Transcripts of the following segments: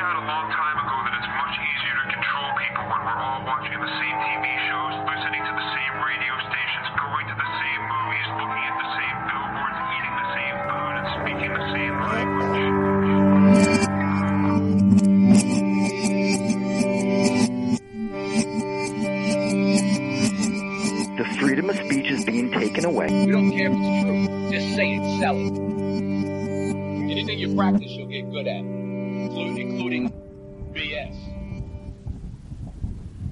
figured out a long time ago that it's much easier to control people when we're all watching the same TV shows, listening to the same radio stations, going to the same movies, looking at the same billboards, eating the same food, and speaking the same language. The freedom of speech is being taken away. We don't care if it's true. Just say it, sell it. Anything you practice, you'll get good at, including, BS.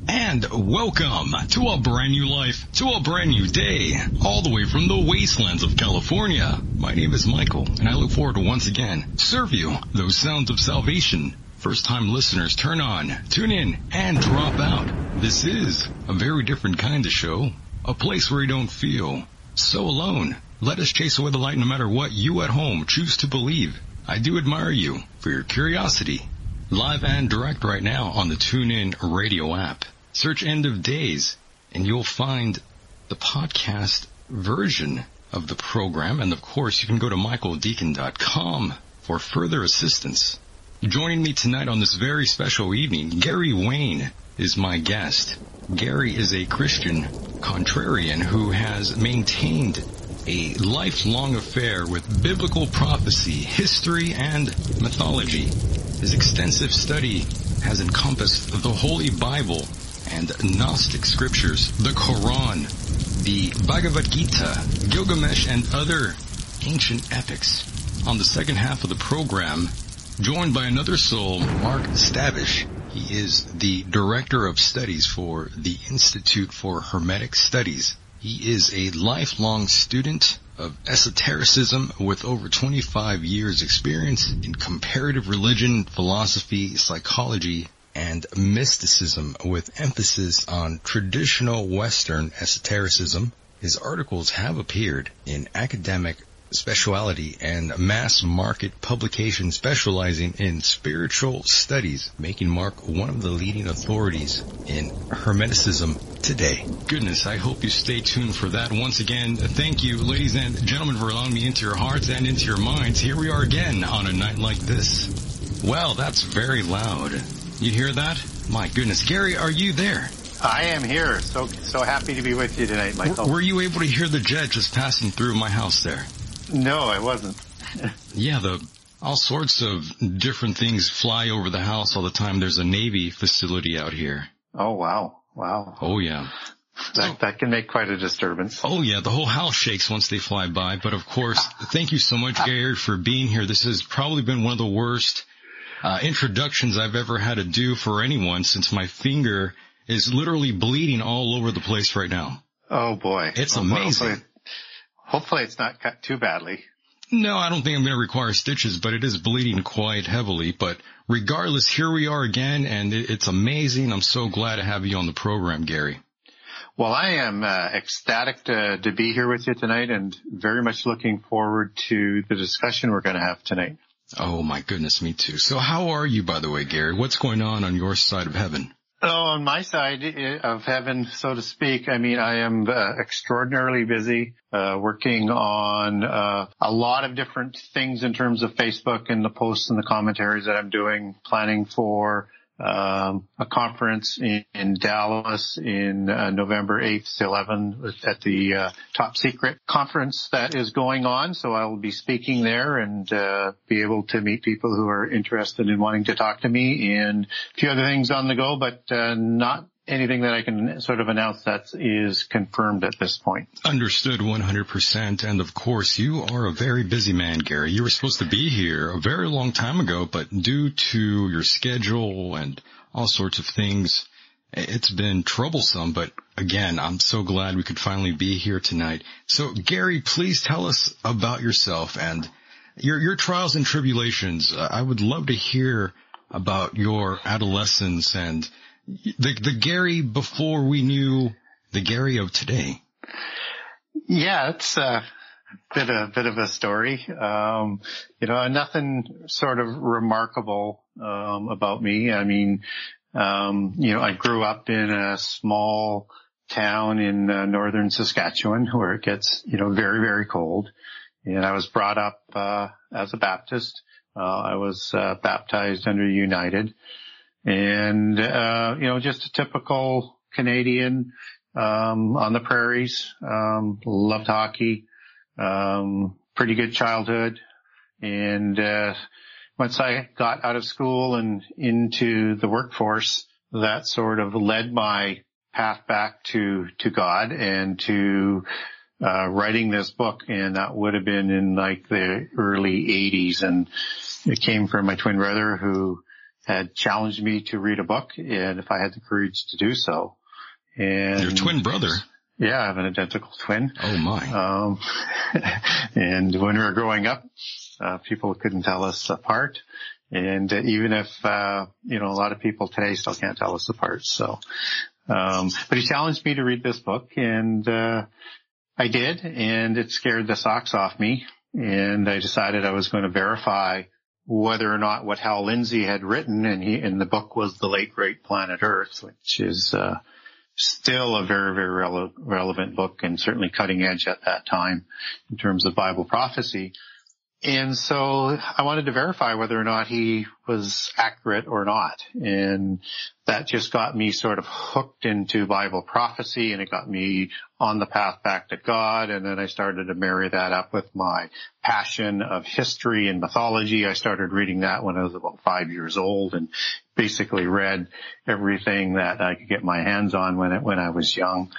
And welcome to a brand new life, to a brand new day, all the way from the wastelands of California. My name is Michael, and I look forward to once again serve you those sounds of salvation. First time listeners, turn on, tune in, and drop out. This is a very different kind of show, a place where you don't feel so alone. Let us chase away the light no matter what you at home choose to believe. I do admire you for your curiosity. Live and direct right now on the TuneIn radio app. Search End of Days and you'll find the podcast version of the program. And of course, you can go to michaeldecon.com for further assistance. Joining me tonight on this very special evening, Gary Wayne is my guest. Gary is a Christian contrarian who has maintained a lifelong affair with biblical prophecy, history, and mythology. His extensive study has encompassed the Holy Bible and Gnostic scriptures, the Quran, the Bhagavad Gita, Gilgamesh, and other ancient epics. On the second half of the program, joined by another soul, Mark Stavish. He is the Director of Studies for the Institute for Hermetic Studies. He is a lifelong student of esotericism with over 25 years experience in comparative religion, philosophy, psychology, and mysticism with emphasis on traditional Western esotericism. His articles have appeared in academic speciality and mass market publication specializing in spiritual studies, making Mark one of the leading authorities in Hermeticism today. Goodness, I hope you stay tuned for that. Once again, thank you, ladies and gentlemen, for allowing me into your hearts and into your minds. Here we are again on a night like this. Well, that's very loud. You hear that? My goodness. Gary, are you there? I am here. So so happy to be with you tonight, Michael. Were, were you able to hear the jet just passing through my house there? No, I wasn't. yeah, the all sorts of different things fly over the house all the time. There's a Navy facility out here. Oh wow. Wow. Oh yeah. That, that can make quite a disturbance. Oh yeah, the whole house shakes once they fly by. But of course, thank you so much, Gary, for being here. This has probably been one of the worst uh, introductions I've ever had to do for anyone since my finger is literally bleeding all over the place right now. Oh boy. It's well, amazing. Hopefully, hopefully it's not cut too badly. No, I don't think I'm going to require stitches, but it is bleeding quite heavily. But regardless, here we are again, and it's amazing. I'm so glad to have you on the program, Gary. Well, I am uh, ecstatic to, to be here with you tonight and very much looking forward to the discussion we're going to have tonight. Oh my goodness, me too. So how are you, by the way, Gary? What's going on on your side of heaven? Oh, on my side of heaven, so to speak, I mean, I am uh, extraordinarily busy, uh, working on, uh, a lot of different things in terms of Facebook and the posts and the commentaries that I'm doing, planning for, um, a conference in, in Dallas in uh, November 8th to 11th at the uh, top secret conference that is going on. So I will be speaking there and uh, be able to meet people who are interested in wanting to talk to me and a few other things on the go, but uh, not anything that I can sort of announce that is confirmed at this point. Understood 100%. And of course, you are a very busy man, Gary. You were supposed to be here a very long time ago, but due to your schedule and all sorts of things, it's been troublesome. But again, I'm so glad we could finally be here tonight. So Gary, please tell us about yourself and your, your trials and tribulations. I would love to hear about your adolescence and the the Gary before we knew the Gary of today. Yeah, it's a bit a bit of a story. Um, you know, nothing sort of remarkable um, about me. I mean, um, you know, I grew up in a small town in uh, northern Saskatchewan where it gets you know very very cold, and I was brought up uh, as a Baptist Uh, I was uh, baptized under United, and uh, you know, just a typical Canadian um, on the prairies. Um, loved hockey. Um, pretty good childhood, and uh, once I got out of school and into the workforce, that sort of led my path back to to God and to uh, writing this book, and that would have been in like the early 80s, and it came from my twin brother who had challenged me to read a book, and if I had the courage to do so. And Your twin brother. Yeah, I have an identical twin. Oh my. Um, and when we were growing up, uh, people couldn't tell us apart. And uh, even if, uh, you know, a lot of people today still can't tell us apart. So, um, but he challenged me to read this book and, uh, I did and it scared the socks off me. And I decided I was going to verify whether or not what Hal Lindsey had written and he, and the book was The Late Great Planet Earth, which is, uh, still a very, very rele- relevant book and certainly cutting edge at that time in terms of Bible prophecy. And so I wanted to verify whether or not he was accurate or not. And that just got me sort of hooked into Bible prophecy and it got me on the path back to God. And then I started to marry that up with my passion of history and mythology. I started reading that when I was about five years old and basically read everything that I could get my hands on when it, when I was young.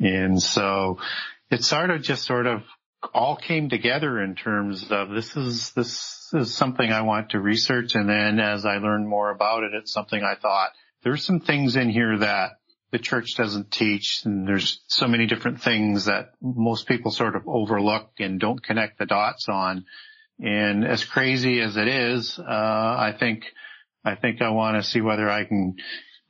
And so it sort of just sort of all came together in terms of this is this is something I want to research and then as I learned more about it it's something I thought there's some things in here that the church doesn't teach and there's so many different things that most people sort of overlook and don't connect the dots on. And as crazy as it is uh I think I think I want to see whether I can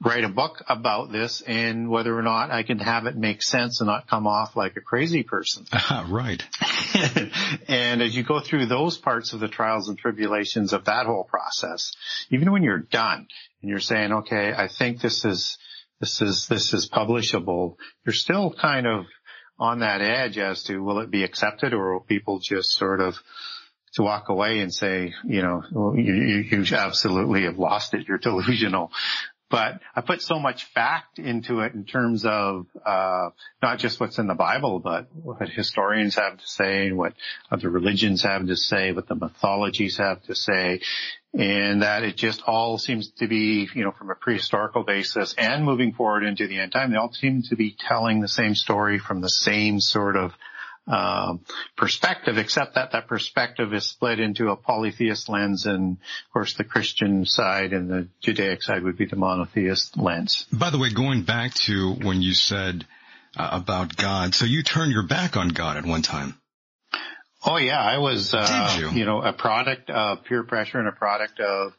write a book about this and whether or not I can have it make sense and not come off like a crazy person. Ah, right. and as you go through those parts of the trials and tribulations of that whole process, even when you're done and you're saying, okay, I think this is, this is, this is publishable, you're still kind of on that edge as to will it be accepted or will people just sort of to walk away and say, you know, well, you, you absolutely have lost it. You're delusional but I put so much fact into it in terms of uh, not just what's in the Bible, but what historians have to say, what other religions have to say, what the mythologies have to say, and that it just all seems to be, you know, from a prehistorical basis and moving forward into the end time, they all seem to be telling the same story from the same sort of um, perspective, except that that perspective is split into a polytheist lens and of course the Christian side and the Judaic side would be the monotheist lens. By the way, going back to when you said uh, about God, so you turned your back on God at one time. Oh yeah, I was, uh, you? you know, a product of peer pressure and a product of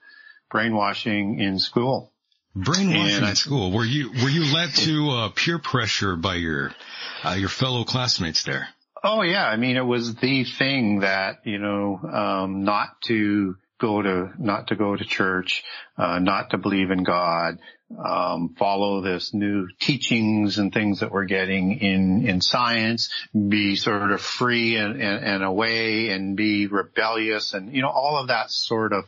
brainwashing in school. Brainwashing I- in school. Were you were you led to uh, peer pressure by your uh, your fellow classmates there? Oh yeah, I mean it was the thing that you know um, not to go to not to go to church, uh, not to believe in God, um, follow this new teachings and things that we're getting in in science, be sort of free and, and, and away, and be rebellious, and you know all of that sort of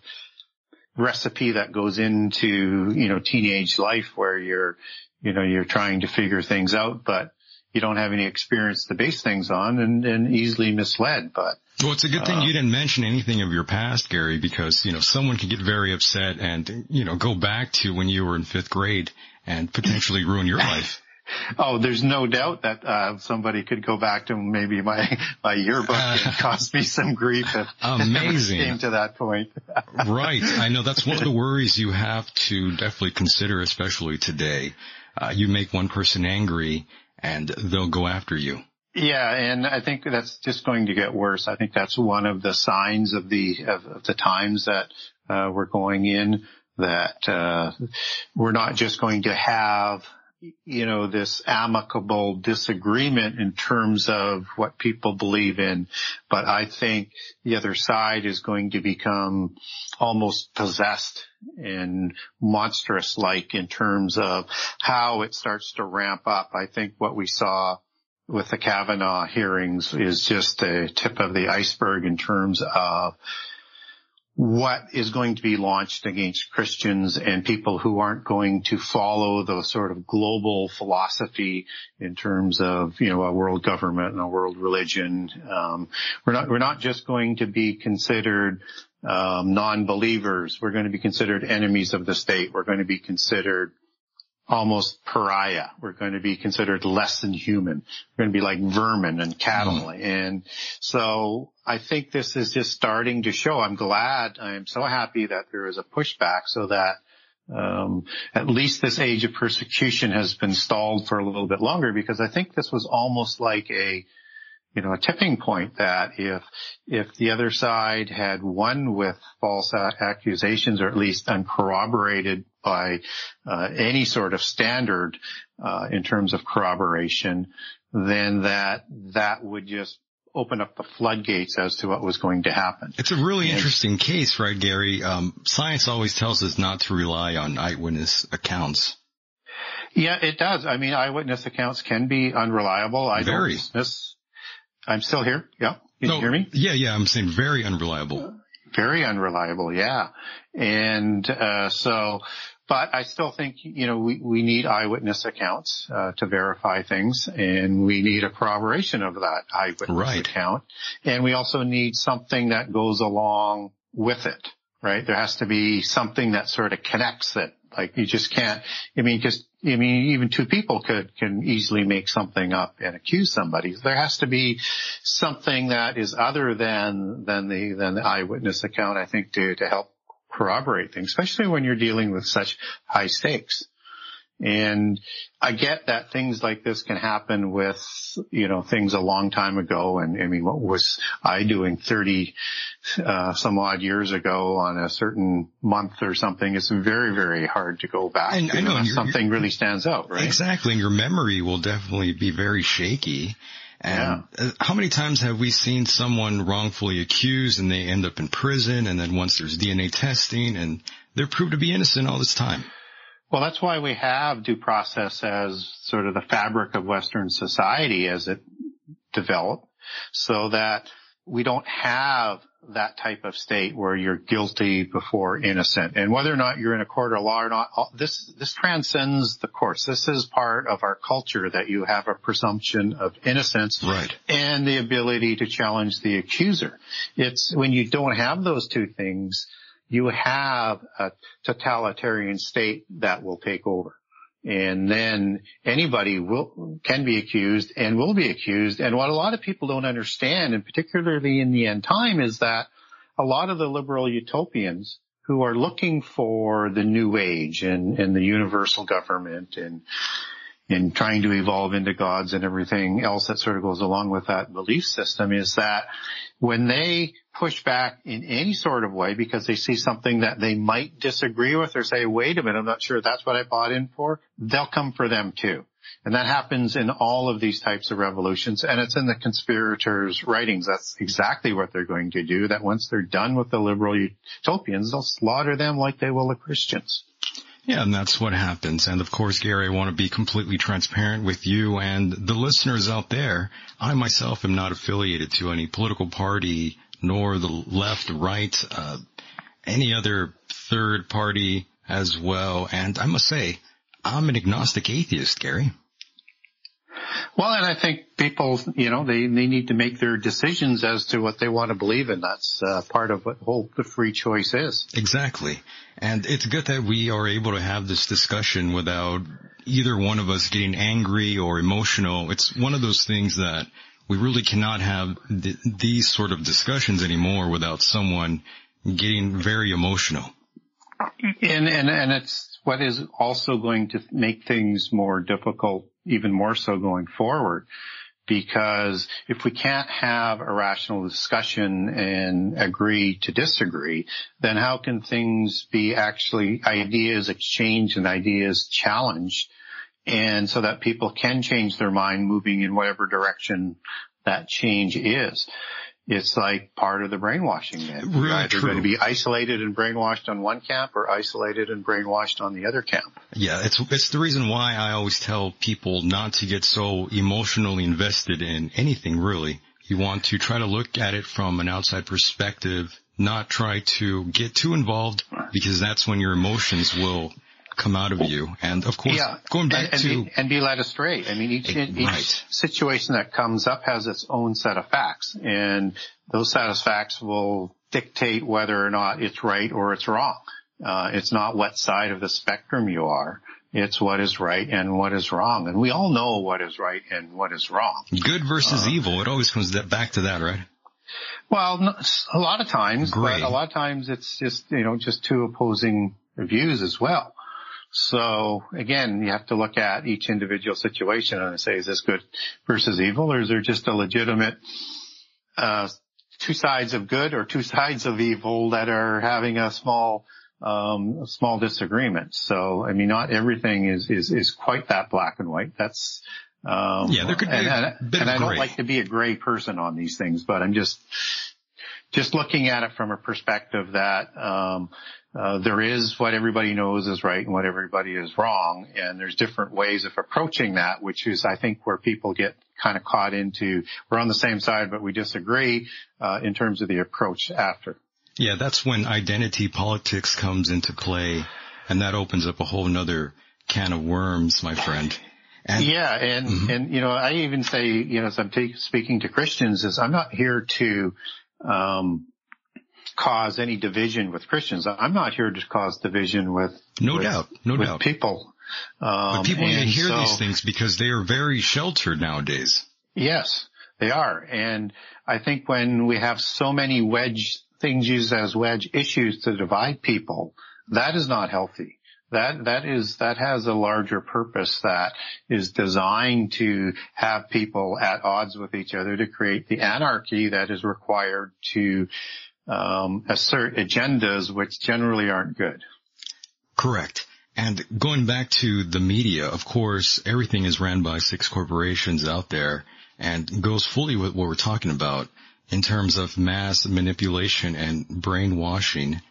recipe that goes into you know teenage life where you're you know you're trying to figure things out, but you don't have any experience to base things on and, and easily misled. But Well, it's a good thing you didn't mention anything of your past, Gary, because, you know, someone can get very upset and, you know, go back to when you were in fifth grade and potentially ruin your life. oh, there's no doubt that uh, somebody could go back to maybe my my yearbook and cause me some grief if Amazing. came to that point. Right. I know that's one of the worries you have to definitely consider, especially today. Uh, you make one person angry and they'll go after you. Yeah, and I think that's just going to get worse. I think that's one of the signs of the of, of the times that uh, we're going in. That uh, we're not just going to have, you know, this amicable disagreement in terms of what people believe in, but I think the other side is going to become almost possessed and monstrous like in terms of how it starts to ramp up. I think what we saw with the Kavanaugh hearings is just the tip of the iceberg in terms of what is going to be launched against Christians and people who aren't going to follow the sort of global philosophy in terms of, you know, a world government and a world religion. Um, we're not, we're not just going to be considered um, non-believers. We're going to be considered enemies of the state. We're going to be considered almost pariah. We're going to be considered less than human. We're going to be like vermin and cattle. Mm. And so I think this is just starting to show. I'm glad. I'm so happy that there is a pushback so that um, at least this age of persecution has been stalled for a little bit longer because I think this was almost like a you know, a tipping point that if, if the other side had won with false accusations or at least uncorroborated by uh, any sort of standard uh, in terms of corroboration, then that that would just open up the floodgates as to what was going to happen. It's a really and, interesting case, right, Gary? Um, science always tells us not to rely on eyewitness accounts. Yeah, it does. I mean, eyewitness accounts can be unreliable. I Very. don't dismiss I'm still here. Yeah. Can no, you hear me? Yeah, yeah. I'm saying very unreliable. Very unreliable. Yeah. And, uh, so, but I still think, you know, we, we need eyewitness accounts, uh, to verify things and we need a corroboration of that eyewitness right. account. And we also need something that goes along with it, right? There has to be something that sort of connects it. Like you just can't, I mean, just I mean, even two people could, can easily make something up and accuse somebody. There has to be something that is other than, than the, than the eyewitness account, I think, to, to help corroborate things, especially when you're dealing with such high stakes. And I get that things like this can happen with, you know, things a long time ago. And I mean, what was I doing 30, uh, some odd years ago on a certain month or something? It's very, very hard to go back. And, I know something really stands out, right? Exactly. And your memory will definitely be very shaky. And yeah. Uh, how many times have we seen someone wrongfully accused and they end up in prison and then once there's DNA testing and they're proved to be innocent all this time? Well, that's why we have due process as sort of the fabric of Western society as it developed so that we don't have that type of state where you're guilty before innocent. And whether or not you're in a court of law or not, this, this transcends the courts. This is part of our culture that you have a presumption of innocence right. and the ability to challenge the accuser. It's when you don't have those two things, you have a totalitarian state that will take over. And then anybody will, can be accused and will be accused. And what a lot of people don't understand, and particularly in the end time, is that a lot of the liberal utopians who are looking for the new age and, and the universal government and in trying to evolve into gods and everything else that sort of goes along with that belief system is that when they push back in any sort of way because they see something that they might disagree with or say, wait a minute, I'm not sure that's what I bought in for, they'll come for them too. And that happens in all of these types of revolutions and it's in the conspirators' writings. That's exactly what they're going to do, that once they're done with the liberal utopians, they'll slaughter them like they will the Christians. Yeah, and that's what happens. And of course, Gary, I want to be completely transparent with you and the listeners out there. I myself am not affiliated to any political party, nor the left, right, uh, any other third party as well. And I must say, I'm an agnostic atheist, Gary. Well, and I think people, you know, they, they need to make their decisions as to what they want to believe in. That's uh, part of what whole the free choice is. Exactly. And it's good that we are able to have this discussion without either one of us getting angry or emotional. It's one of those things that we really cannot have th- these sort of discussions anymore without someone getting very emotional. And, and, and it's what is also going to make things more difficult even more so going forward. Because if we can't have a rational discussion and agree to disagree, then how can things be actually ideas exchanged and ideas challenged? And so that people can change their mind moving in whatever direction that change is it's like part of the brainwashing. You're really either true. going to be isolated and brainwashed on one camp or isolated and brainwashed on the other camp. Yeah, it's it's the reason why I always tell people not to get so emotionally invested in anything really. You want to try to look at it from an outside perspective, not try to get too involved because that's when your emotions will come out of you. And of course, Yeah, going back and, and to be, and be led astray. I mean, each, Eh, each right. situation that comes up has its own set of facts, and those set of facts will dictate whether or not it's right or it's wrong. Uh, it's not what side of the spectrum you are. It's what is right and what is wrong. And we all know what is right and what is wrong. good versus Uh, evil, it always comes back to that, right? Well, a lot of times, Gary. but a lot of times it's just, you know, just two opposing views as well. So again, you have to look at each individual situation and say, is this good versus evil or is there just a legitimate, uh, two sides of good or two sides of evil that are having a small, um, a small disagreement. So, I mean, not everything is, is, is quite that black and white. That's, um, Yeah, there could be and, a and, bit of and I don't like to be a gray person on these things, but I'm just, just looking at it from a perspective that um, uh, there is what everybody knows is right and what everybody is wrong, and there's different ways of approaching that, which is I think where people get kind of caught into we're on the same side but we disagree uh, in terms of the approach after. Yeah, that's when identity politics comes into play and that opens up a whole nother can of worms, my friend. And Yeah, and and you know, I even say, you know, as I'm ta- speaking to Christians, is I'm not here to um, cause any division with Christians. I'm not here to cause division with No with- doubt, no with doubt. people. Um, but people need to hear so- these things because they are very sheltered nowadays. Yes, they are, and I think when we have so many wedge things used as wedge issues to divide people, that is not healthy. That, that is, that has a larger purpose that is designed to have people at odds with each other to create the anarchy that is required to, um, assert agendas which generally aren't good. Correct. And going back to the media, of course, everything is ran by six corporations out there and goes fully with what we're talking about in terms of mass manipulation and brainwashing.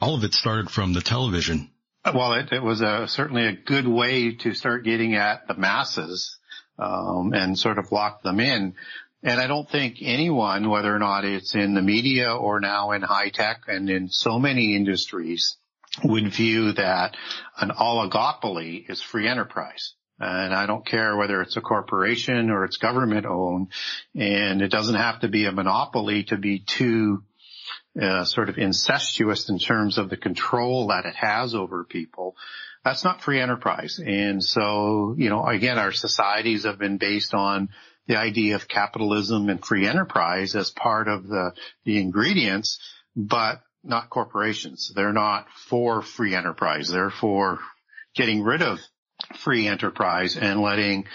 All of it started from the television. Well, it, it was a, certainly a good way to start getting at the masses um, and sort of lock them in. And I don't think anyone, whether or not it's in the media or now in high tech and in so many industries, would view that an oligopoly is free enterprise. And I don't care whether it's a corporation or it's government owned, and it doesn't have to be a monopoly to be too uh, sort of incestuous in terms of the control that it has over people. That's not free enterprise. And so, you know, again, our societies have been based on the idea of capitalism and free enterprise as part of the, the ingredients, but not corporations. They're not for free enterprise. They're for getting rid of free enterprise and letting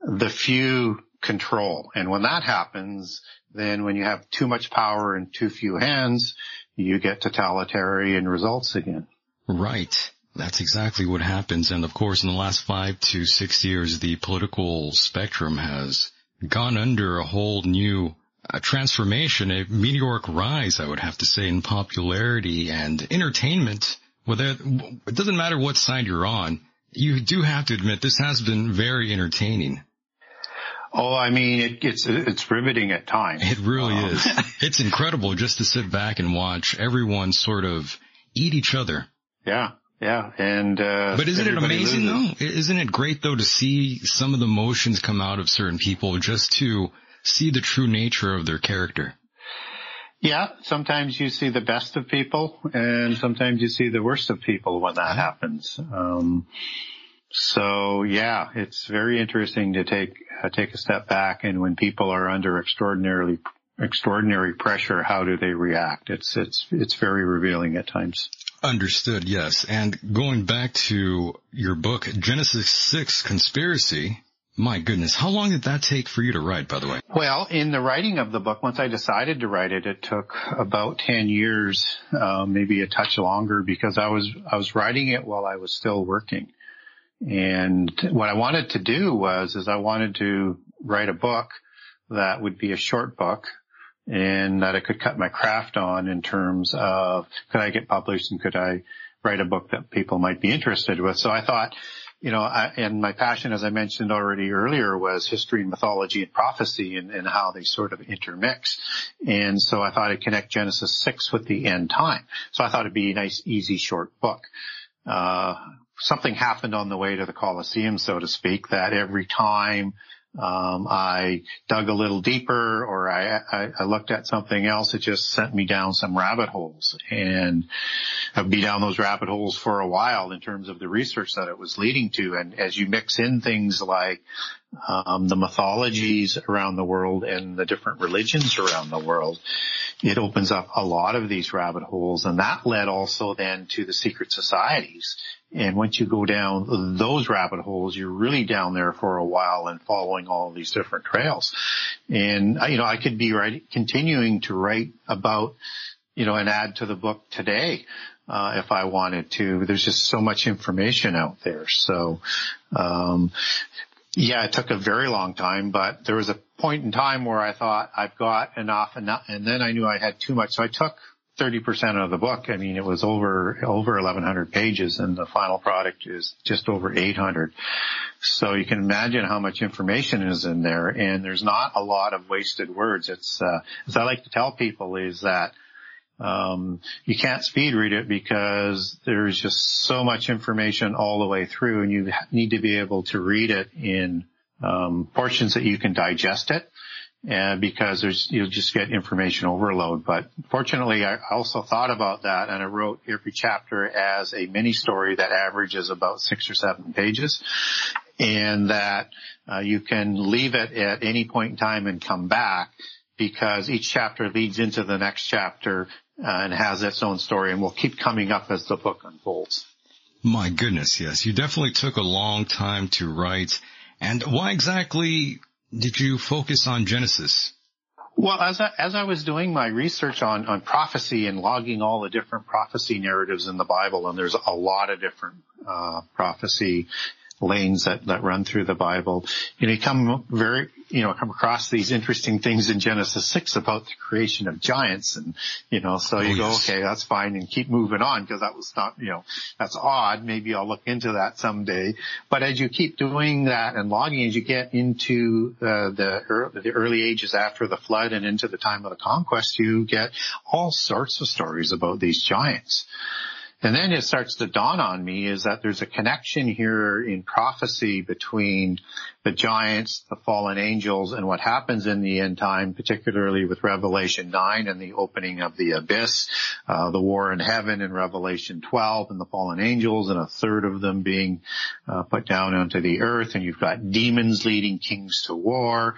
the few control. And when that happens, then when you have too much power in too few hands, you get totalitarian results again. Right. That's exactly what happens. And of course, in the last five to six years, the political spectrum has gone under a whole new uh, transformation, a meteoric rise, I would have to say, in popularity and entertainment. Whether it doesn't matter what side you're on, you do have to admit this has been very entertaining. Oh, I mean, it, it's, it's riveting at times. It really Um, is. It's incredible just to sit back and watch everyone sort of eat each other. Yeah. Yeah. And, uh, But isn't it amazing loses. though? Isn't it great though to see some of the emotions come out of certain people just to see the true nature of their character? Yeah. Sometimes you see the best of people and sometimes you see the worst of people when that happens. Um, so yeah, it's very interesting to take, uh, take a step back and when people are under extraordinarily, extraordinary pressure, how do they react? It's, it's, it's very revealing at times. Understood, yes. And going back to your book, Genesis 6 Conspiracy, my goodness, how long did that take for you to write, by the way? Well, in the writing of the book, once I decided to write it, it took about 10 years, uh, maybe a touch longer because I was, I was writing it while I was still working. And what I wanted to do was, is I wanted to write a book that would be a short book and that I could cut my craft on in terms of could I get published and could I write a book that people might be interested with. So I thought, you know, I, and my passion, as I mentioned already earlier, was history and mythology and prophecy and, and how they sort of intermix. And so I thought I'd connect Genesis 6 with the end time. So I thought it'd be a nice, easy, short book. Uh, something happened on the way to the Colosseum, so to speak, that every time um, I dug a little deeper or I, I, I, looked at something else. It just sent me down some rabbit holes and I'd be down those rabbit holes for a while in terms of the research that it was leading to. And as you mix in things like, um, the mythologies around the world and the different religions around the world, it opens up a lot of these rabbit holes. And that led also then to the secret societies and once you go down those rabbit holes, you're really down there for a while and following all these different trails. And, you know, I could be writing, continuing to write about, you know, and add to the book today. Uh, if I wanted to, there's just so much information out there. So, um, yeah, it took a very long time, but there was a point in time where I thought I've got enough, and then I knew I had too much. So I took 30% of the book. I mean, it was over, over 1100 pages and the final product is just over 800. So you can imagine how much information is in there and there's not a lot of wasted words. It's, uh, as I like to tell people is that, um, you can't speed read it because there's just so much information all the way through and you need to be able to read it in, um, portions that you can digest it and because there's you'll just get information overload. But fortunately, I also thought about that, and I wrote every chapter as a mini story that averages about six or seven pages, and that uh, you can leave it at any point in time and come back because each chapter leads into the next chapter uh, and has its own story, and will keep coming up as the book unfolds. My goodness, yes, you definitely took a long time to write. And why exactly did you focus on Genesis? Well, as I, as I was doing my research on, on prophecy and logging all the different prophecy narratives in the Bible, and there's a lot of different uh, prophecy lanes that, that run through the Bible. You know, you come very, you know, come across these interesting things in Genesis 6 about the creation of giants and, you know, so you oh, go, yes. okay, that's fine and keep moving on because that was not, you know, that's odd. Maybe I'll look into that someday. But as you keep doing that and logging, as you get into uh, the, early, the early ages after the flood and into the time of the conquest, you get all sorts of stories about these giants. And then it starts to dawn on me is that there's a connection here in prophecy between the giants, the fallen angels, and what happens in the end time, particularly with Revelation 9 and the opening of the abyss, uh, the war in heaven in Revelation 12 and the fallen angels and a third of them being uh, put down onto the earth. And you've got demons leading kings to war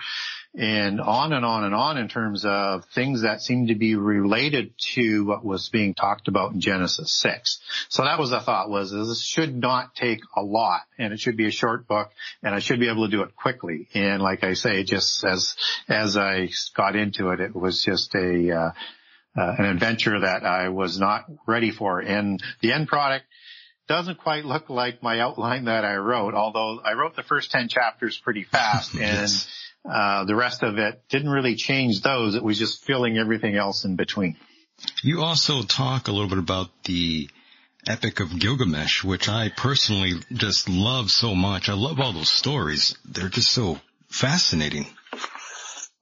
and on and on and on in terms of things that seem to be related to what was being talked about in Genesis 6. So that was the thought was this should not take a lot and it should be a short book and I should be able to do it quickly. And like I say, just as, as I got into it, it was just a, uh, uh, an adventure that I was not ready for. And the end product doesn't quite look like my outline that I wrote, although I wrote the first 10 chapters pretty fast and yes uh, the rest of it didn't really change those. It was just filling everything else in between. You also talk a little bit about the Epic of Gilgamesh, which I personally just love so much. I love all those stories. They're just so fascinating.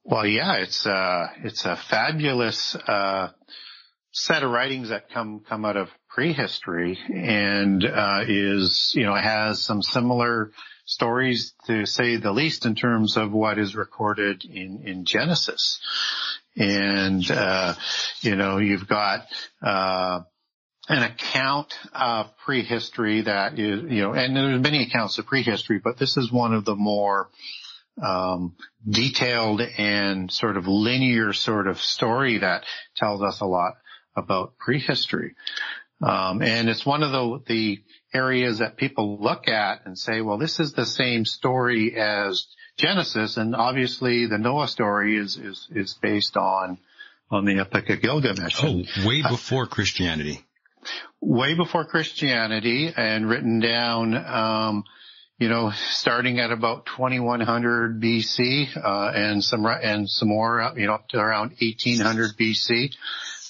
Well, yeah, it's uh it's a fabulous uh, set of writings that come come out of prehistory, and uh, is you know has some similar stories to say the least in terms of what is recorded in, in Genesis. And, uh, you know, you've got, uh, an account of prehistory that is, you know, and there's many accounts of prehistory, but this is one of the more, um, detailed and sort of linear sort of story that tells us a lot about prehistory. Um, and it's one of the, the areas that people look at and say, well, this is the same story as Genesis, and obviously the Noah story is is is based on on the Epic of Gilgamesh. Oh, way before Christianity. Way before Christianity, and written down, um, you know, starting at about 2100 BC, uh, and some and some more, you know, up to around 1800 BC.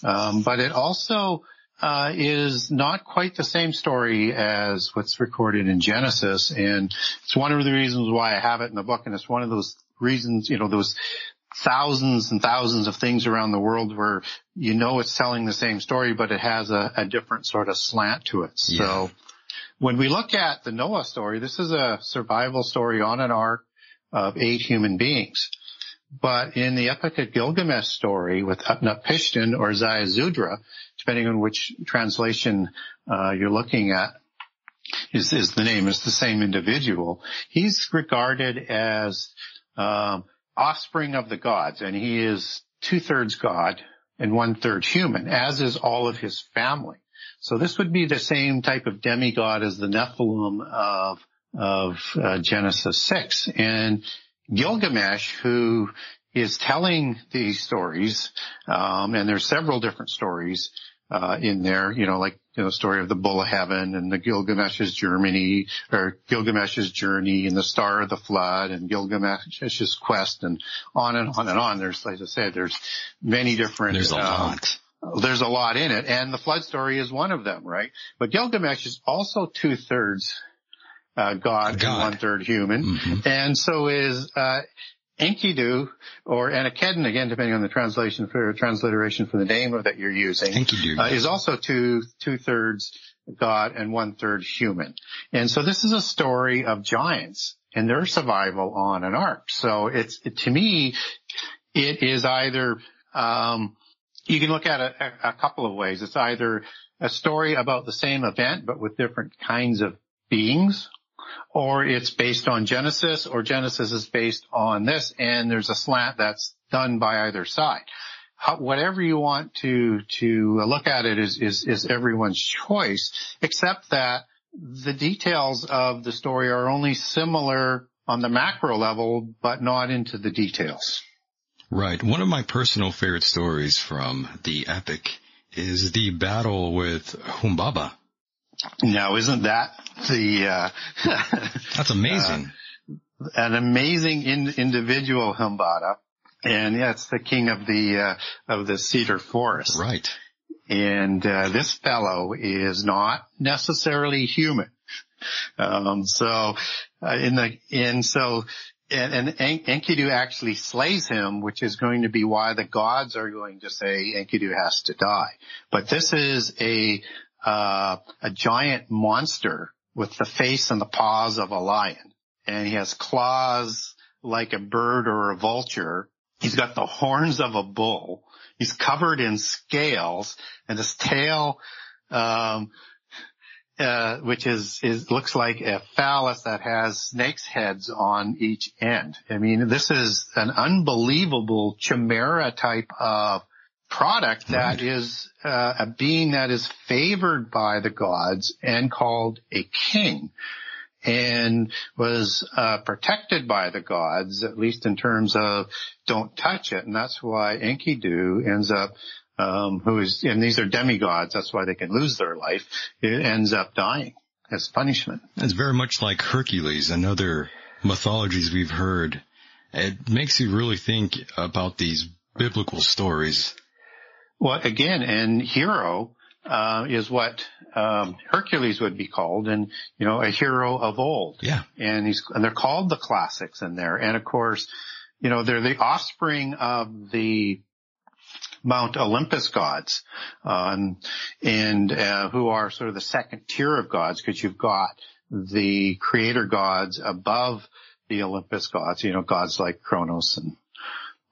Um, but it also uh, is not quite the same story as what's recorded in Genesis, and it's one of the reasons why I have it in the book, and it's one of those reasons, you know, those thousands and thousands of things around the world where you know it's telling the same story, but it has a, a different sort of slant to it. Yeah. So when we look at the Noah story, this is a survival story on an ark of eight human beings. But in the Epic of Gilgamesh story with Utnapishtim or Ziusudra, depending on which translation uh, you're looking at, is, is the name, is the same individual. He's regarded as um, offspring of the gods, and he is two thirds god and one third human, as is all of his family. So this would be the same type of demigod as the Nephilim of of uh, Genesis six, and Gilgamesh, who is telling these stories, um, and there's several different stories uh, in there, you know, like you know, story of the Bull of Heaven and the Gilgamesh's journey, or Gilgamesh's journey and the Star of the Flood and Gilgamesh's quest and on and on and on. There's, like I said, there's many different. There's a um, lot. there's a lot in it, and the flood story is one of them, right? But Gilgamesh is also two thirds uh, God, God. and one third human, Mhm. and so is uh, Enkidu or Anakedon, again depending on the translation for transliteration for the name that you're using, Enkidu, uh, is also two two thirds God and one third human, and so this is a story of giants and their survival on an ark. So it's to me, it is either um, you can look at it a, a couple of ways. It's either a story about the same event but with different kinds of beings, or it's based on Genesis, or Genesis is based on this, and there's a slant that's done by either side. How, whatever you want to to look at it is, is is everyone's choice, except that the details of the story are only similar on the macro level, but not into the details. Right. One of my personal favorite stories from the epic is the battle with Humbaba. Now, isn't that the uh, That's amazing. an amazing in, individual Humbaba? And yeah, it's the king of the uh, of the cedar forest. right. And uh, this fellow is not necessarily human. Um, so uh, in the and so and, and En- Enkidu actually slays him, which is going to be why the gods are going to say Enkidu has to die. But this is a uh, a giant monster with the face and the paws of a lion, and he has claws like a bird or a vulture. He's got the horns of a bull. He's covered in scales, and his tail um, uh, which is, is looks like a phallus that has snakes' heads on each end. I mean, this is an unbelievable chimera type of product that is uh, a being that is favored by the gods and called a king and was uh, protected by the gods, at least in terms of don't touch it. And that's why Enkidu ends up um, who is, and these are demigods, that's why they can lose their life, it ends up dying as punishment. It's very much like Hercules and other mythologies we've heard. It makes you really think about these biblical stories. Well, again, and hero, uh, is what, um, Hercules would be called and, you know, a hero of old. Yeah. And he's, and they're called the classics in there. And of course, you know, they're the offspring of the Mount Olympus gods, um, and uh, who are sort of the second tier of gods because you've got the creator gods above the Olympus gods, you know, gods like Kronos and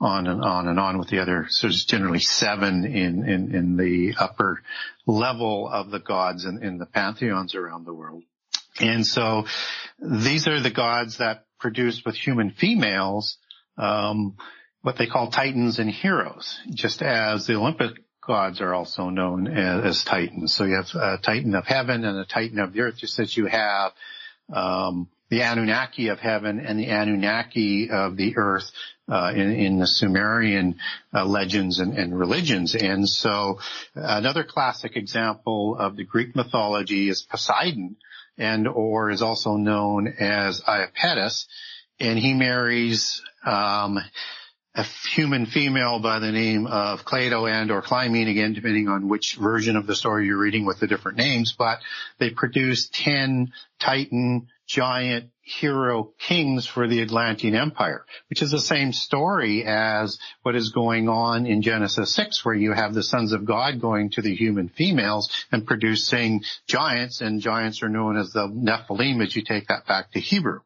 on and on and on with the other. So there's generally seven in, in, in the upper level of the gods in, in the pantheons around the world. And so these are the gods that produce with human females, um, what they call titans and heroes, just as the Olympic gods are also known as, as titans. So you have a titan of heaven and a titan of the earth, just as you have um, the Anunnaki of heaven and the Anunnaki of the earth uh, in, in the Sumerian uh, legends and, and religions. And so another classic example of the Greek mythology is Poseidon, and or is also known as Iapetus, and he marries um, a human female by the name of Cleito and or Clymene, again, depending on which version of the story you're reading with the different names, but they produce 10 Titan giant hero kings for the Atlantean Empire, which is the same story as what is going on in Genesis 6, where you have the sons of God going to the human females and producing giants, and giants are known as the Nephilim as you take that back to Hebrew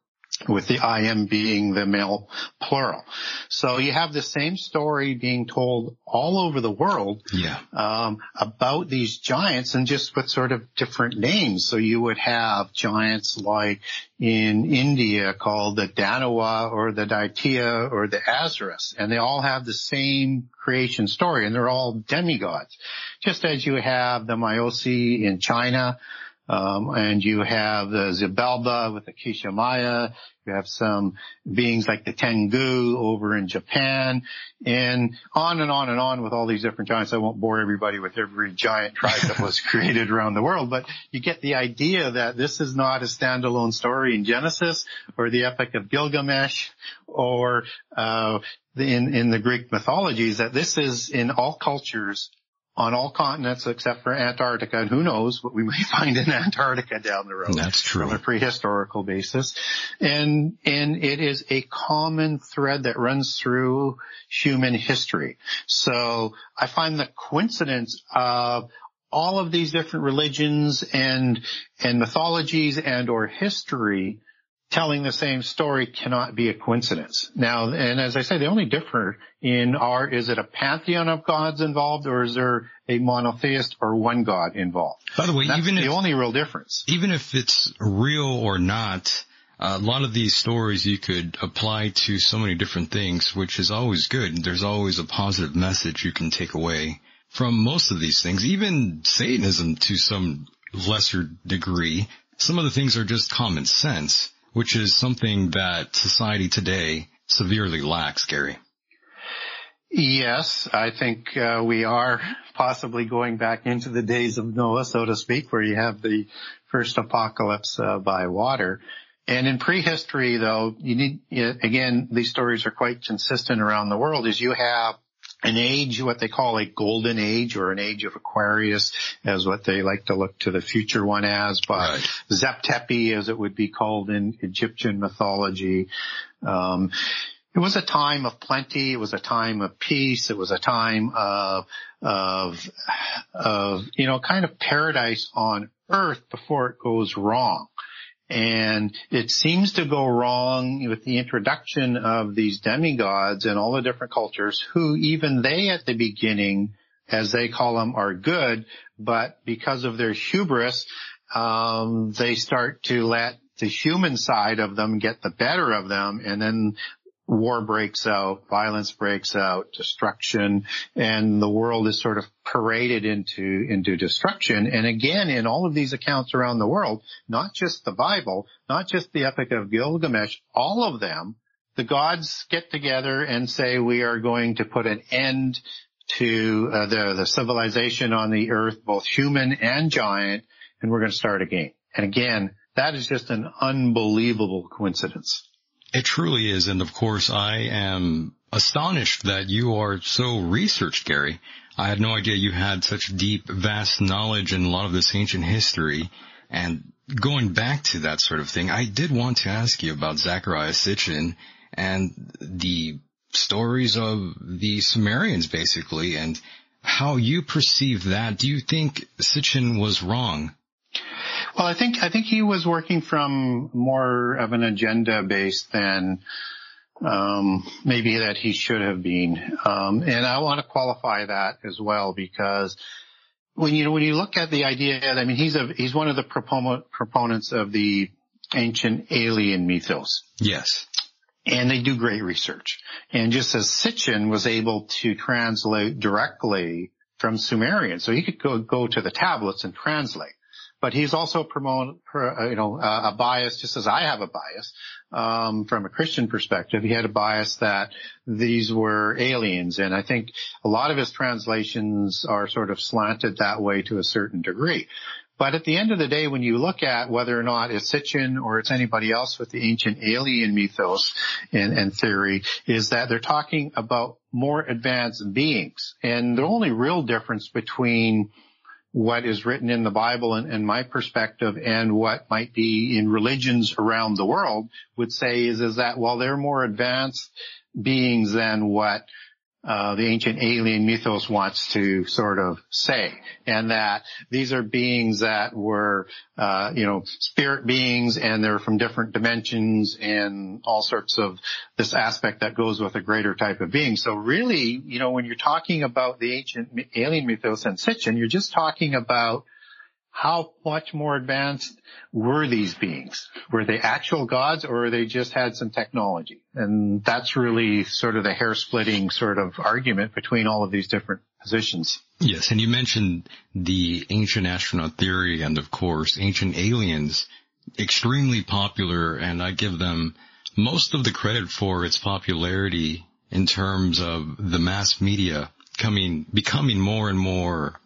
with the I am being the male plural. So you have the same story being told all over the world Yeah. um, about these giants and just with sort of different names. So you would have giants like in India called the Danava or the Daitya or the Asuras, and they all have the same creation story, and they're all demigods. Just as you have the Myosi in China, um, and you have the Xibalba with the Quiché Maya. You have some beings like the Tengu over in Japan and on and on and on with all these different giants. I won't bore everybody with every giant tribe that was created around the world, but you get the idea that this is not a standalone story in Genesis or the Epic of Gilgamesh or, uh, in, in the Greek mythologies that this is in all cultures on all continents except for Antarctica, and who knows what we may find in Antarctica down the road. That's true. From a prehistorical basis. And, and it is a common thread that runs through human history. So I find the coincidence of all of these different religions and, and mythologies and or history telling the same story cannot be a coincidence. Now, and as I say, they only differ in our, is it a pantheon of gods involved or is there a monotheist or one god involved? By the way, That's even the if only real difference. even if it's real or not, a lot of these stories you could apply to so many different things, which is always good. There's always a positive message you can take away from most of these things, even Satanism to some lesser degree. Some of the things are just common sense, which is something that society today severely lacks, Gary. Yes, I think uh, we are possibly going back into the days of Noah, so to speak, where you have the first apocalypse uh, by water. And in prehistory, though, you need again these stories are quite consistent around the world. Is you have an age, what they call a golden age or an age of Aquarius, as what they like to look to the future one as, but Right. Zep Tepi, as it would be called in Egyptian mythology. Um, it was a time of plenty. It was a time of peace. It was a time of, of, of, you know, kind of paradise on earth before it goes wrong. And it seems to go wrong with the introduction of these demigods and all the different cultures who even they at the beginning, as they call them, are good, but because of their hubris, um, they start to let the human side of them get the better of them and then war breaks out, violence breaks out, destruction, and the world is sort of paraded into, into destruction. And again, in all of these accounts around the world, not just the Bible, not just the Epic of Gilgamesh, all of them, the gods get together and say we are going to put an end to uh, the, the civilization on the earth, both human and giant, and we're going to start again. And again, that is just an unbelievable coincidence. It truly is. And of course, I am astonished that you are so researched, Gary. I had no idea you had such deep, vast knowledge in a lot of this ancient history. And going back to that sort of thing, I did want to ask you about Zecharia Sitchin and the stories of the Sumerians basically and how you perceive that. Do you think Sitchin was wrong? Well, I think I think he was working from more of an agenda base than um, maybe that he should have been. Um, and I want to qualify that as well because when you when you look at the idea, I mean, he's a he's one of the proponent, proponents of the ancient alien mythos. Yes. And they do great research. And just as Sitchin was able to translate directly from Sumerian, so he could go, go to the tablets and translate but he's also promote, uh, you know, uh, a bias, just as I have a bias, um, from a Christian perspective. He had a bias that these were aliens, and I think a lot of his translations are sort of slanted that way to a certain degree. But at the end of the day, when you look at whether or not it's Sitchin or it's anybody else with the ancient alien mythos and, and theory, is that they're talking about more advanced beings. And the only real difference between what is written in the Bible and, and, my perspective and what might be in religions around the world would say is, is that while they're more advanced beings than what uh, the ancient alien mythos wants to sort of say, and that these are beings that were, uh, you know, spirit beings, and they're from different dimensions, and all sorts of this aspect that goes with a greater type of being. So really, you know, when you're talking about the ancient alien mythos and Sitchin, you're just talking about how much more advanced were these beings? Were they actual gods or they just had some technology? And that's really sort of the hair splitting sort of argument between all of these different positions. Yes. And you mentioned the ancient astronaut theory and of course ancient aliens, extremely popular and I give them most of the credit for its popularity in terms of the mass media coming, becoming more and more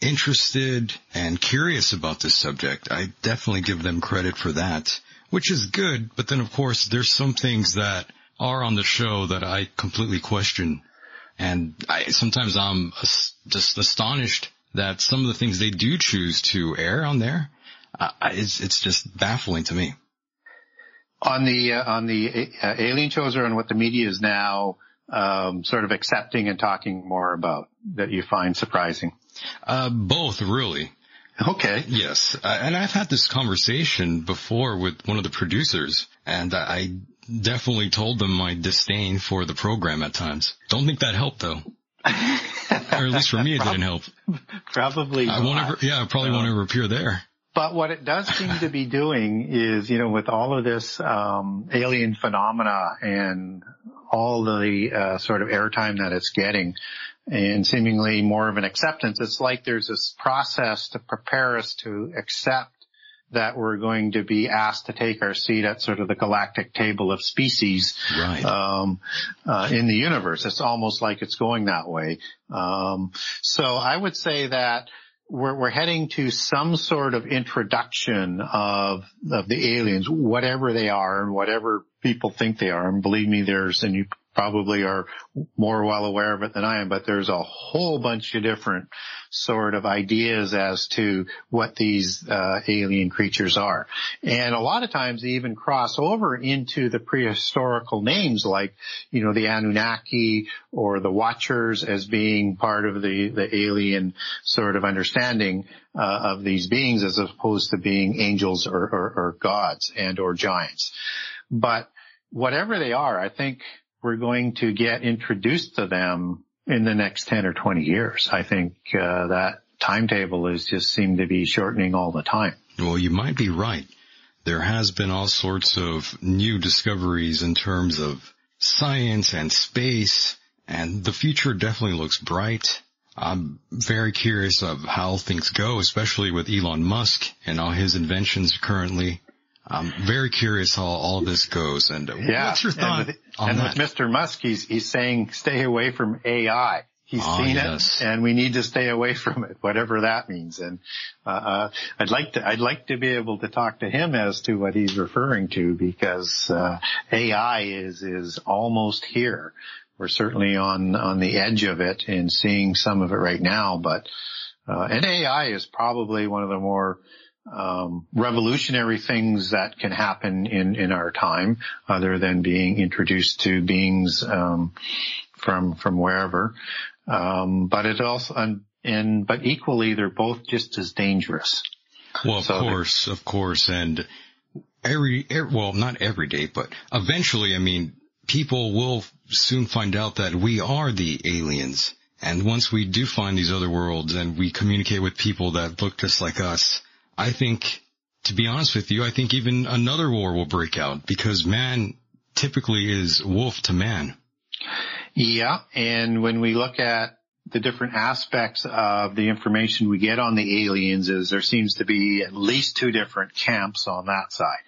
interested and curious about this subject. I definitely give them credit for that, which is good. But then of course there's some things that are on the show that I completely question. And I, sometimes I'm just astonished that some of the things they do choose to air on there, uh, it's, it's just baffling to me. On the, uh, on the uh, alien shows or on what the media is now, um, sort of accepting and talking more about that you find surprising? Uh, both really. Okay. Yes. Uh, and I've had this conversation before with one of the producers and I definitely told them my disdain for the program at times. Don't think that helped though. or at least for me it didn't help. Probably I won't ever, yeah, I probably won't ever appear there. But what it does seem to be doing is, you know, with all of this um, alien phenomena and all the uh, sort of airtime that it's getting, and seemingly more of an acceptance. It's like there's this process to prepare us to accept that we're going to be asked to take our seat at sort of the galactic table of species right. um, uh, in the universe. It's almost like it's going that way. Um, so I would say that we're, we're heading to some sort of introduction of of the aliens, whatever they are and whatever people think they are. And believe me, there's and you probably are more well aware of it than I am, but there's a whole bunch of different sort of ideas as to what these uh, alien creatures are. And a lot of times they even cross over into the prehistorical names like, you know, the Anunnaki or the Watchers as being part of the, the alien sort of understanding uh, of these beings as opposed to being angels or, or, or gods and or giants. But whatever they are, I think we're going to get introduced to them in the next 10 or 20 years. I think uh, that timetable is just seemed to be shortening all the time. Well, you might be right. There has been all sorts of new discoveries in terms of science and space, and the future definitely looks bright. I'm very curious of how things go, especially with Elon Musk and all his inventions currently. I'm very curious how all this goes. And yeah. what's your thought and with, on and that? with Mr. Musk, he's, he's saying stay away from AI. He's oh, seen yes. it and we need to stay away from it, whatever that means. And, uh, uh, I'd like to, I'd like to be able to talk to him as to what he's referring to because, uh, AI is, is almost here. We're certainly on, on the edge of it and seeing some of it right now, but, uh, and AI is probably one of the more, um, revolutionary things that can happen in in our time, other than being introduced to beings um, from from wherever. Um, but it also and, and but equally, they're both just as dangerous. Well, of so course, of course, and every, every well, not every day, but eventually, I mean, people will soon find out that we are the aliens. And once we do find these other worlds and we communicate with people that look just like us, I think, to be honest with you, I think even another war will break out because man typically is wolf to man. Yeah. And when we look at the different aspects of the information we get on the aliens is there seems to be at least two different camps on that side.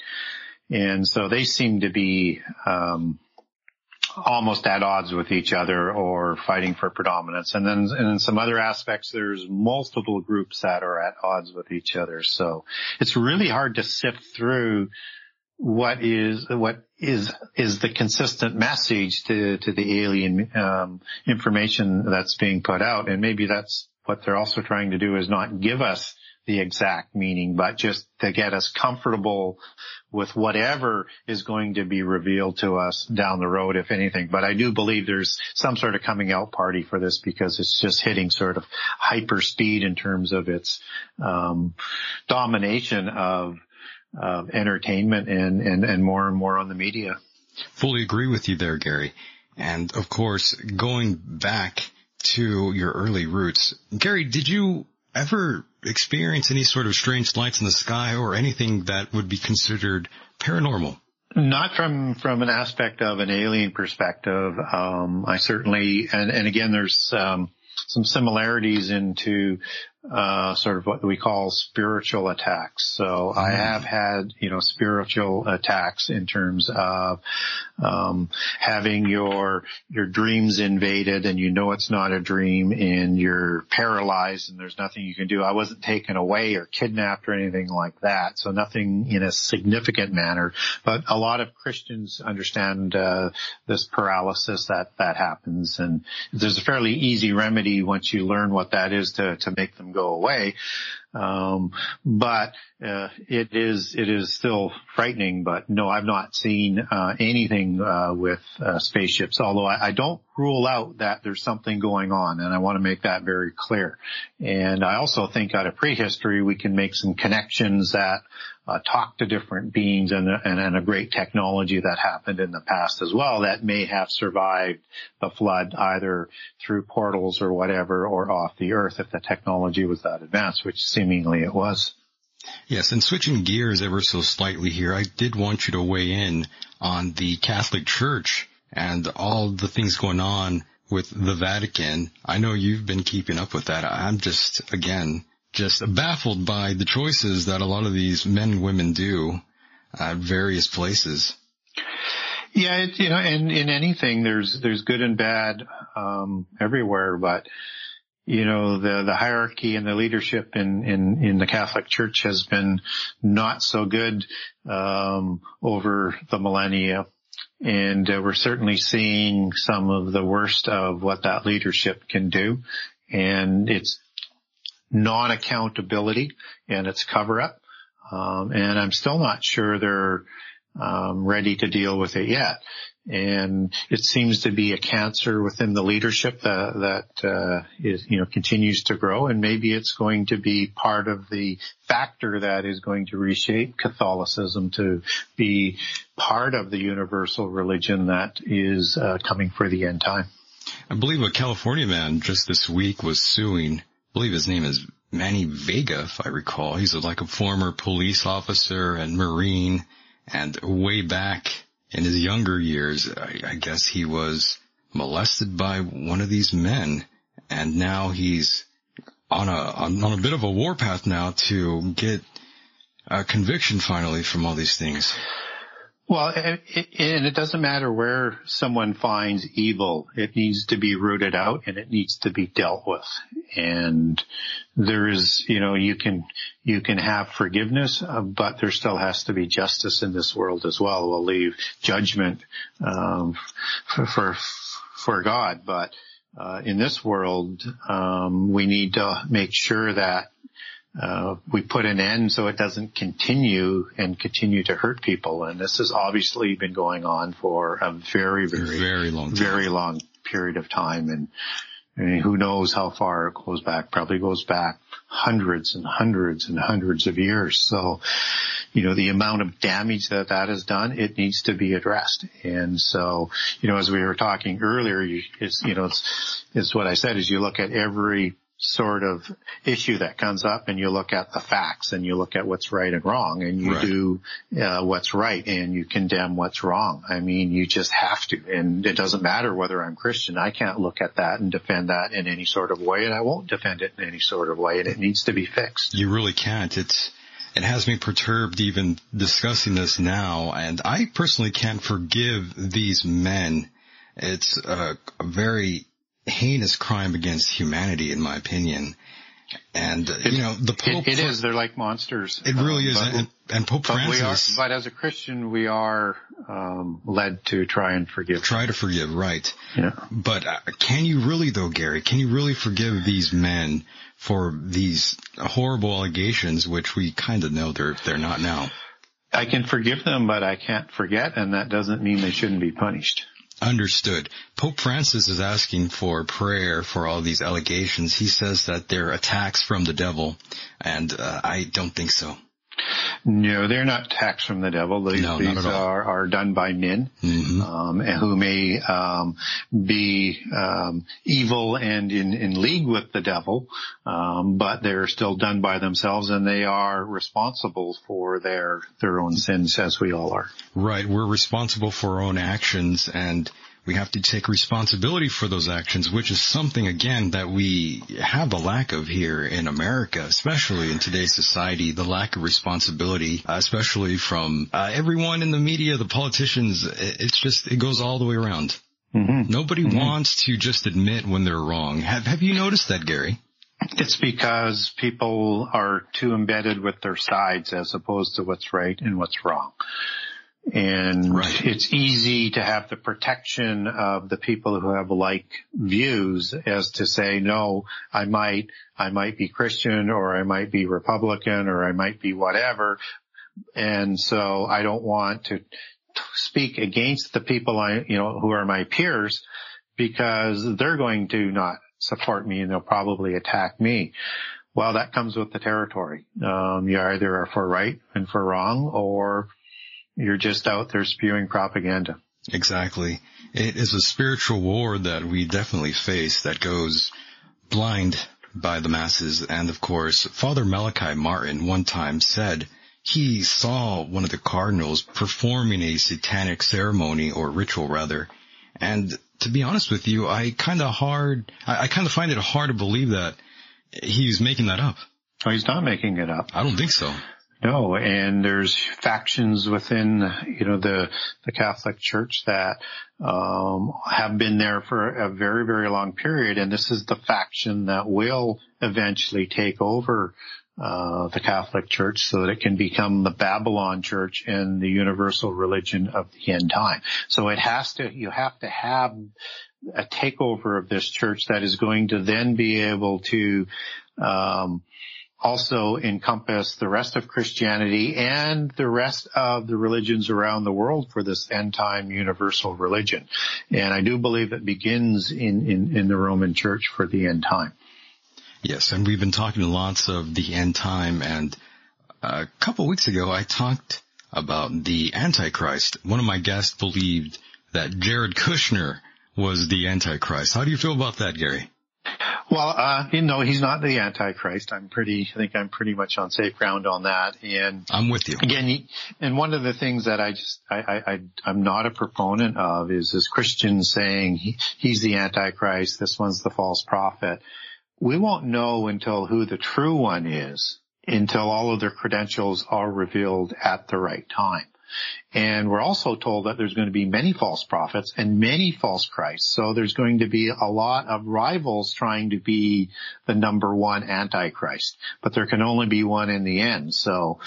And so they seem to be, um, almost at odds with each other or fighting for predominance. And then, and in some other aspects, there's multiple groups that are at odds with each other. So it's really hard to sift through what is what is is the consistent message to to the alien um, information that's being put out, and maybe that's what they're also trying to do is not give us the exact meaning, but just to get us comfortable with whatever is going to be revealed to us down the road, if anything. But I do believe there's some sort of coming out party for this because it's just hitting sort of hyper speed in terms of its um, domination of, of entertainment and, and, and more and more on the media. Fully agree with you there, Gary. And of course, going back to your early roots, Gary, did you ever experience any sort of strange lights in the sky or anything that would be considered paranormal? Not from from an aspect of an alien perspective. Um, I certainly, and, and again, there's um, some similarities into uh, sort of what we call spiritual attacks. So I mm. have had, you know, spiritual attacks in terms of, um, having your, your dreams invaded and you know it's not a dream and you're paralyzed and there's nothing you can do. I wasn't taken away or kidnapped or anything like that. So nothing in a significant manner, but a lot of Christians understand, uh, this paralysis that, that happens and there's a fairly easy remedy once you learn what that is to, to make them go away. Um, but uh, it is it is still frightening. But no, I've not seen uh, anything uh, with uh, spaceships. Although I, I, don't rule out that there's something going on, and I want to make that very clear. And I also think out of prehistory we can make some connections that uh, talk to different beings and, and, and, a great technology that happened in the past as well that may have survived the flood either through portals or whatever or off the earth if the technology was that advanced, which seemingly it was. Yes, and switching gears ever so slightly here, I did want you to weigh in on the Catholic Church and all the things going on with the Vatican. I know you've been keeping up with that. I'm just, again, just baffled by the choices that a lot of these men and women do at various places. Yeah, it, you know, and in anything, there's there's good and bad um, everywhere, but you know the the hierarchy and the leadership in in in the Catholic Church has been not so good um, over the millennia. And uh, we're certainly seeing some of the worst of what that leadership can do. And it's non-accountability and its cover up. Um, and I'm still not sure they're um, ready to deal with it yet. And it seems to be a cancer within the leadership that, that uh, is, you know, continues to grow, and maybe it's going to be part of the factor that is going to reshape Catholicism to be part of the universal religion that is uh, coming for the end time. I believe a California man just this week was suing I believe his name is Manny Vega, if I recall. He's like a former police officer and Marine, and way back in his younger years, I, I guess he was molested by one of these men, and now he's on a on, on a bit of a warpath now to get a conviction finally from all these things. Well, and it doesn't matter where someone finds evil. It needs to be rooted out and it needs to be dealt with. And there is, you know, you can, you can have forgiveness, uh, but there still has to be justice in this world as well. We'll leave judgment, um, for, for, for God, but, uh, in this world, um, we need to make sure that uh, we put an end so it doesn't continue and continue to hurt people. And this has obviously been going on for a very, very, very long, time. very long period of time. And I mean, who knows how far it goes back? Probably goes back hundreds and hundreds and hundreds of years. So, you know, the amount of damage that that has done, it needs to be addressed. And so, you know, as we were talking earlier, it's, you know, it's, it's what I said is you look at every sort of issue that comes up and you look at the facts and you look at what's right and wrong and you right. do uh, what's right and you condemn what's wrong. I mean, you just have to. And it doesn't matter whether I'm Christian. I can't look at that and defend that in any sort of way and I won't defend it in any sort of way and it needs to be fixed. You really can't. It's, it has me perturbed even discussing this now and I personally can't forgive these men It's a, a very heinous crime against humanity, in my opinion. And uh, you know, the Pope. It, it is. They're like monsters. It really Um, is. but- And, and Pope But we are, Francis but as a Christian, we are um, led to try and forgive. try to forgive, right? Yeah. But uh, can you really, though, Gary? Can you really forgive these men for these horrible allegations, which we kind of know they're they're not now? I can forgive them, but I can't forget, and that doesn't mean they shouldn't be punished. Understood. Pope Francis is asking for prayer for all these allegations. He says that they're attacks from the devil, and uh, I don't think so. No, they're not taxed from the devil. These, No, these are, are done by men hmm um, who may um, be um, evil and in, in league with the devil, um, but they're still done by themselves, and they are responsible for their their own sins, as we all are. Right. We're responsible for our own actions, and we have to take responsibility for those actions, which is something again that we have a lack of here in America, especially in today's society, the lack of responsibility, uh, especially from uh, everyone in the media, the politicians. It- It's just, it goes all the way around. Mm-hmm. Nobody wants to just admit when they're wrong. Have, have you noticed that, Gary? It's because people are too embedded with their sides as opposed to what's right and what's wrong. And Right. it's easy to have the protection of the people who have like views as to say, no, I might, I might be Christian or I might be Republican or I might be whatever. And so I don't want to speak against the people I, you know, who are my peers because they're going to not support me and they'll probably attack me. Well, that comes with the territory. Um, you either are for right and for wrong or you're just out there spewing propaganda. Exactly. It is a spiritual war that we definitely face that goes blind by the masses. And of course, Father Malachi Martin one time said he saw one of the cardinals performing a satanic ceremony or ritual rather. And to be honest with you, I kind of hard, I, I kind of find it hard to believe that he's making that up. Oh, he's not making it up. I don't think so. No, and there's factions within, you know, the the Catholic Church that um, have been there for a very, very long period, and this is the faction that will eventually take over uh, the Catholic Church so that it can become the Babylon Church and the universal religion of the end time. So it has to, you have to have a takeover of this church that is going to then be able to um, also encompass the rest of Christianity and the rest of the religions around the world for this end time universal religion. And I do believe it begins in, in, in the Roman church for the end time. Yes, and we've been talking lots of the end time and a couple weeks ago I talked about the Antichrist. One of my guests believed that Jared Kushner was the Antichrist. How do you feel about that, Gary? Well, uh, you know, he's not the Antichrist. I'm pretty, I think I'm pretty much on safe ground on that. And I'm with you. again, he- and one of the things that I just, I, I, I I'm not a proponent of is this Christians saying he, he's the Antichrist, this one's the false prophet. We won't know until who the true one is, until all of their credentials are revealed at the right time. And we're also told that there's going to be many false prophets and many false Christs. So there's going to be a lot of rivals trying to be the number one Antichrist, but there can only be one in the end. So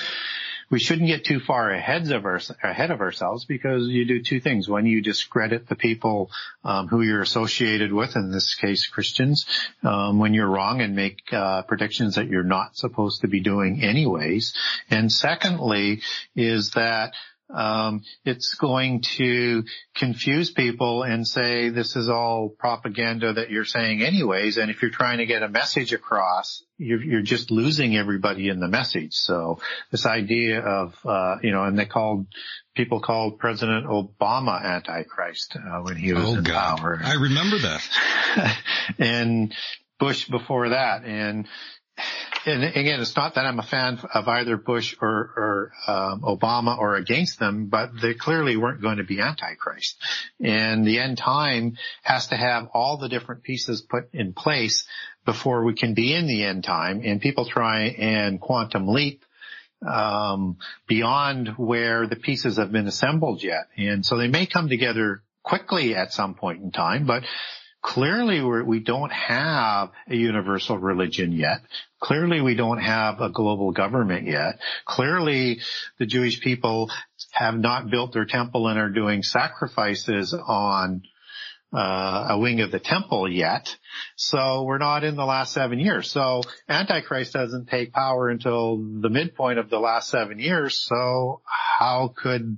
we shouldn't get too far ahead of our, ahead of ourselves because you do two things. One, you discredit the people um, who you're associated with, in this case Christians, um, when you're wrong and make uh, predictions that you're not supposed to be doing anyways. And secondly, is that um, it's going to confuse people and say this is all propaganda that you're saying anyways. And if you're trying to get a message across, you're, you're just losing everybody in the message. So this idea of, uh, you know, and they called, people called President Obama Antichrist uh, when he was Oh in God. power. I remember that. and Bush before that. And and again, it's not that I'm a fan of either Bush or, or um, Obama or against them, but they clearly weren't going to be antichrist. And the end time has to have all the different pieces put in place before we can be in the end time. And people try and quantum leap um, beyond where the pieces have been assembled yet. And so they may come together quickly at some point in time, but clearly we're, we do not have a universal religion yet. Clearly we don't have a global government yet. Clearly the Jewish people have not built their temple and are doing sacrifices on uh, a wing of the temple yet. So we're not in the last seven years. So Antichrist doesn't take power until the midpoint of the last seven years. So how could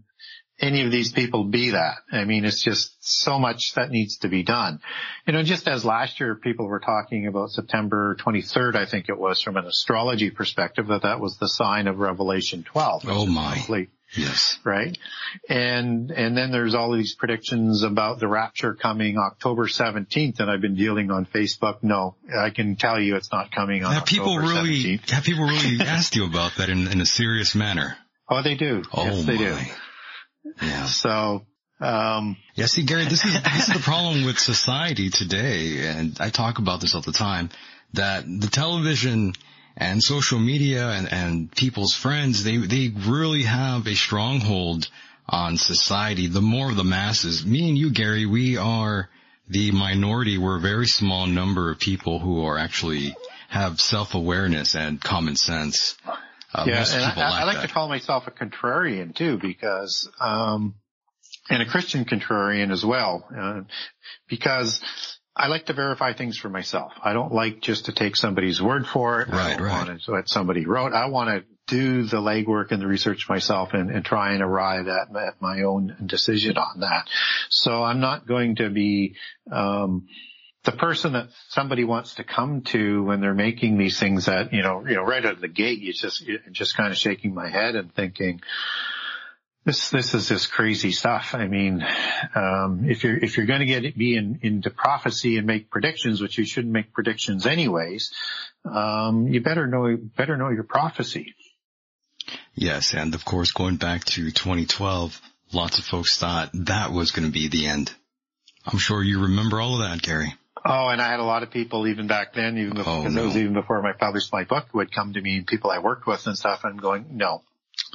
any of these people be that. I mean, it's just so much that needs to be done. You know, just as last year people were talking about September 23rd, I think it was from an astrology perspective that that was the sign of Revelation 12. Oh my. Yes. Right. And, and then there's all these predictions about the rapture coming October 17th. And I've been dealing on Facebook. No, I can tell you it's not coming on have October people really, 17th. Have people really asked you about that in, in a serious manner? Oh, they do. Oh yes, they my. do. Yeah. So, um, Yeah, see, Gary, this is this is the problem with society today, and I talk about this all the time. That the television and social media and, and people's friends, they they really have a stronghold on society. The more of the masses, me and you, Gary, we are the minority. We're a very small number of people who are actually have self awareness and common sense. Uh, yeah, and I, people I like to call myself a contrarian too, because um, and a Christian contrarian as well, uh, because I like to verify things for myself. I don't like just to take somebody's word for it. Right, I don't right. want it, what somebody wrote. I want to do the legwork and the research myself and, and try and arrive at, at my own decision on that. So I'm not going to be um, the person that somebody wants to come to when they're making these things that, you know, you know, right out of the gate, you just, you're just kind of shaking my head and thinking, this, this is just crazy stuff. I mean, um, if you're, if you're going to get, be in, into prophecy and make predictions, which you shouldn't make predictions anyways, um, you better know, better know your prophecy. Yes, and of course, going back to 2012, lots of folks thought that was going to be the end. I'm sure you remember all of that, Gary. Oh, and I had a lot of people even back then, even before, Oh, no. it was even before I published my book, would come to me and people I worked with and stuff and going, no,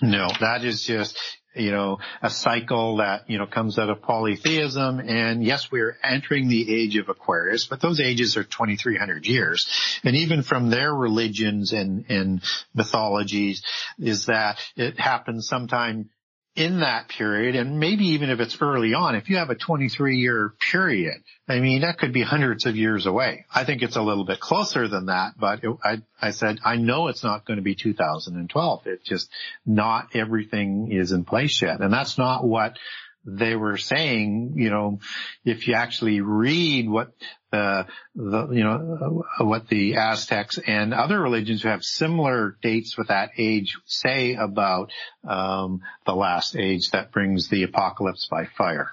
no, that is just, you know, a cycle that, you know, comes out of polytheism. And yes, we're entering the age of Aquarius, but those ages are 2300 years. And even from their religions and, and mythologies is that it happens sometime in that period, and maybe even if it's early on, if you have a 23 year period, I mean, that could be hundreds of years away. I think it's a little bit closer than that, but it, I, I said, I know it's not going to be 2012. It's just not everything is in place yet. And that's not what they were saying, you know, if you actually read what the, you know, what the Aztecs and other religions who have similar dates with that age say about, um, the last age that brings the apocalypse by fire.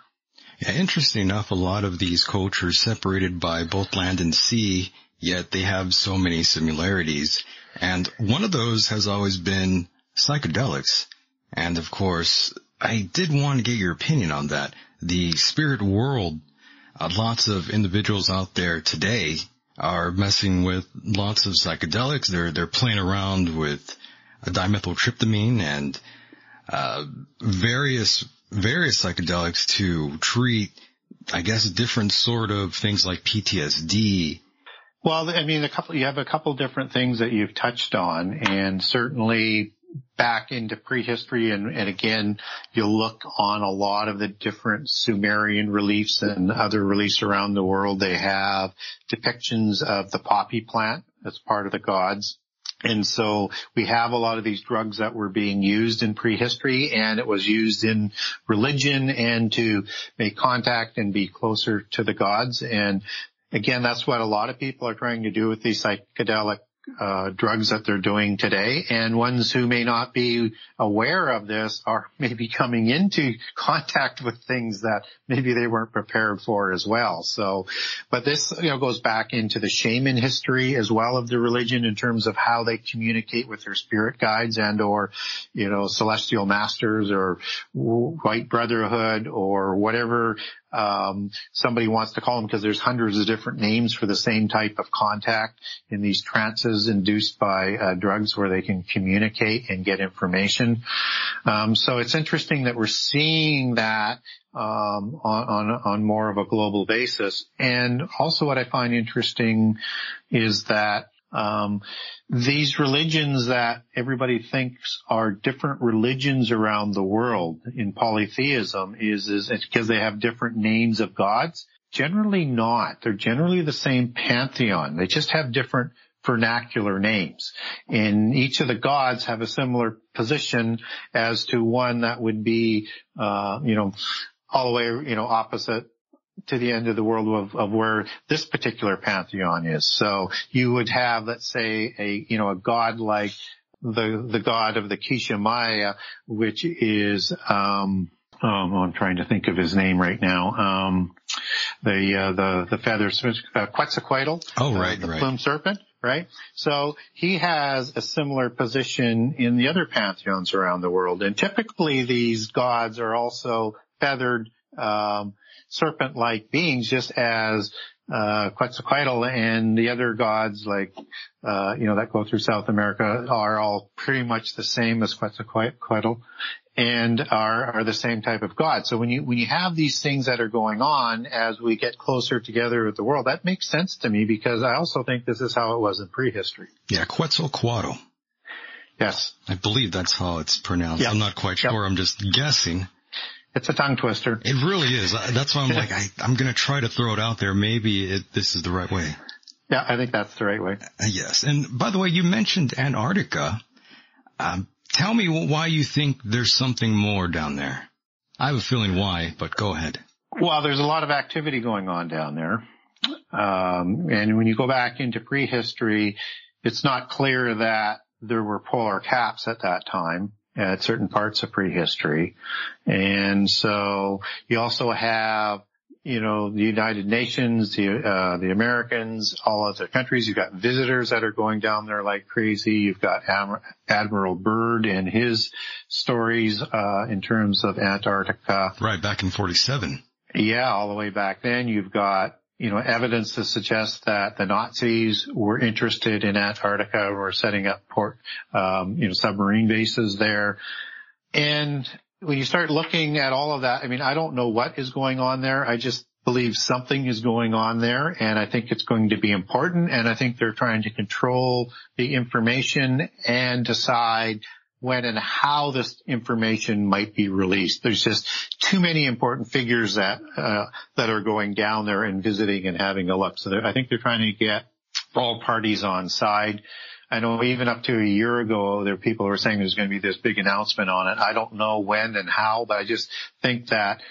Yeah, interesting enough, a lot of these cultures separated by both land and sea, yet they have so many similarities. And one of those has always been psychedelics. And of course, I did want to get your opinion on that. The spirit world, uh, lots of individuals out there today are messing with lots of psychedelics. They're, they're playing around with dimethyltryptamine and, uh, various, various psychedelics to treat, I guess, different sort of things like PTSD. Well, I mean, a couple, you have a couple different things that you've touched on and certainly back into prehistory and, and again, you'll look on a lot of the different Sumerian reliefs and other reliefs around the world. They have depictions of the poppy plant as part of the gods. And so we have a lot of these drugs that were being used in prehistory and it was used in religion and to make contact and be closer to the gods. And again, that's what a lot of people are trying to do with these psychedelic uh, drugs that they're doing today and ones who may not be aware of this are maybe coming into contact with things that maybe they weren't prepared for as well. So, but this, you know, goes back into the shaman history as well of the religion in terms of how they communicate with their spirit guides and or, you know, celestial masters or white brotherhood or whatever um, somebody wants to call them because there's hundreds of different names for the same type of contact in these trances induced by uh, drugs where they can communicate and get information. Um, so it's interesting that we're seeing that um, on, on, on more of a global basis. And also, what I find interesting is that um, these religions that everybody thinks are different religions around the world in polytheism is is because they have different names of gods. Generally not. They're generally the same pantheon. They just have different vernacular names. And each of the gods have a similar position as to one that would be, uh, you know, all the way, you know, opposite to the end of the world of, of, where this particular pantheon is. So you would have, let's say, a you know a god like the the god of the Quiché Maya, which is um, um, I'm trying to think of his name right now. Um, the uh, the the feather uh, Quetzalcoatl. Oh right, uh, the right. plume serpent. Right. So he has a similar position in the other pantheons around the world. And typically these gods are also feathered, um, serpent-like beings just as uh, Quetzalcoatl and the other gods like, uh, you know, that go through South America are all pretty much the same as Quetzalcoatl and are, are the same type of god. So when you, when you have these things that are going on as we get closer together with the world, that makes sense to me because I also think this is how it was in prehistory. Yeah, Quetzalcoatl. Yes. I believe that's how it's pronounced. Yeah. I'm not quite sure. Yep. I'm just guessing. It's a tongue twister. It really is. That's why I'm like, I, I'm going to try to throw it out there. Maybe it, this is the right way. Yeah, I think that's the right way. Uh, yes. And by the way, you mentioned Antarctica. Um, tell me why you think there's something more down there. I have a feeling why, but go ahead. Well, there's a lot of activity going on down there. Um, and when you go back into prehistory, it's not clear that there were polar caps at that time at certain parts of prehistory. And so you also have, you know, the United Nations, the, uh, the Americans, all other countries. You've got visitors that are going down there like crazy. You've got Admiral Byrd and his stories, uh, in terms of Antarctica. Right, back in 47. Yeah, all the way back then. You've got, you know, evidence to suggest that the Nazis were interested in Antarctica, were setting up port, um, you know, submarine bases there. And when you start looking at all of that, I mean, I don't know what is going on there. I just believe something is going on there and I think it's going to be important and I think they're trying to control the information and decide when and how this information might be released. There's just too many important figures that uh, that are going down there and visiting and having a look. So I think they're trying to get all parties on side. I know even up to a year ago, there were people who were saying there's going to be this big announcement on it. I don't know when and how, but I just think that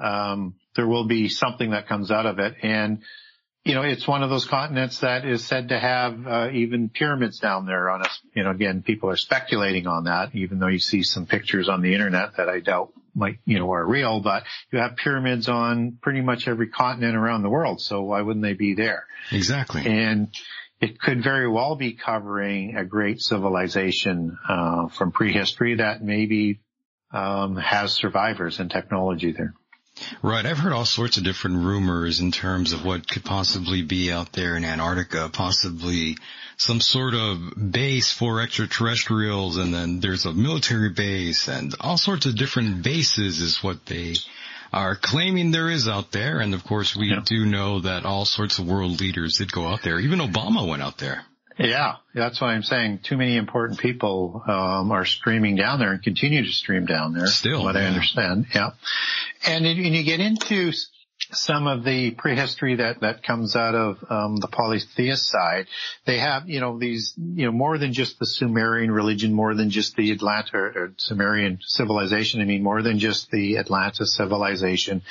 um, there will be something that comes out of it. And you know, it's one of those continents that is said to have uh, even pyramids down there on us. You know, again, people are speculating on that, even though you see some pictures on the internet that I doubt might, you know, are real, but you have pyramids on pretty much every continent around the world. So why wouldn't they be there? Exactly. And it could very well be covering a great civilization uh, from prehistory that maybe um, has survivors and technology there. Right. I've heard all sorts of different rumors in terms of what could possibly be out there in Antarctica, possibly some sort of base for extraterrestrials and then there's a military base and all sorts of different bases is what they are claiming there is out there. And of course we Yeah. do know that all sorts of world leaders did go out there. Even Obama went out there. Yeah, that's what I'm saying. Too many important people um, are streaming down there and continue to stream down there. Still, what I understand. Yeah, and when you get into some of the prehistory that that comes out of um, the polytheist side, they have you know these you know more than just the Sumerian religion, more than just the Atlanta or Sumerian civilization. I mean, more than just the Atlantis civilization,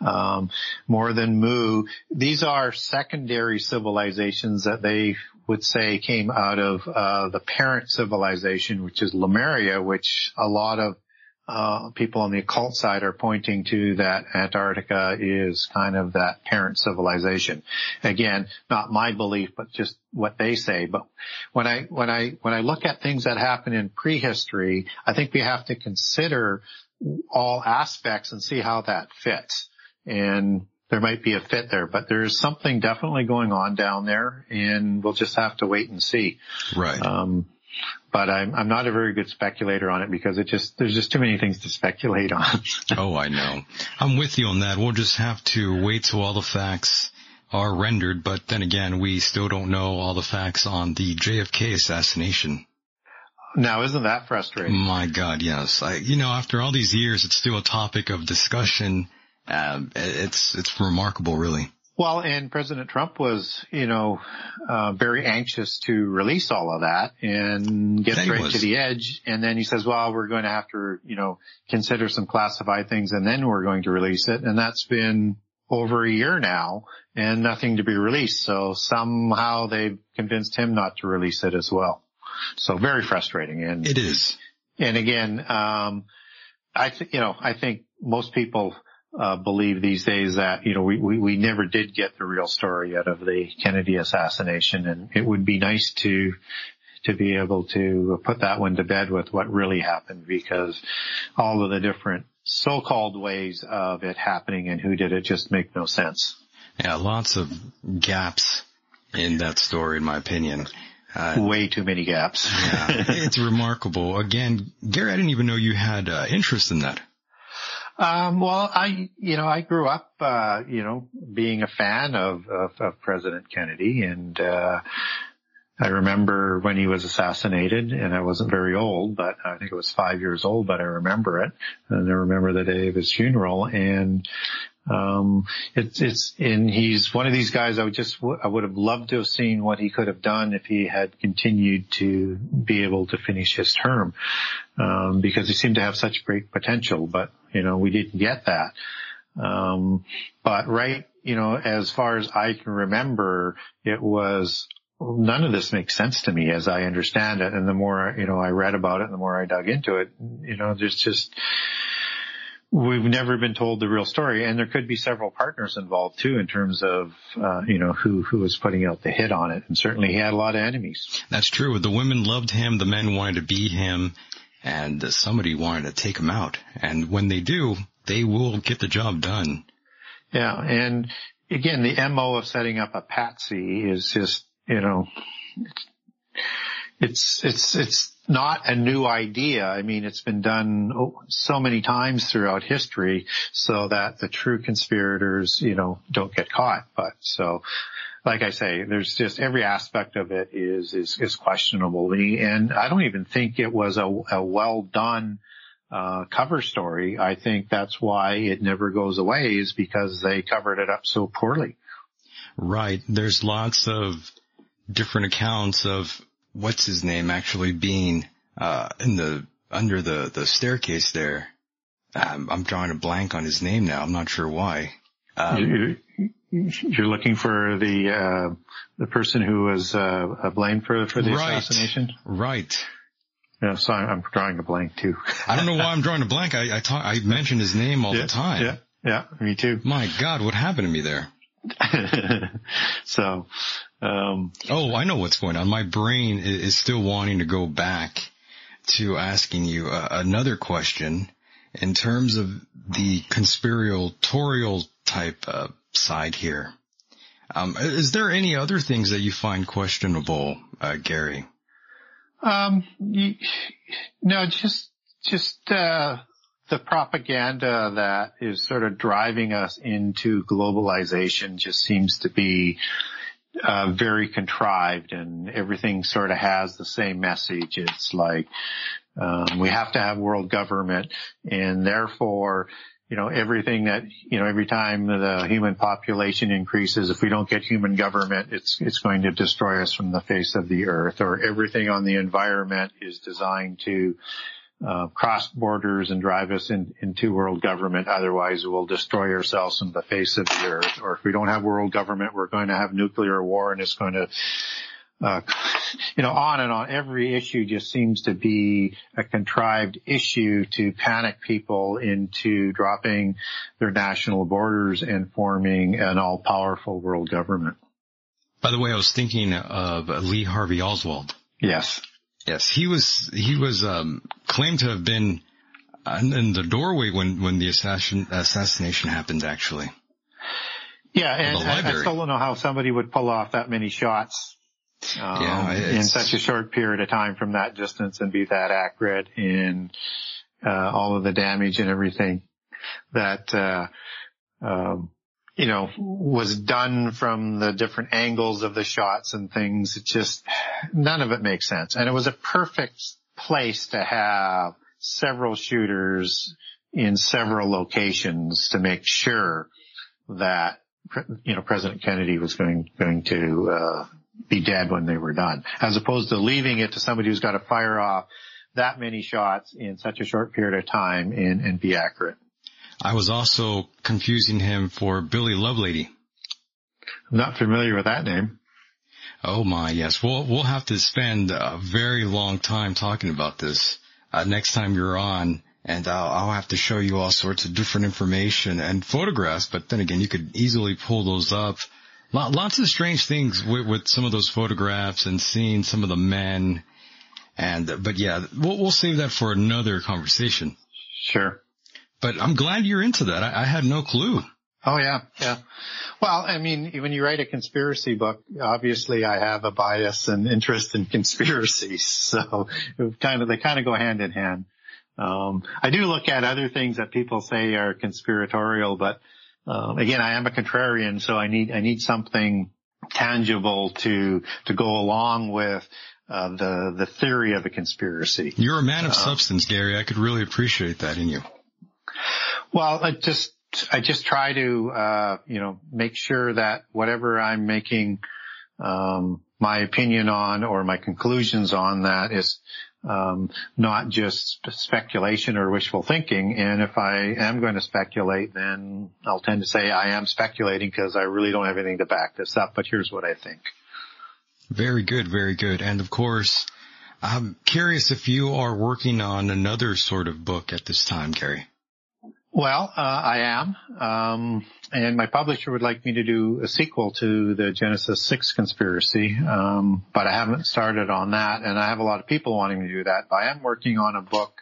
um, more than Mu. These are secondary civilizations that they would say came out of uh, the parent civilization, which is Lemuria, which a lot of uh, people on the occult side are pointing to that Antarctica is kind of that parent civilization. Again, not my belief, but just what they say. But when I when I when I look at things that happen in prehistory, I think we have to consider all aspects and see how that fits. and there might be a fit there, but there's something definitely going on down there and we'll just have to wait and see. Right. Um, but I'm, I'm not a very good speculator on it because it just, there's just too many things to speculate on. oh, I know. I'm with you on that. We'll just have to wait till all the facts are rendered, but then again, we still don't know all the facts on the JFK assassination. Now, isn't that frustrating? My God, yes. I, you know, after all these years, it's still a topic of discussion. Um, it's it's remarkable, really. Well, and President Trump was, you know, uh, very anxious to release all of that and get straight to the edge. And then he says, well, we're going to have to, you know, consider some classified things and then we're going to release it. And that's been over a year now and nothing to be released. So somehow they've convinced him not to release it as well. So very frustrating. And it is. And again, um, I think, you know, I think most people, believe these days that, you know, we, we, we never did get the real story out of the Kennedy assassination and it would be nice to, to be able to put that one to bed with what really happened because all of the different so-called ways of it happening and who did it just make no sense. Yeah, lots of gaps in that story, in my opinion. Uh, Way too many gaps. yeah, it's remarkable. Again, Gary, I didn't even know you had uh, interest in that. Um, well, I, you know, I grew up, uh, you know, being a fan of, of, of President Kennedy and, uh, I remember when he was assassinated and I wasn't very old, but I think it was five years old, but I remember it. And I remember the day of his funeral and, um, it's, it's, and he's one of these guys I would just, I would have loved to have seen what he could have done if he had continued to be able to finish his term. Um, because he seemed to have such great potential, but, you know, we didn't get that. Um, but right, you know, as far as I can remember, it was none of this makes sense to me as I understand it. And the more, you know, I read about it and the more I dug into it, you know, there's just, we've never been told the real story. And there could be several partners involved too in terms of, uh, you know, who, who was putting out the hit on it. And certainly he had a lot of enemies. That's true. The women loved him. The men wanted to be him and somebody wanted to take him out. And when they do, they will get the job done. Yeah. And again, the MO of setting up a patsy is just you know, it's, it's, it's not a new idea. I mean, it's been done so many times throughout history so that the true conspirators, you know, don't get caught. But so, like I say, there's just every aspect of it is, is, is questionable. And I don't even think it was a, a well done, uh, cover story. I think that's why it never goes away is because they covered it up so poorly. Right. There's lots of different accounts of what's his name actually being uh, in the under the the staircase there. Um, I'm drawing a blank on his name now. I'm not sure why. Um, you're looking for the uh, the person who was uh, blamed for for the right, assassination, right? Yeah, so I'm drawing a blank too. I don't know why I'm drawing a blank. I I, talk, I mention his name all yeah, the time. Yeah, yeah, me too. My God, what happened to me there? so, um, oh, I know what's going on. My brain is still wanting to go back to asking you uh, another question in terms of the conspiratorial type uh, side here. Um, is there any other things that you find questionable, uh, Gary? Um, you, no, just, just, uh, the propaganda that is sort of driving us into globalization just seems to be uh, very contrived and everything sort of has the same message. It's like um, we have to have world government and therefore you know, everything that, you know, every time the human population increases, if we don't get human government, it's, it's going to destroy us from the face of the earth or everything on the environment is designed to, uh, cross borders and drive us in, into world government. Otherwise, we'll destroy ourselves from the face of the earth. Or if we don't have world government, we're going to have nuclear war and it's going to, uh, you know, on and on. Every issue just seems to be a contrived issue to panic people into dropping their national borders and forming an all-powerful world government. By the way, I was thinking of Lee Harvey Oswald. Yes. Yes, he was he was um, claimed to have been in the doorway when, when the assassin, assassination happened, actually. Yeah, and I, I, still don't know how somebody would pull off that many shots um, yeah, in such a short period of time from that distance and be that accurate in uh, all of the damage and everything that uh, um, you know was done from the different angles of the shots and things. It just none of it makes sense, and it was a perfect place to have several shooters in several locations to make sure that you know President Kennedy was going going to uh, be dead when they were done, as opposed to leaving it to somebody who's got to fire off that many shots in such a short period of time and, and be accurate. I was also confusing him for Billy Lovelady. I'm not familiar with that name. Oh my, yes. We'll, we'll have to spend a very long time talking about this, uh, next time you're on and I'll, I'll, have to show you all sorts of different information and photographs, but then again, you could easily pull those up. Lots of strange things with, with some of those photographs and seeing some of the men and, but yeah, we'll, we'll save that for another conversation. Sure. But I'm glad you're into that. I, I had no clue. Oh yeah, yeah. Well, I mean, when you write a conspiracy book, obviously I have a bias and interest in conspiracies, so kind of they kind of go hand in hand. Um, I do look at other things that people say are conspiratorial, but um, again, I am a contrarian, so I need I need something tangible to to go along with uh, the the theory of a conspiracy. You're a man of uh, substance, Gary. I could really appreciate that in you. Well, I just I just try to uh, you know make sure that whatever I'm making um, my opinion on or my conclusions on that is um, not just speculation or wishful thinking. And if I am going to speculate, then I'll tend to say I am speculating because I really don't have anything to back this up. But here's what I think. Very good, very good. And of course, I'm curious if you are working on another sort of book at this time, Gary. Well, uh, I am, um, and my publisher would like me to do a sequel to the Genesis Six conspiracy, um, but I haven't started on that, and I have a lot of people wanting to do that. But I am working on a book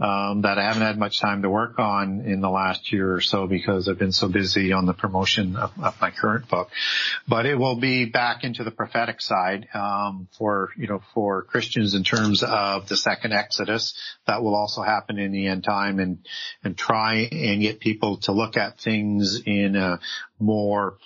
um, that I haven't had much time to work on in the last year or so because I've been so busy on the promotion of, of my current book. But it will be back into the prophetic side um, for you know for Christians in terms of the second Exodus that will also happen in the end time and and try and get people to look at things in a more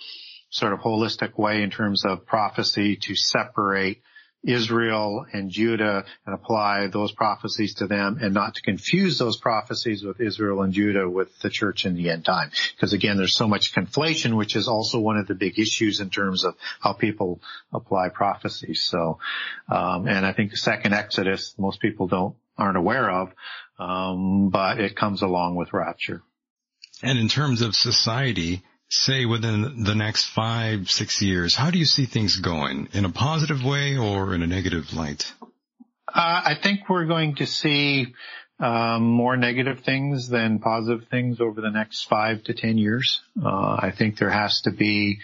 sort of holistic way in terms of prophecy to separate Israel and Judah and apply those prophecies to them and not to confuse those prophecies with Israel and Judah with the church in the end time. Because again, there's so much conflation, which is also one of the big issues in terms of how people apply prophecies. So, um, and I think the second Exodus, most people don't, aren't aware of, um, but it comes along with rapture. And in terms of society, say within the next five, six years, how do you see things going in a positive way or in a negative light? Uh, I think we're going to see um, more negative things than positive things over the next five to ten years. Uh, I think there has to be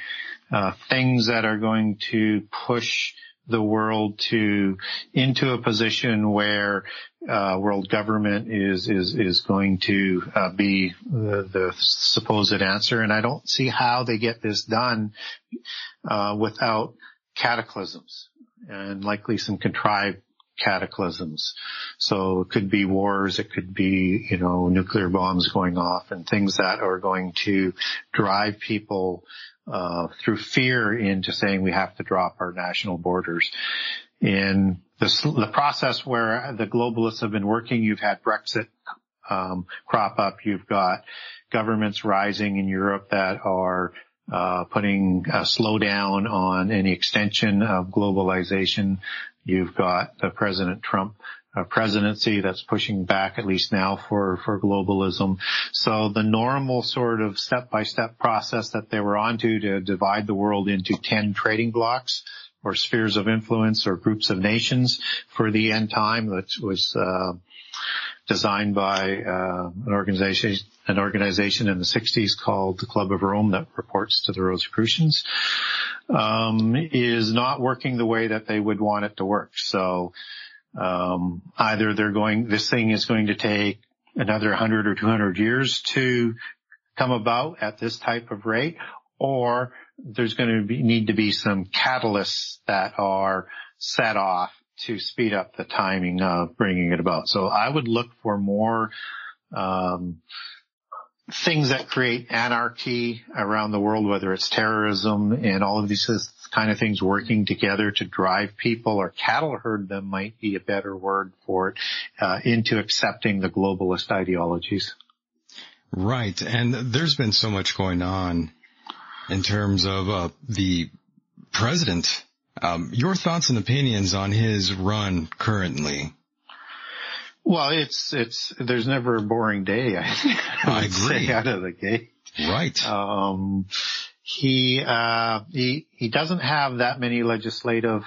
uh, things that are going to push the world to into a position where uh, world government is is is going to uh, be the, the, supposed answer, and I don't see how they get this done uh, without cataclysms and likely some contrived cataclysms. So it could be wars, it could be you know nuclear bombs going off, and things that are going to drive people uh, through fear into saying we have to drop our national borders. In the, the process where the globalists have been working, you've had Brexit um, crop up. You've got governments rising in Europe that are uh, putting a slowdown on any extension of globalization. You've got the President Trump presidency that's pushing back at least now for for globalism. So the normal sort of step by step process that they were onto to divide the world into ten trading blocks or spheres of influence or groups of nations for the end time that was uh, designed by uh, an organization an organization in the 60s called the Club of Rome that reports to the Rosicrucians um, is not working the way that they would want it to work. So um, either they're going, this thing is going to take another 100 or 200 years to come about at this type of rate, or there's going to be, need to be some catalysts that are set off to speed up the timing of bringing it about. So I would look for more um, things that create anarchy around the world, whether it's terrorism and all of these kind of things working together to drive people or cattle herd them might be a better word for it, uh, into accepting the globalist ideologies. Right. And there's been so much going on in terms of uh, the president. Um, your thoughts and opinions on his run currently? Well, it's it's there's never a boring day. I, I agree. out of the gate. Right. Um, he uh, he he doesn't have that many legislative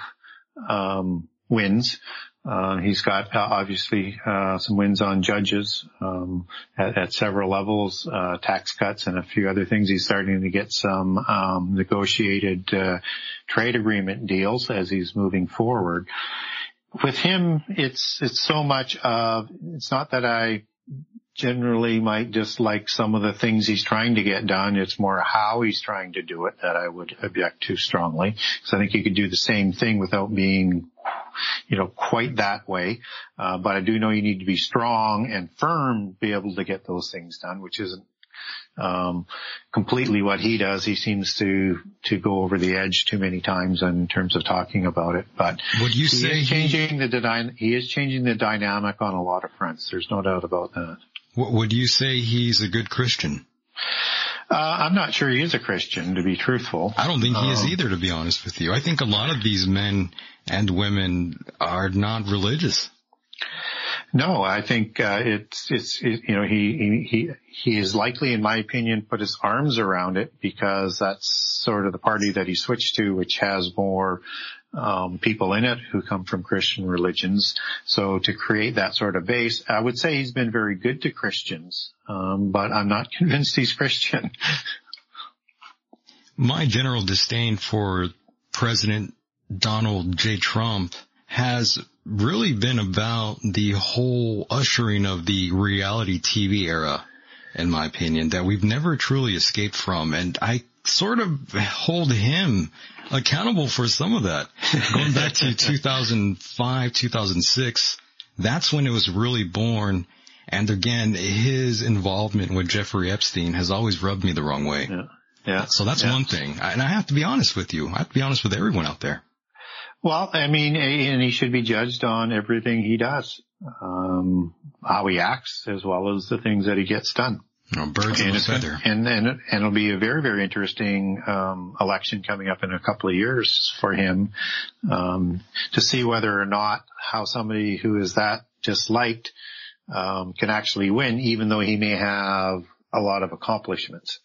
um, wins. Uh, he's got uh, obviously uh, some wins on judges um, at, at, several levels, uh, tax cuts, and a few other things. He's starting to get some um, negotiated uh, trade agreement deals as he's moving forward. With him, it's it's so much of it's not that I generally might dislike some of the things he's trying to get done. It's more how he's trying to do it that I would object to strongly. Because I think you could do the same thing without being, you know, quite that way. Uh, but I do know you need to be strong and firm, be able to get those things done, which isn't um, completely what he does. He seems to to go over the edge too many times in terms of talking about it. But would you he say is changing he... the he is changing the dynamic on a lot of fronts. There's no doubt about that. Would you say he's a good Christian? Uh, I'm not sure he is a Christian, to be truthful. I don't think he um, is either, to be honest with you. I think a lot of these men and women are not religious. No, I think uh, it's it's it, you know he he he is likely, in my opinion, put his arms around it because that's sort of the party that he switched to, which has more um, people in it who come from Christian religions. So to create that sort of base, I would say he's been very good to Christians, um, but I'm not convinced he's Christian. My general disdain for President Donald J. Trump has really been about the whole ushering of the reality TV era, in my opinion, that we've never truly escaped from. And I sort of hold him accountable for some of that. Going back to 2005, 2006, that's when it was really born. And again, his involvement with Jeffrey Epstein has always rubbed me the wrong way. Yeah. Yeah. So that's yeah. one thing. And I have to be honest with you. I have to be honest with everyone out there. Well, I mean, and he should be judged on everything he does, um, how he acts, as well as the things that he gets done. Oh, birds and, of a feather. And, and, and it'll be a very, very interesting, um, election coming up in a couple of years for him, um, to see whether or not how somebody who is that disliked, um, can actually win, even though he may have a lot of accomplishments.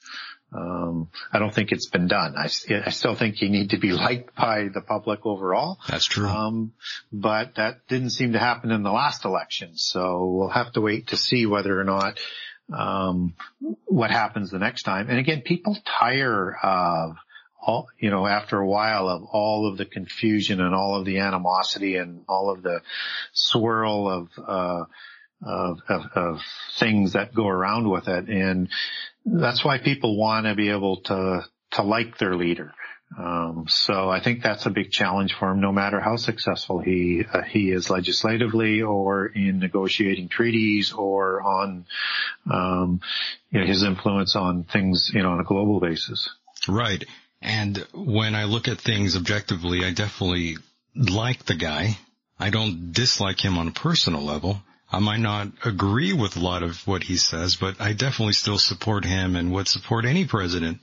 Um, I don't think it's been done. I, I, still think you need to be liked by the public overall. That's true. Um, but that didn't seem to happen in the last election. So we'll have to wait to see whether or not um, what happens the next time. And again, people tire of all, you know, after a while of all of the confusion and all of the animosity and all of the swirl of, uh, of, of, of things that go around with it. And that's why people want to be able to, to like their leader. Um, so I think that's a big challenge for him, no matter how successful he uh, he is legislatively or in negotiating treaties or on um, you know, his influence on things you know on a global basis. Right. And when I look at things objectively, I definitely like the guy. I don't dislike him on a personal level. I might not agree with a lot of what he says, but I definitely still support him and would support any president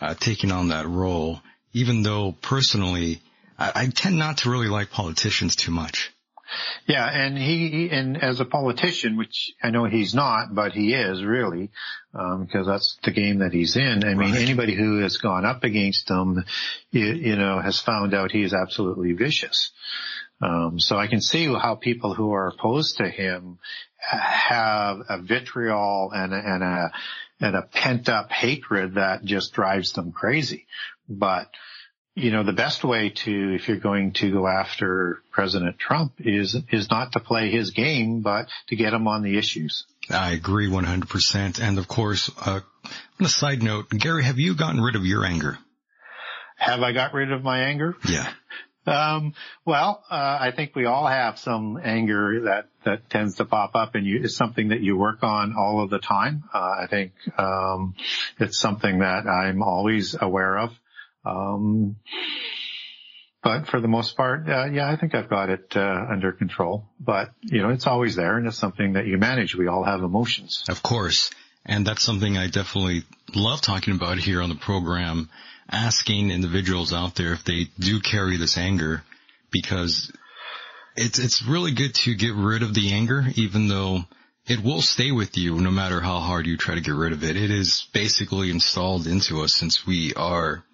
uh, taking on that role even though personally, I, I tend not to really like politicians too much. Yeah, and he, and as a politician, which I know he's not, but he is really, um, because that's the game that he's in. I mean, anybody who has gone up against him, you, you, know, has found out he is absolutely vicious. Um, so I can see how people who are opposed to him have a vitriol and a, and a, and a pent up hatred that just drives them crazy. But you know, the best way to, if you're going to go after President Trump is, is not to play his game, but to get him on the issues. I agree 100%. And of course, uh, on a side note, Gary, have you gotten rid of your anger? Have I got rid of my anger? Yeah. Um, well, uh, I think we all have some anger that, that tends to pop up and you, it's something that you work on all of the time. Uh, I think, um, it's something that I'm always aware of. Um, but for the most part, uh, yeah, I think I've got it uh, under control. But you know, it's always there, and it's something that you manage. We all have emotions, of course, and that's something I definitely love talking about here on the program. Asking individuals out there if they do carry this anger, because it's it's really good to get rid of the anger, even though it will stay with you no matter how hard you try to get rid of it. It is basically installed into us since we are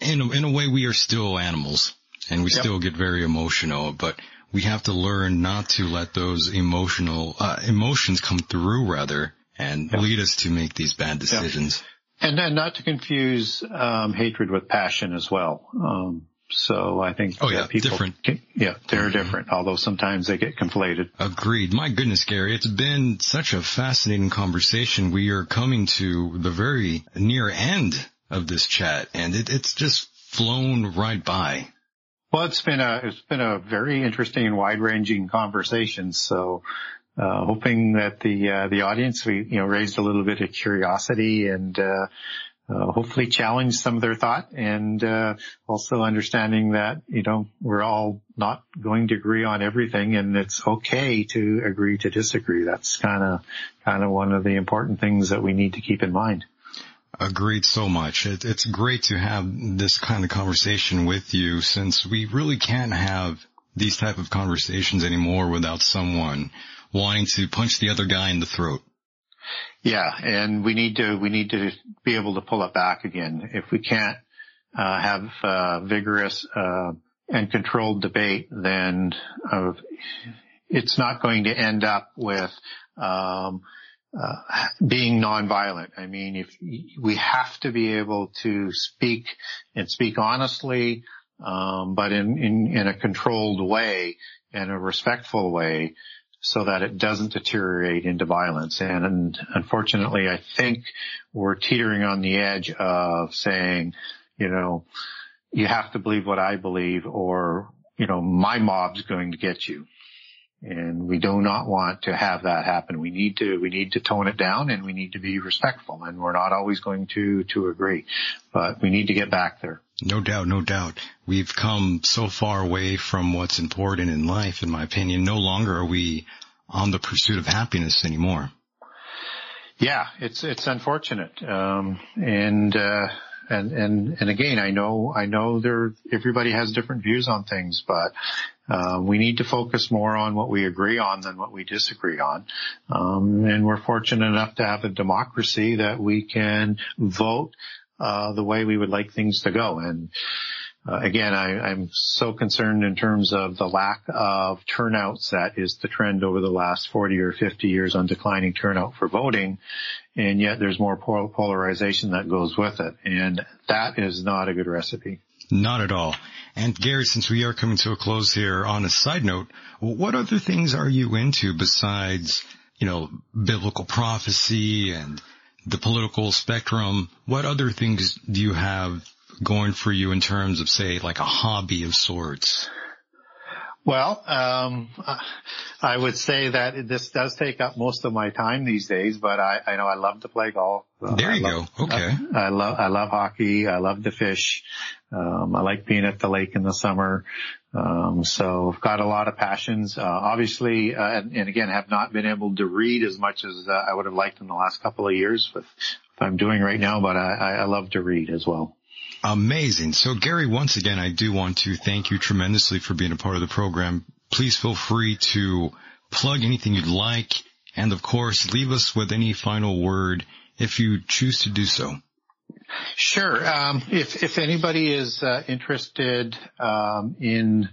in a, in a way we are still animals and we yep. still get very emotional, but we have to learn not to let those emotional, uh, emotions come through rather and yep. lead us to make these bad decisions. Yep. And then not to confuse, um, hatred with passion as well. Um, so I think oh yeah, people, different. Can, yeah, they're mm-hmm. different. Although sometimes they get conflated. Agreed. My goodness, Gary, it's been such a fascinating conversation. We are coming to the very near end of this chat and it, it's just flown right by. Well, it's been a, it's been a very interesting and wide ranging conversation. So, uh, hoping that the, uh, the audience, we, you know, raised a little bit of curiosity and, uh, uh, hopefully challenged some of their thought and uh, also understanding that you know we're all not going to agree on everything and it's okay to agree to disagree. That's kind of kind of one of the important things that we need to keep in mind. Agreed so much. It, it's great to have this kind of conversation with you since we really can't have these type of conversations anymore without someone wanting to punch the other guy in the throat. Yeah, and we need to we need to be able to pull it back again. If we can't uh, have uh, vigorous uh, and controlled debate, then uh, it's not going to end up with um, uh, being nonviolent. I mean, if we have to be able to speak and speak honestly, um, but in, in, in a controlled way, in a respectful way, so that it doesn't deteriorate into violence. And, and unfortunately, I think we're teetering on the edge of saying, you know, you have to believe what I believe or, you know, my mob's going to get you. And we do not want to have that happen. We need to, we need to tone it down and we need to be respectful and we're not always going to, to agree, but we need to get back there. No doubt, no doubt. We've come so far away from what's important in life, in my opinion. No longer are we on the pursuit of happiness anymore. Yeah, it's, it's unfortunate. Um, and, uh, and, and, and again, I know, I know there, everybody has different views on things, but, uh, we need to focus more on what we agree on than what we disagree on. Um, and we're fortunate enough to have a democracy that we can vote, uh, the way we would like things to go. And, uh, again, I, am so concerned in terms of the lack of turnouts that is the trend over the last 40 or 50 years on declining turnout for voting. And yet there's more polarization that goes with it. And that is not a good recipe. Not at all. And Gary, since we are coming to a close here on a side note, what other things are you into besides, you know, biblical prophecy and the political spectrum? What other things do you have going for you in terms of say like a hobby of sorts? Well, um, I would say that this does take up most of my time these days, but I, I know I love to play golf. There you love, go. Okay. I, I, love, I love hockey. I love to fish. Um, I like being at the lake in the summer. Um, so I've got a lot of passions. Uh, obviously, uh, and, and, again, have not been able to read as much as uh, I would have liked in the last couple of years with what I'm doing right now, but I, I love to read as well. Amazing. So Gary, once again, I do want to thank you tremendously for being a part of the program. Please feel free to plug anything you'd like. And of course, leave us with any final word if you choose to do so. Sure. Um, if, if anybody is uh, interested um, in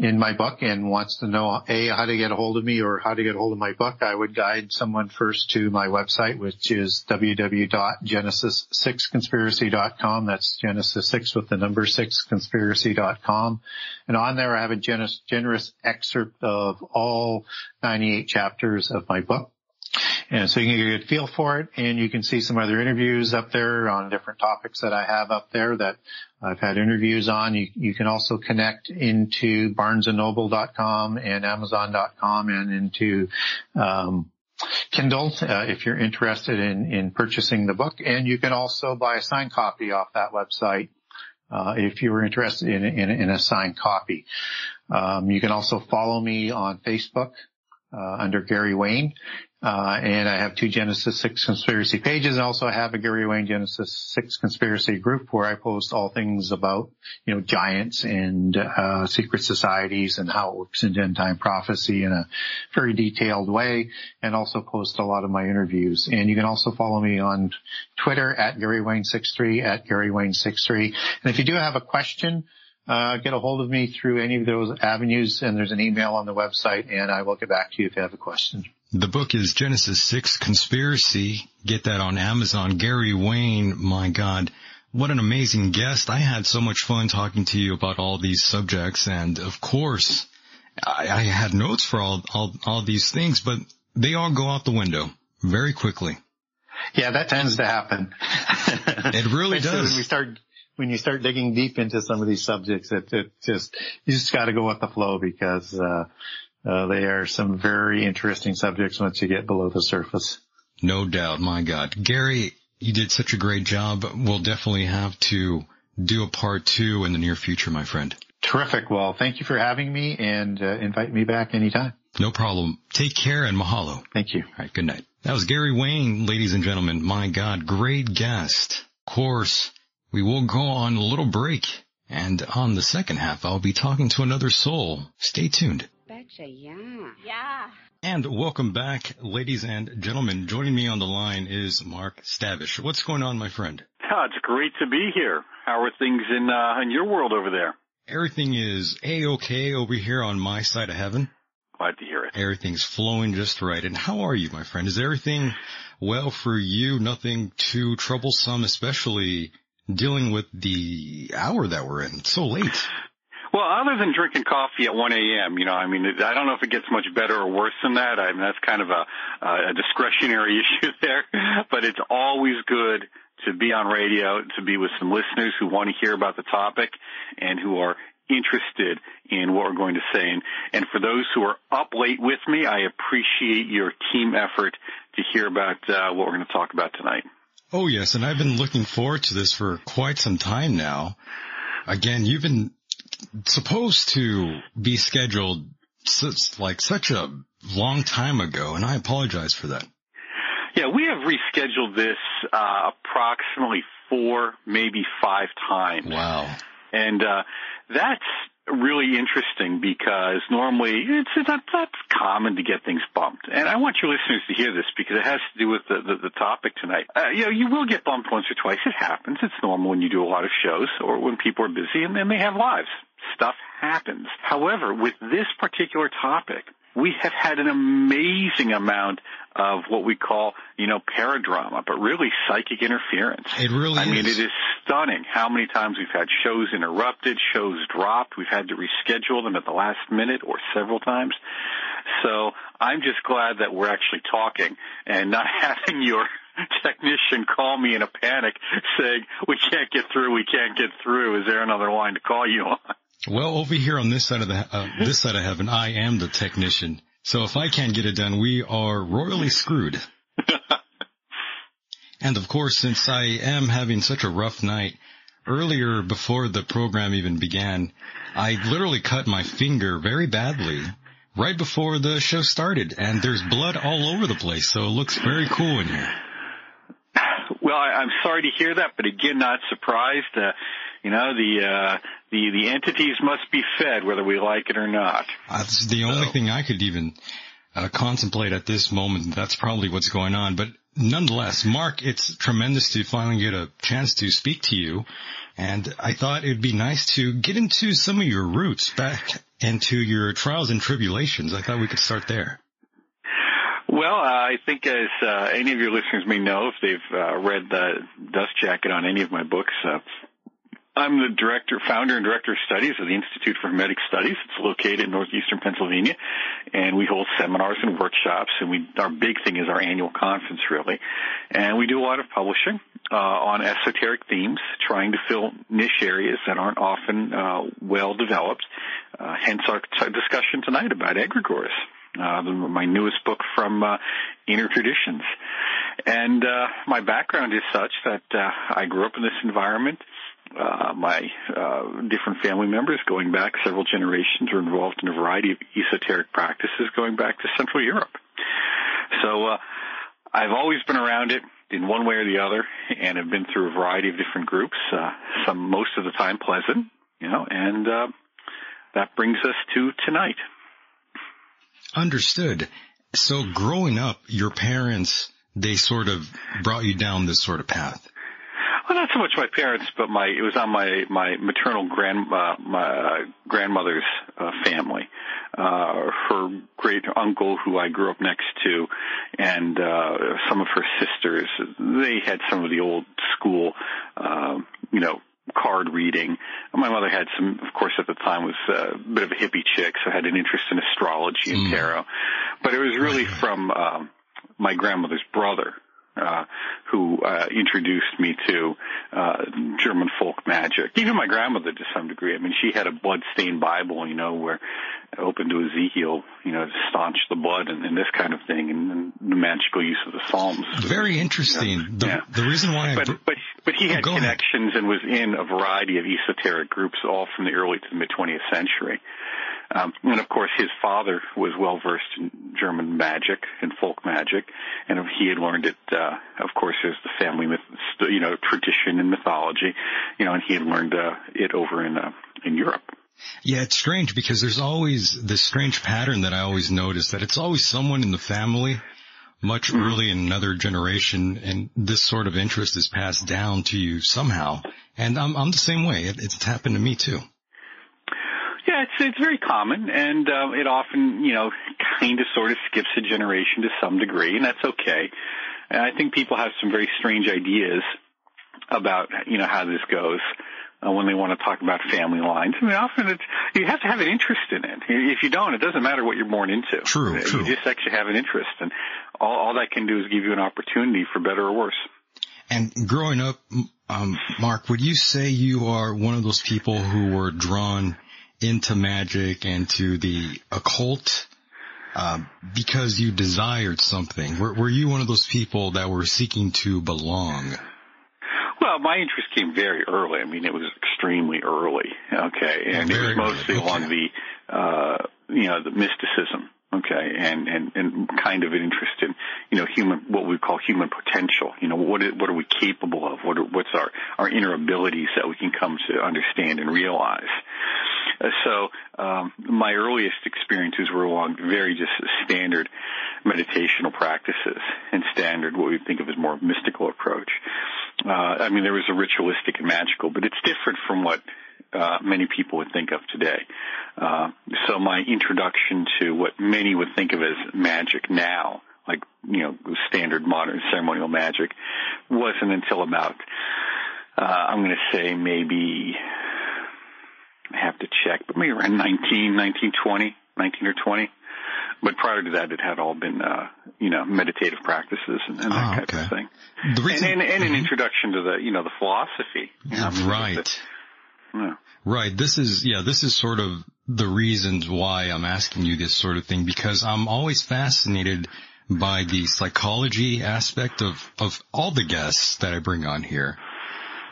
in my book and wants to know a how to get a hold of me or how to get a hold of my book, I would guide someone first to my website, which is www.genesis6conspiracy.com. That's Genesis six with the number six conspiracy.com, and on there I have a generous, generous excerpt of all 98 chapters of my book. And so you can get a good feel for it and you can see some other interviews up there on different topics that I have up there that I've had interviews on. You, you can also connect into barnesandnoble.com and amazon.com and into, um, Kindle uh, if you're interested in, in purchasing the book. And you can also buy a signed copy off that website uh, if you were interested in, in, in a signed copy. Um, you can also follow me on Facebook uh, under Gary Wayne. Uh, and I have two Genesis 6 conspiracy pages. I also I have a Gary Wayne Genesis 6 conspiracy group where I post all things about, you know, giants and, uh, secret societies and how it works in end time prophecy in a very detailed way and also post a lot of my interviews. And you can also follow me on Twitter at Gary Wayne 63 at Gary Wayne 63. And if you do have a question, uh, get a hold of me through any of those avenues and there's an email on the website and I will get back to you if you have a question. The book is Genesis 6 Conspiracy. Get that on Amazon. Gary Wayne, my God, what an amazing guest. I had so much fun talking to you about all these subjects and of course I, I had notes for all, all, all these things, but they all go out the window very quickly. Yeah, that tends to happen. It really does. When we start when you start digging deep into some of these subjects, it, it just you just got to go with the flow because uh, uh, they are some very interesting subjects once you get below the surface. No doubt, my God, Gary, you did such a great job. We'll definitely have to do a part two in the near future, my friend. Terrific. Well, thank you for having me and uh, invite me back anytime. No problem. Take care and mahalo. Thank you. All right. Good night. That was Gary Wayne, ladies and gentlemen. My God, great guest. Of course, we will go on a little break. And on the second half, I'll be talking to another soul. Stay tuned. Betcha, yeah. Yeah. And welcome back, ladies and gentlemen. Joining me on the line is Mark Stavish. What's going on, my friend? Oh, it's great to be here. How are things in uh, in your world over there? Everything is a-okay over here on my side of heaven. Glad to hear it. Everything's flowing just right. And how are you, my friend? Is everything well for you? Nothing too troublesome, especially dealing with the hour that we're in. It's so late. Well, other than drinking coffee at 1 a.m., you know, I mean, I don't know if it gets much better or worse than that. I mean, that's kind of a, a discretionary issue there, but it's always good to be on radio, to be with some listeners who want to hear about the topic and who are interested in what we're going to say. And, and for those who are up late with me, I appreciate your team effort to hear about uh, what we're going to talk about tonight. Oh yes, and I've been looking forward to this for quite some time now. Again, you've been supposed to be scheduled since like such a long time ago, and I apologize for that. Yeah, we have rescheduled this uh, approximately four, maybe five times. Wow. And uh, that's really interesting because normally it's, it's not that's common to get things bumped. And I want your listeners to hear this because it has to do with the, the, the topic tonight. Uh, you know, you will get bumped once or twice. It happens. It's normal when you do a lot of shows or when people are busy and then they have lives. Stuff happens. However, with this particular topic, we have had an amazing amount of what we call, you know, paradrama, but really psychic interference. It really I is. mean, it is stunning how many times we've had shows interrupted, shows dropped, we've had to reschedule them at the last minute or several times. So I'm just glad that we're actually talking and not having your technician call me in a panic saying, we can't get through, we can't get through. Is there another line to call you on? Well, over here on this side of the uh, this side of heaven, I am the technician. So if I can't get it done, we are royally screwed. and of course, since I am having such a rough night, earlier before the program even began, I literally cut my finger very badly right before the show started, and there's blood all over the place. So it looks very cool in here. Well, I, I'm sorry to hear that, but again, not surprised. Uh, you know, the uh, the the entities must be fed, whether we like it or not. That's the only thing I could even uh, contemplate at this moment. That's probably what's going on. But nonetheless, Mark, it's tremendous to finally get a chance to speak to you. And I thought it'd be nice to get into some of your roots back into your trials and tribulations. I thought we could start there. Well, uh, I think as uh, any of your listeners may know, if they've uh, read the dust jacket on any of my books, uh, I'm the director, founder and director of studies of the Institute for Hermetic Studies. It's located in northeastern Pennsylvania, and we hold seminars and workshops. And we, our big thing is our annual conference, really. And we do a lot of publishing uh, on esoteric themes, trying to fill niche areas that aren't often uh, well developed. Uh, hence our t- discussion tonight about egregores uh, my newest book from uh, Inner Traditions. And uh, my background is such that uh, I grew up in this environment. Uh, my uh, different family members, going back several generations, are involved in a variety of esoteric practices going back to Central Europe. So uh, I've always been around it in one way or the other, and have been through a variety of different groups. Uh, some most of the time pleasant, you know, and uh, that brings us to tonight. Understood. So growing up, your parents, they sort of brought you down this sort of path. Well, not so much my parents, but my it was on my my maternal grand uh, my uh, grandmother's uh, family. Uh, her great uncle, who I grew up next to, and uh, some of her sisters, they had some of the old school, uh, you know, card reading. My mother had some, of course, at the time was a bit of a hippie chick, so had an interest in astrology and mm. tarot. But it was really from um, my grandmother's brother uh, who uh, introduced me to uh, German folk magic. Even my grandmother, to some degree. I mean, she had a blood-stained Bible, you know, where open to Ezekiel, you know, to staunch the blood and, and this kind of thing, and, and, the magical use of the Psalms. Very interesting. You know, the, yeah. the reason why, but I... but but he oh, had connections ahead. and was in a variety of esoteric groups, all from the early to the mid 20th century. Um, and of course, his father was well versed in German magic and folk magic, and he had learned it. Uh, of course, as the family myth, you know, tradition and mythology, you know, and he had learned uh, it over in uh, in Europe. Yeah, it's strange because there's always this strange pattern that I always notice that it's always someone in the family much mm-hmm. early in another generation and this sort of interest is passed down to you somehow. And I'm, I'm the same way. It, it's happened to me too. Yeah, it's it's very common, and uh, it often, you know, kind of sort of skips a generation to some degree, and that's okay. And I think people have some very strange ideas about, you know, how this goes uh, when they want to talk about family lines. I mean, often it's you have to have an interest in it. If you don't, it doesn't matter what you're born into. True, you true. just actually have an interest, and all, all that can do is give you an opportunity for better or worse. And growing up, um, Mark, would you say you are one of those people who were drawn into magic and to the occult uh, because you desired something? Were, were you one of those people that were seeking to belong? Well, my interest came very early. I mean, it was extremely early. Okay, and very it was mostly okay. along the, uh, you know, the mysticism. Okay, and and and kind of an interest in, you know, human what we call human potential. You know, what is, what are we capable of? What are, what's our our inner abilities that we can come to understand and realize? Uh, so um, my earliest experiences were along very just standard meditational practices and standard what we think of as more mystical approach. Uh, I mean, there was a ritualistic and magical, but it's different from what uh, many people would think of today. Uh, so my introduction to what many would think of as magic now, like you know standard modern ceremonial magic, wasn't until about uh, I'm going to say maybe I have to check, but maybe around 19, 19, 20, 19 or 20. But prior to that, it had all been, uh, you know, meditative practices and, and that oh, okay. of thing. The reason, and, and, and mm-hmm. an introduction to the, you know, the philosophy. You know, right. Yeah. Right. This is, yeah, this is sort of the reasons why I'm asking you this sort of thing because I'm always fascinated by the psychology aspect of, of all the guests that I bring on here.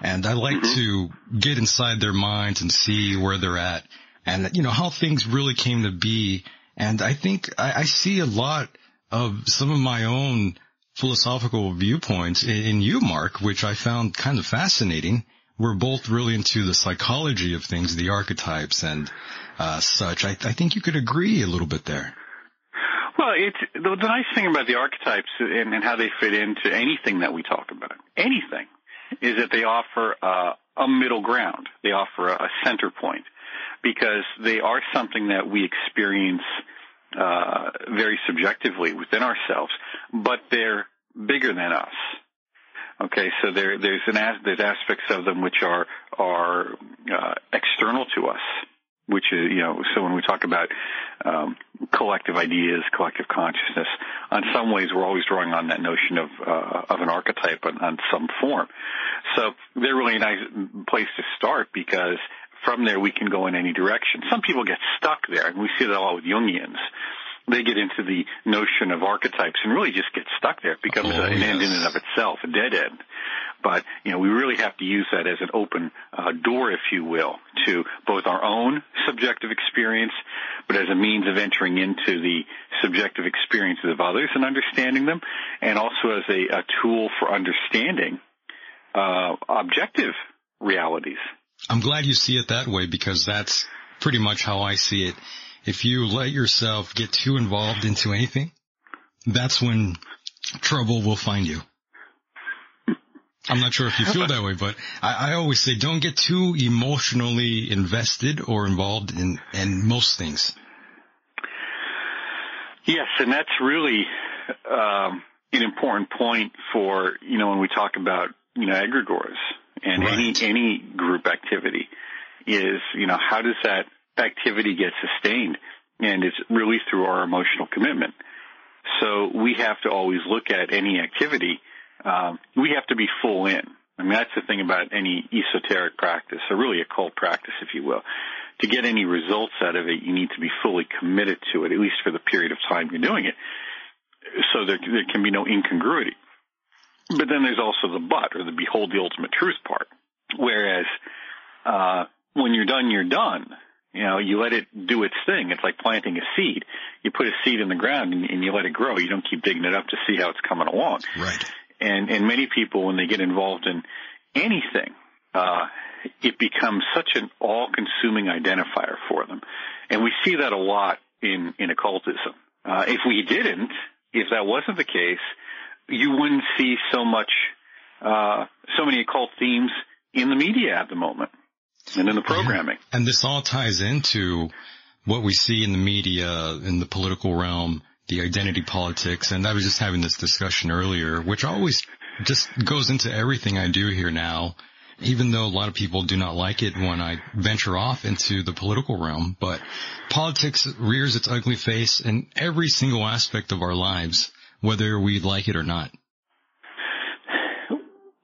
And I like mm-hmm. to get inside their minds and see where they're at and, you know, how things really came to be. And I think I, I see a lot of some of my own philosophical viewpoints in, in you, Mark, which I found kind of fascinating. We're both really into the psychology of things, the archetypes and uh, such. I, I think you could agree a little bit there. Well, it's the, the nice thing about the archetypes and, and how they fit into anything that we talk about, anything, is that they offer uh, a middle ground. They offer a, a center point. because they are something that we experience uh, very subjectively within ourselves, but they're bigger than us. Okay, so there, there's an there's aspects of them which are are uh, external to us, which is you know. So when we talk about um, collective ideas, collective consciousness, on some ways we're always drawing on that notion of uh, of an archetype on, on some form. So they're really a nice place to start because from there we can go in any direction. Some people get stuck there, and we see that a lot with Jungians they get into the notion of archetypes and really just get stuck there. It becomes Oh, an end in and of itself, a dead end. But, you know, we really have to use that as an open uh, door, if you will, to both our own subjective experience, but as a means of entering into the subjective experiences of others and understanding them, and also as a, a tool for understanding uh, objective realities. I'm glad you see it that way because that's pretty much how I see it. If you let yourself get too involved into anything, that's when trouble will find you. I'm not sure if you feel that way, but I, I always say don't get too emotionally invested or involved in, in most things. Yes, and that's really um, an important point for you know when we talk about you know egregores and Right. any any group activity is you know how does that activity gets sustained and it's really through our emotional commitment. So we have to always look at any activity. Um, we have to be full in. I mean that's the thing about any esoteric practice, or really occult practice, if you will to get any results out of it, you need to be fully committed to it, at least for the period of time you're doing it. So there, there can be no incongruity. But then there's also the but, or the behold the ultimate truth part. Whereas, uh, when you're done, you're done. You know, you let it do its thing. It's like planting a seed. You put a seed in the ground and, and you let it grow. You don't keep digging it up to see how it's coming along Right. and and many people when they get involved in anything uh it becomes such an all-consuming identifier for them and we see that a lot in in occultism uh if we didn't if that wasn't the case you wouldn't see so much uh so many occult themes in the media at the moment and in the programming And this all ties into what we see in the media, in the political realm, the identity politics. And I was just having this discussion earlier, which always just goes into everything I do here now, even though a lot of people do not like it when I venture off into the political realm. But politics rears its ugly face in every single aspect of our lives, whether we like it or not.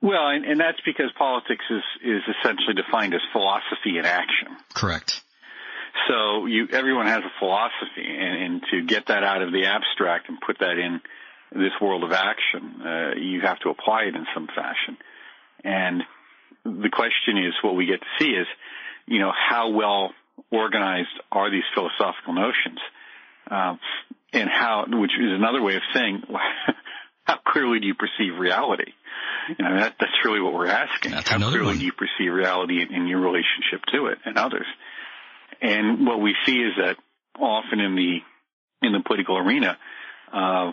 Well and, and that's because politics is is essentially defined as philosophy in action Correct. So you, everyone has a philosophy, and, and to get that out of the abstract and put that in this world of action, uh, you have to apply it in some fashion. And the question is, what we get to see is, you know, how well organized are these philosophical notions, um, and how, which is another way of saying, how clearly do you perceive reality? You know, that, that's really what we're asking. That's how clearly one. do you perceive reality in, in your relationship to it and others? And what we see is that often in the in the political arena, uh,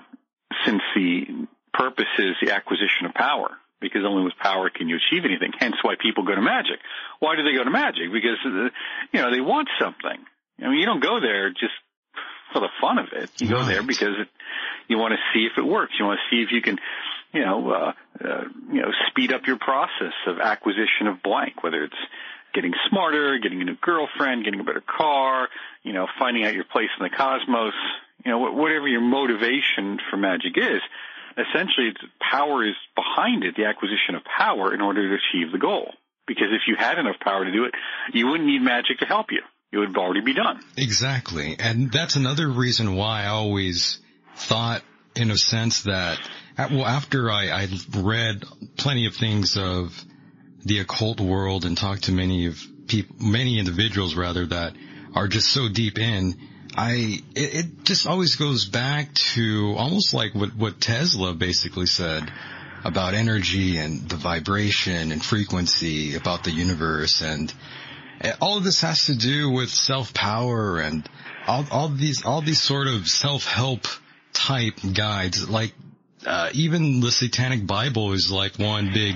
since the purpose is the acquisition of power, because only with power can you achieve anything. Hence, why people go to magic. Why do they go to magic? Because uh, you know they want something. I mean, you don't go there just for the fun of it. You go there because it, you want to see if it works. You want to see if you can, you know, uh, uh, you know, speed up your process of acquisition of blank, whether it's getting smarter, getting a new girlfriend, getting a better car, you know, finding out your place in the cosmos, you know, wh- whatever your motivation for magic is, essentially power is behind it, the acquisition of power in order to achieve the goal. Because if you had enough power to do it, you wouldn't need magic to help you. It would already be done. Exactly. And that's another reason why I always thought in a sense that, well, after I, I read plenty of things of the occult world and talked to many of people, many individuals rather that are just so deep in, I, it, it just always goes back to almost like what, what Tesla basically said about energy and the vibration and frequency about the universe. And uh, all of this has to do with self-power and all, all these, all these sort of self-help type guides. Like, uh, even the Satanic Bible is like one big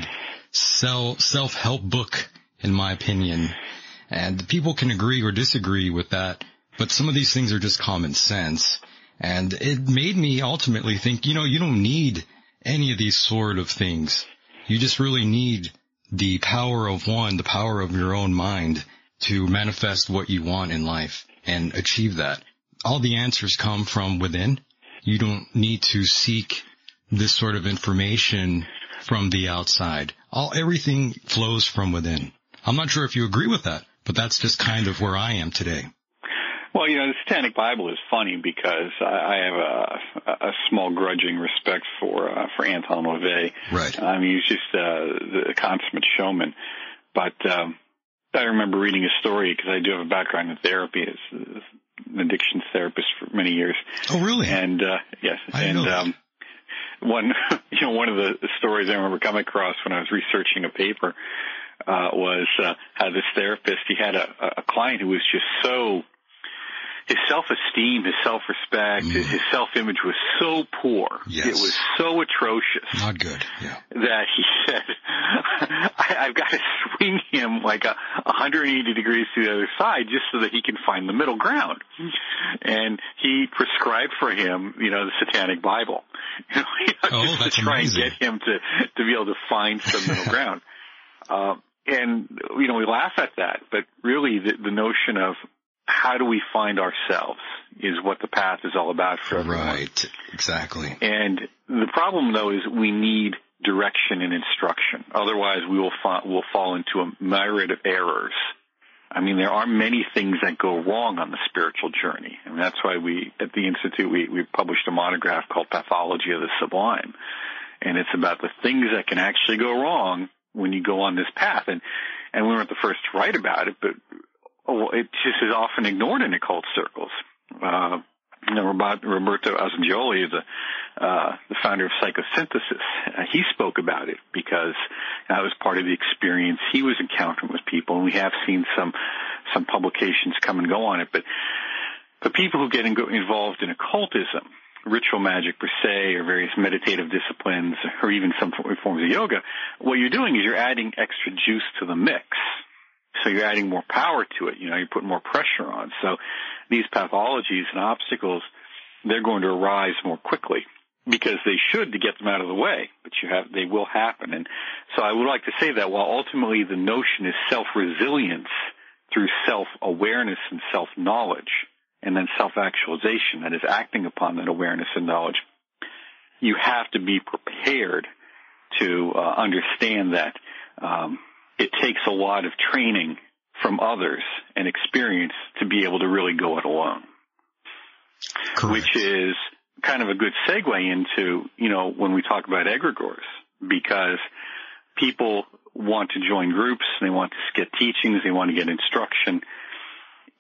self, self-help book, in my opinion. And people can agree or disagree with that, but some of these things are just common sense. And it made me ultimately think, you know, you don't need any of these sort of things. You just really need the power of one, the power of your own mind to manifest what you want in life and achieve that. All the answers come from within. You don't need to seek this sort of information from the outside. All, everything flows from within. I'm not sure if you agree with that, but that's just kind of where I am today. Well, you know, the Satanic Bible is funny because I have a, a small grudging respect for uh, for Anton LaVey. Right. I mean, he's just uh, the consummate showman. But um, I remember reading a story because I do have a background in therapy as an addictions therapist for many years. Oh, really? And uh, yes, I and know um, one you know one of the stories I remember coming across when I was researching a paper uh, was uh, how this therapist he had a, a client who was just so his self-esteem, his self-respect, his, his self-image was so poor. Mm. Yes. It was so atrocious Not good. Yeah. that he said, I, I've got to swing him like a 180 degrees to the other side just so that he can find the middle ground. And he prescribed for him, you know, the Satanic Bible, you know, Oh, just that's to try amazing. and get him to to be able to find some middle ground. Uh, and you know, we laugh at that, but really, the, the notion of how do we find ourselves is what the path is all about for everyone. Right. Exactly. And the problem though is we need direction and instruction. Otherwise we will fa- will fall into a myriad of errors. I mean, there are many things that go wrong on the spiritual journey. And that's why we, at the Institute, we, we published a monograph called Pathology of the Sublime. And it's about the things that can actually go wrong when you go on this path. And, and we weren't the first to write about it, but oh, it just is often ignored in occult circles. Uh, you know, Roberto Assagioli is uh, the founder of psychosynthesis. Uh, he spoke about it because that was part of the experience he was encountering with people, and we have seen some some publications come and go on it. But the people who get in, involved in occultism, ritual magic per se, or various meditative disciplines, or even some forms of yoga, what you're doing is you're adding extra juice to the mix. So you're adding more power to it. You know, you're putting more pressure on. So these pathologies and obstacles, they're going to arise more quickly because they should to get them out of the way, but you have, they will happen. And so I would like to say that while ultimately the notion is self-resilience through self-awareness and self-knowledge and then self-actualization that is acting upon that awareness and knowledge, you have to be prepared to uh, understand that um, it takes a lot of training from others and experience to be able to really go it alone. Correct. Which is kind of a good segue into, you know, when we talk about egregores, because people want to join groups, they want to get teachings, they want to get instruction,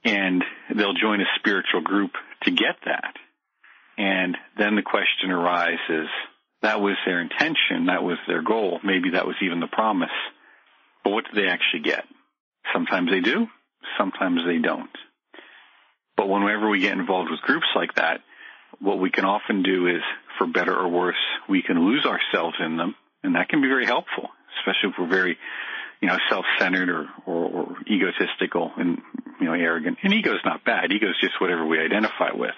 and they'll join a spiritual group to get that. And then the question arises, that was their intention, that was their goal, maybe that was even the promise. But what do they actually get? Sometimes they do, sometimes they don't. But whenever we get involved with groups like that, what we can often do is, for better or worse, we can lose ourselves in them, and that can be very helpful, especially if we're very, you know, self-centered or, or, or egotistical and, you know, arrogant. And ego is not bad. Ego is just whatever we identify with.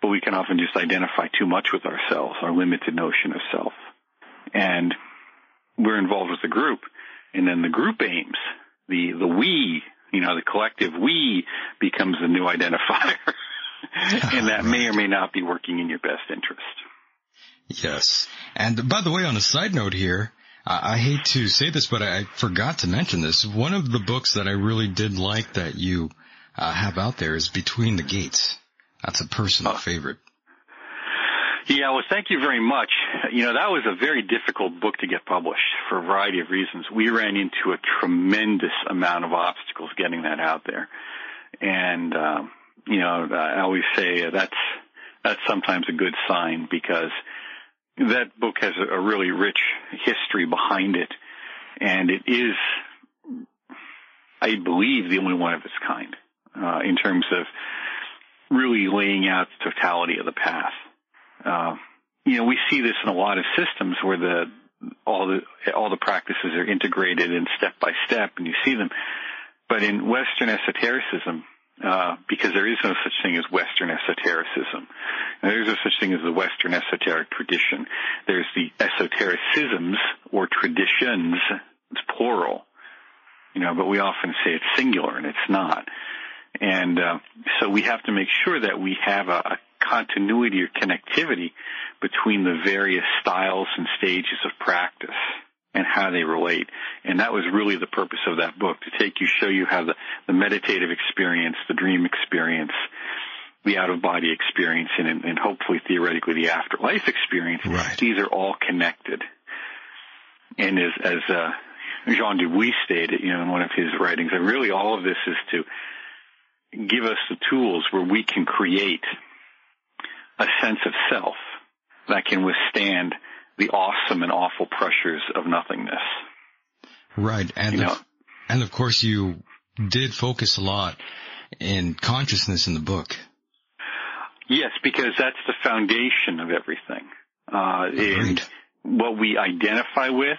But we can often just identify too much with ourselves, our limited notion of self. And we're involved with the group, and then the group aims, the, the we, you know, the collective we becomes the new identifier. and that may or may not be working in your best interest. Yes. And by the way, on a side note here, I, I hate to say this, but I forgot to mention this. One of the books that I really did like that you uh, have out there is Between the Gates. That's a personal favorite. Yeah, well, thank you very much. You know, that was a very difficult book to get published for a variety of reasons. We ran into a tremendous amount of obstacles getting that out there. And, um, you know, I always say that's, that's sometimes a good sign because that book has a, really rich history behind it. And it is, I believe, the only one of its kind, uh, in terms of really laying out the totality of the path. Uh, you know, we see this in a lot of systems where the all the all the practices are integrated and step by step, and you see them. But in Western esotericism, uh, because there is no such thing as Western esotericism. There is no such thing as the Western esoteric tradition. There's the esotericisms or traditions. It's plural, you know, but we often say it's singular and it's not. And uh, so we have to make sure that we have a, a continuity or connectivity between the various styles and stages of practice and how they relate. And that was really the purpose of that book, to take you, show you how the, the meditative experience, the dream experience, the out of body experience, and, and hopefully theoretically the afterlife experience, Right. these are all connected. And as, as uh, Jean Dubuis stated, you know, in one of his writings, that really all of this is to give us the tools where we can create a sense of self that can withstand the awesome and awful pressures of nothingness. Right. And, You of, and of course you did focus a lot in consciousness in the book. Yes, because that's the foundation of everything. Uh, and what we identify with,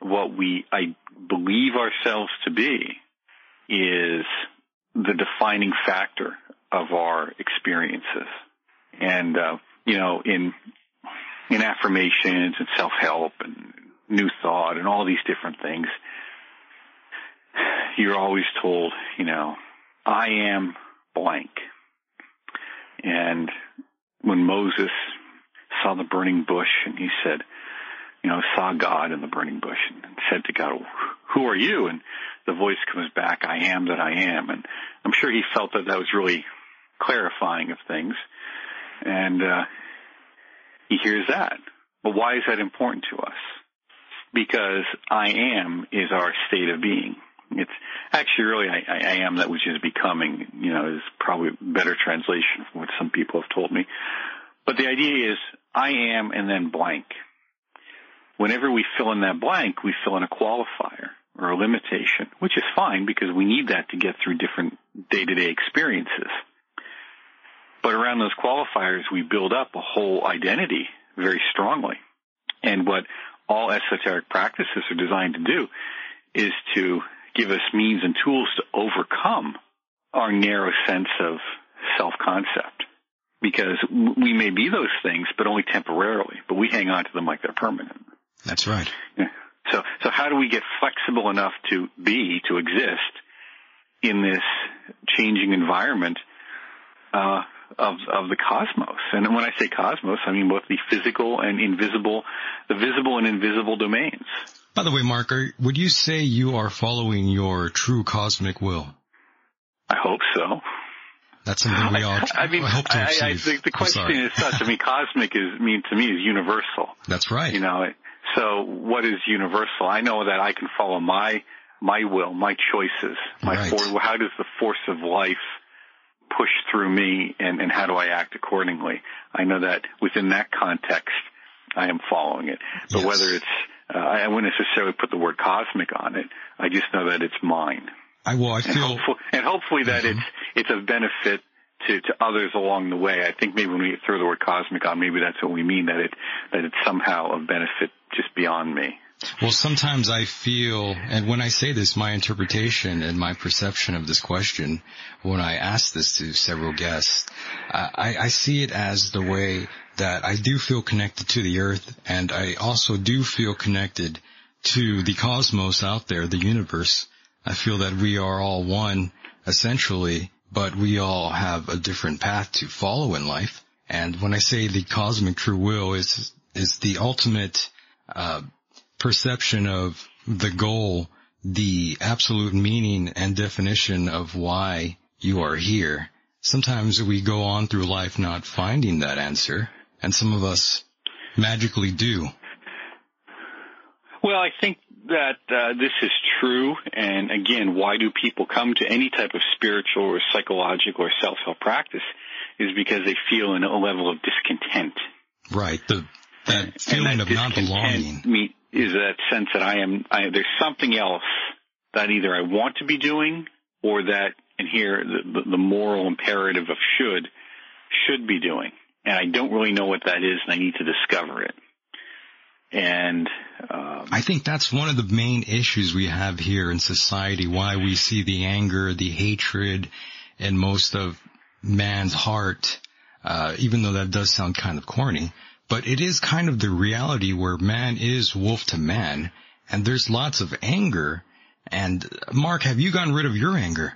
what we I believe ourselves to be, is the defining factor of our experiences. And uh, you know, in in affirmations and self help and new thought and all these different things, you're always told, you know, I am blank. And when Moses saw the burning bush and he said, you know, saw God in the burning bush and said to God, who are you? And the voice comes back, I am that I am. And I'm sure he felt that that was really clarifying of things. And, uh, he hears that. But why is that important to us? Because I am is our state of being. It's actually really I, I am that which is becoming, you know, is probably a better translation from what some people have told me. But the idea is I am and then blank. Whenever we fill in that blank, we fill in a qualifier or a limitation, which is fine because we need that to get through different day-to-day experiences. But around those qualifiers, we build up a whole identity very strongly. And what all esoteric practices are designed to do is to give us means and tools to overcome our narrow sense of self-concept. Because we may be those things, but only temporarily, but we hang on to them like they're permanent. That's right. Yeah. So, so how do we get flexible enough to be, to exist in this changing environment, uh, of, of the cosmos? And when I say cosmos, I mean both the physical and invisible, the visible and invisible domains. By the way, Mark, are, would you say you are following your true cosmic will? I hope so. That's something we all I mean, hope to I, I, achieve. the, the question is such. I mean, cosmic is mean to me is universal. That's right. You know, so what is universal? I know that I can follow my my will, my choices, my Right. for, how does the force of life push through me, and and how do I act accordingly? I know that within that context, I am following it. But Yes. whether it's uh, I wouldn't necessarily put the word cosmic on it. I just know that it's mine, I well, I and, hopeful, and hopefully that Mhm. it's it's of benefit. To, to others along the way. I think maybe when we throw the word cosmic on, maybe that's what we mean, that it, that it's somehow of benefit just beyond me. Well, sometimes I feel, and when I say this, my interpretation and my perception of this question, when I ask this to several guests, I, I see it as the way that I do feel connected to the earth and I also do feel connected to the cosmos out there, the universe. I feel that we are all one, essentially, but we all have a different path to follow in life. And when I say the cosmic true will is, is the ultimate, uh, perception of the goal, the absolute meaning and definition of why you are here. Sometimes we go on through life not finding that answer, and some of us magically do. Well, I think that uh, this is true. And again, why do people come to any type of spiritual or psychological or self-help practice? Is because they feel a level of discontent. Right. The, that feeling that of not belonging. me- is that sense that I am. I, there's something else that either I want to be doing, or that, and here the, the, moral imperative of should should be doing, and I don't really know what that is, and I need to discover it. And um, I think that's one of the main issues we have here in society, why we see the anger, the hatred in most of man's heart, uh, even though that does sound kind of corny, but it is kind of the reality where man is wolf to man and there's lots of anger. And Mark, have you gotten rid of your anger?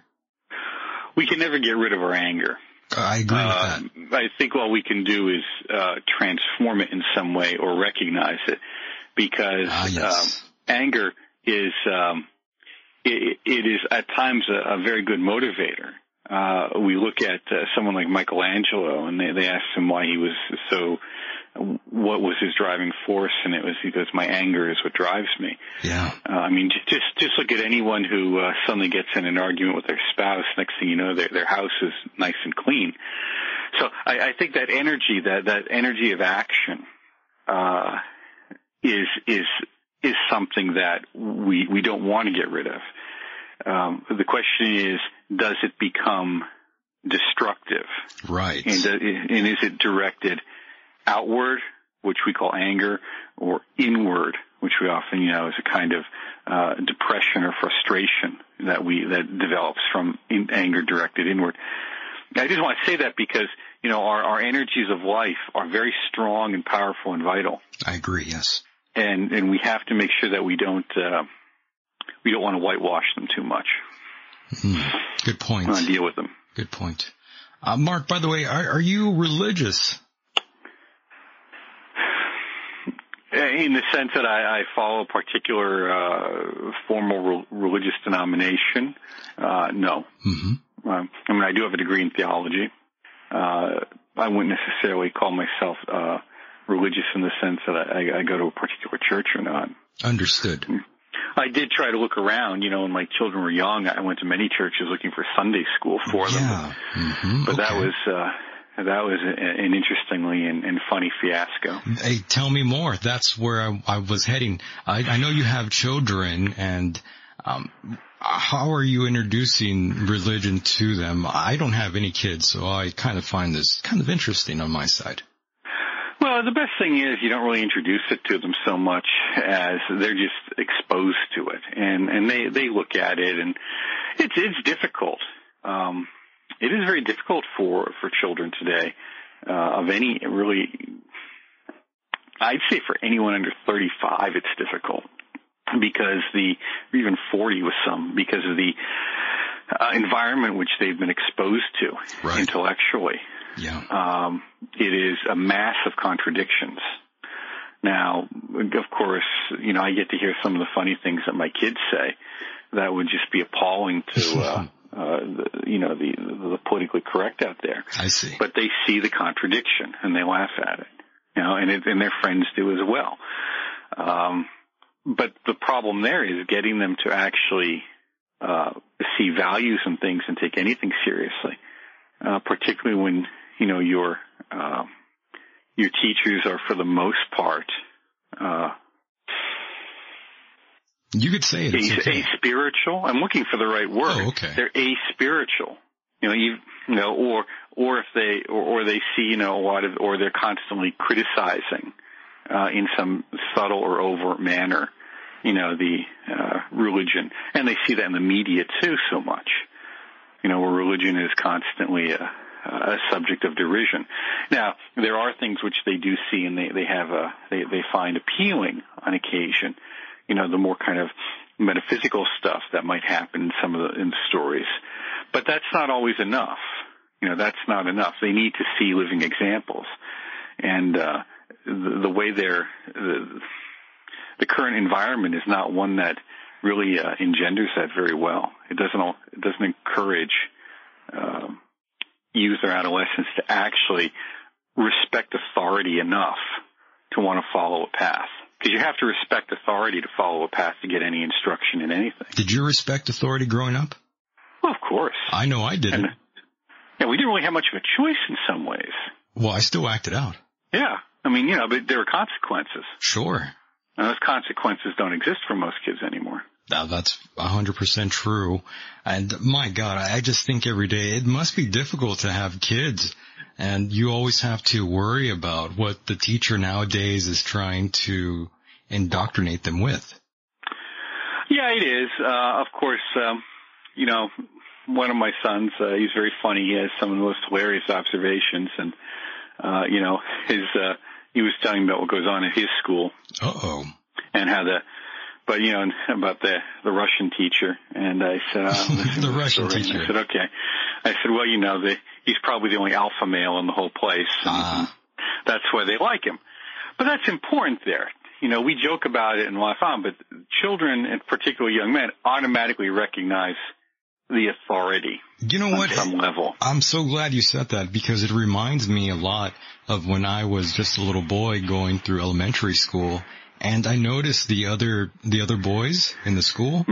We can never get rid of our anger. I agree uh, with that. I think all we can do is uh, transform it in some way or recognize it, because ah, yes. um, anger is um, it, it is at times a, a very good motivator. Uh, we look at uh, someone like Michelangelo, and they, they asked him why he was so what was his driving force, and it was he goes, "My anger is what drives me." Yeah. Uh, I mean, just just look at anyone who uh, suddenly gets in an argument with their spouse. Next thing you know, their their house is nice and clean. So I, I think that energy, that that energy of action, uh, is is is something that we we don't want to get rid of. Um, the question is, does it become destructive? Right. And, uh, and is it directed outward, which we call anger, or inward, which we often, you know, is a kind of uh, depression or frustration that we that develops from in, anger directed inward. I just want to say that because you know our, our energies of life are very strong and powerful and vital. I agree. Yes. And and we have to make sure that we don't uh, we don't want to whitewash them too much. Mm, good point. We want to deal with them. Good point. Uh, Mark, by the way, are, are you religious? In the sense that I, I follow a particular uh, formal re- religious denomination, uh, no. Mm-hmm. Um, I mean, I do have a degree in theology. Uh, I wouldn't necessarily call myself uh, religious in the sense that I, I go to a particular church or not. Understood. I did try to look around, you know, when my children were young. I went to many churches looking for Sunday school for them. Yeah. Mm-hmm. But okay. that was, uh, that was an interestingly and, and, funny fiasco. Hey, tell me more. That's where I, I was heading. I, I, know you have children, and um, how are you introducing religion to them? I don't have any kids, so I kind of find this kind of interesting on my side. Well, the best thing is you don't really introduce it to them so much as they're just exposed to it, and and they they look at it, and it's it's difficult. Um, it is very difficult for for children today uh, of any really. I'd say for anyone under 35, it's difficult because the even 40 with some because of the uh, environment which they've been exposed to right. intellectually. Yeah. Um, it is a mass of contradictions. Now, of course, you know, I get to hear some of the funny things that my kids say that would just be appalling to, uh, uh, the, you know, the, the politically correct out there. I see. But they see the contradiction and they laugh at it, you know, and, it, and their friends do as well. Um, but the problem there is getting them to actually, uh, see values and things and take anything seriously, uh, particularly when, you know, your, uh, your teachers are for the most part, uh, you could say it. A, okay. spiritual. I'm looking for the right word. Oh, okay. They're a spiritual. You know, you, you know, or or if they or, or they see you know a lot of or they're constantly criticizing uh, in some subtle or overt manner. You know, the uh, religion, and they see that in the media too so much. You know, where religion is constantly a, a subject of derision. Now, there are things which they do see and they they have a they they find appealing on occasion you know, the more kind of metaphysical stuff that might happen in some of the, in the stories. But that's not always enough. You know, that's not enough. They need to see living examples. And, uh, the, the way they're, the, the current environment is not one that really, uh, engenders that very well. It doesn't, it doesn't encourage, uh, youth or adolescents to actually respect authority enough to want to follow a path because you have to respect authority to follow a path to get any instruction in anything. Did you respect authority growing up? Well, of course. I know I didn't. And, yeah, we didn't really have much of a choice in some ways. Well, I still acted out. Yeah. I mean, you know, but there were consequences. Sure. And those consequences don't exist for most kids anymore. Now that's a hundred percent true. And my God, I just think every day it must be difficult to have kids and you always have to worry about what the teacher nowadays is trying to indoctrinate them with. Yeah, it is. Uh, of course, um, you know, one of my sons, uh, he's very funny. He has some of the most hilarious observations and, uh, you know, his, uh, he was telling me about what goes on at his school. Uh oh. And how the, but you know, about the, the Russian teacher. And I said, uh, the Russian story. teacher. And I said, okay. I said, well, you know, the, he's probably the only alpha male in the whole place. Ah. That's why they like him. But that's important there. You know, we joke about it and laugh on, but children, and particularly young men, automatically recognize the authority You know what? some level. I'm so glad you said that because it reminds me a lot of when I was just a little boy going through elementary school and I noticed the other, the other boys in the school.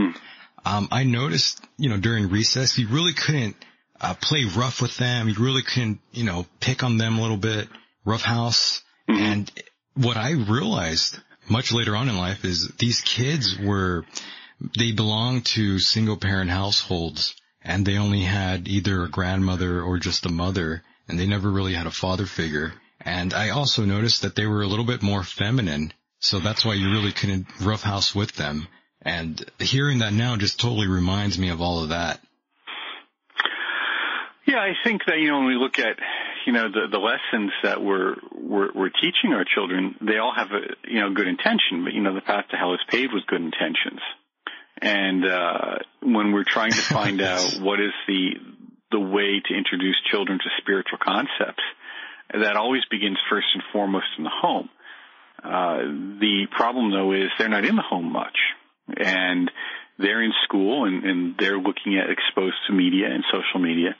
Um, I noticed, you know, during recess, you really couldn't, uh, play rough with them. You really couldn't, you know, pick on them a little bit, roughhouse. And what I realized much later on in life is these kids were, they belonged to single parent households and they only had either a grandmother or just a mother and they never really had a father figure. And I also noticed that they were a little bit more feminine. So that's why you really couldn't roughhouse with them. And hearing that now just totally reminds me of all of that. Yeah, I think that you know when we look at you know the the lessons that we're we're, we're teaching our children, they all have a you know good intention, but you know the path to hell is paved with good intentions. And uh, when we're trying to find out what is the the way to introduce children to spiritual concepts, that always begins first and foremost in the home. Uh, the problem though is they're not in the home much, and they're in school and, and they're looking at exposed to media and social media.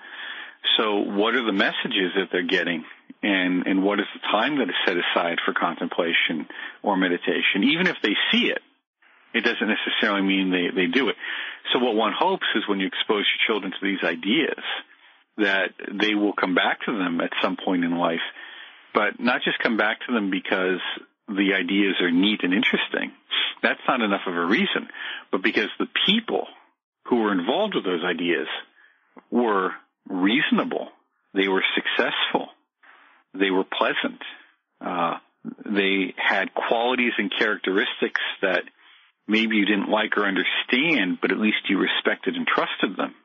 So what are the messages that they're getting? And, and what is the time that is set aside for contemplation or meditation? Even if they see it, it doesn't necessarily mean they, they do it. So what one hopes is when you expose your children to these ideas, that they will come back to them at some point in life, but not just come back to them because the ideas are neat and interesting. That's not enough of a reason, but because the people who were involved with those ideas were reasonable. They were successful. They were pleasant. Uh, they had qualities and characteristics that maybe you didn't like or understand, but at least you respected and trusted them.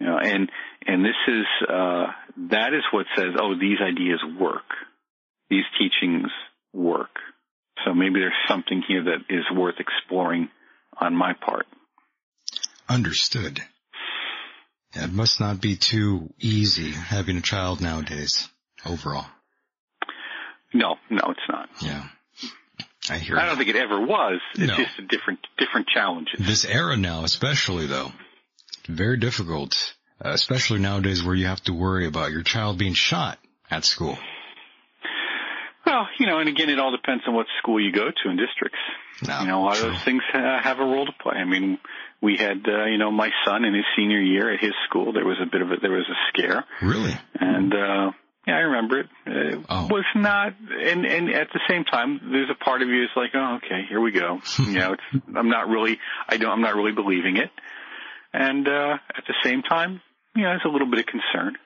You know, and and this is uh, that is what says, oh, these ideas work. These teachings work. So maybe there's something here that is worth exploring on my part. Understood. It must not be too easy having a child nowadays, overall. No, no, it's not. Yeah. I hear I don't think it ever was. It's No. just a different different challenges. This era now, especially though, very difficult, uh, especially nowadays where you have to worry about your child being shot at school. Well, you know, and again, it all depends on what school you go to in districts. No, you know, a lot true. of those things uh, have a role to play. I mean, we had, uh, you know, my son in his senior year at his school. There was a bit of a there was a scare, Really? and uh, yeah, I remember it. It Oh. was not, and and at the same time, there's a part of you that's like, oh, okay, here we go. you know, it's, I'm not really, I don't, I'm not really believing it, and uh, at the same time, you know, there's a little bit of concern,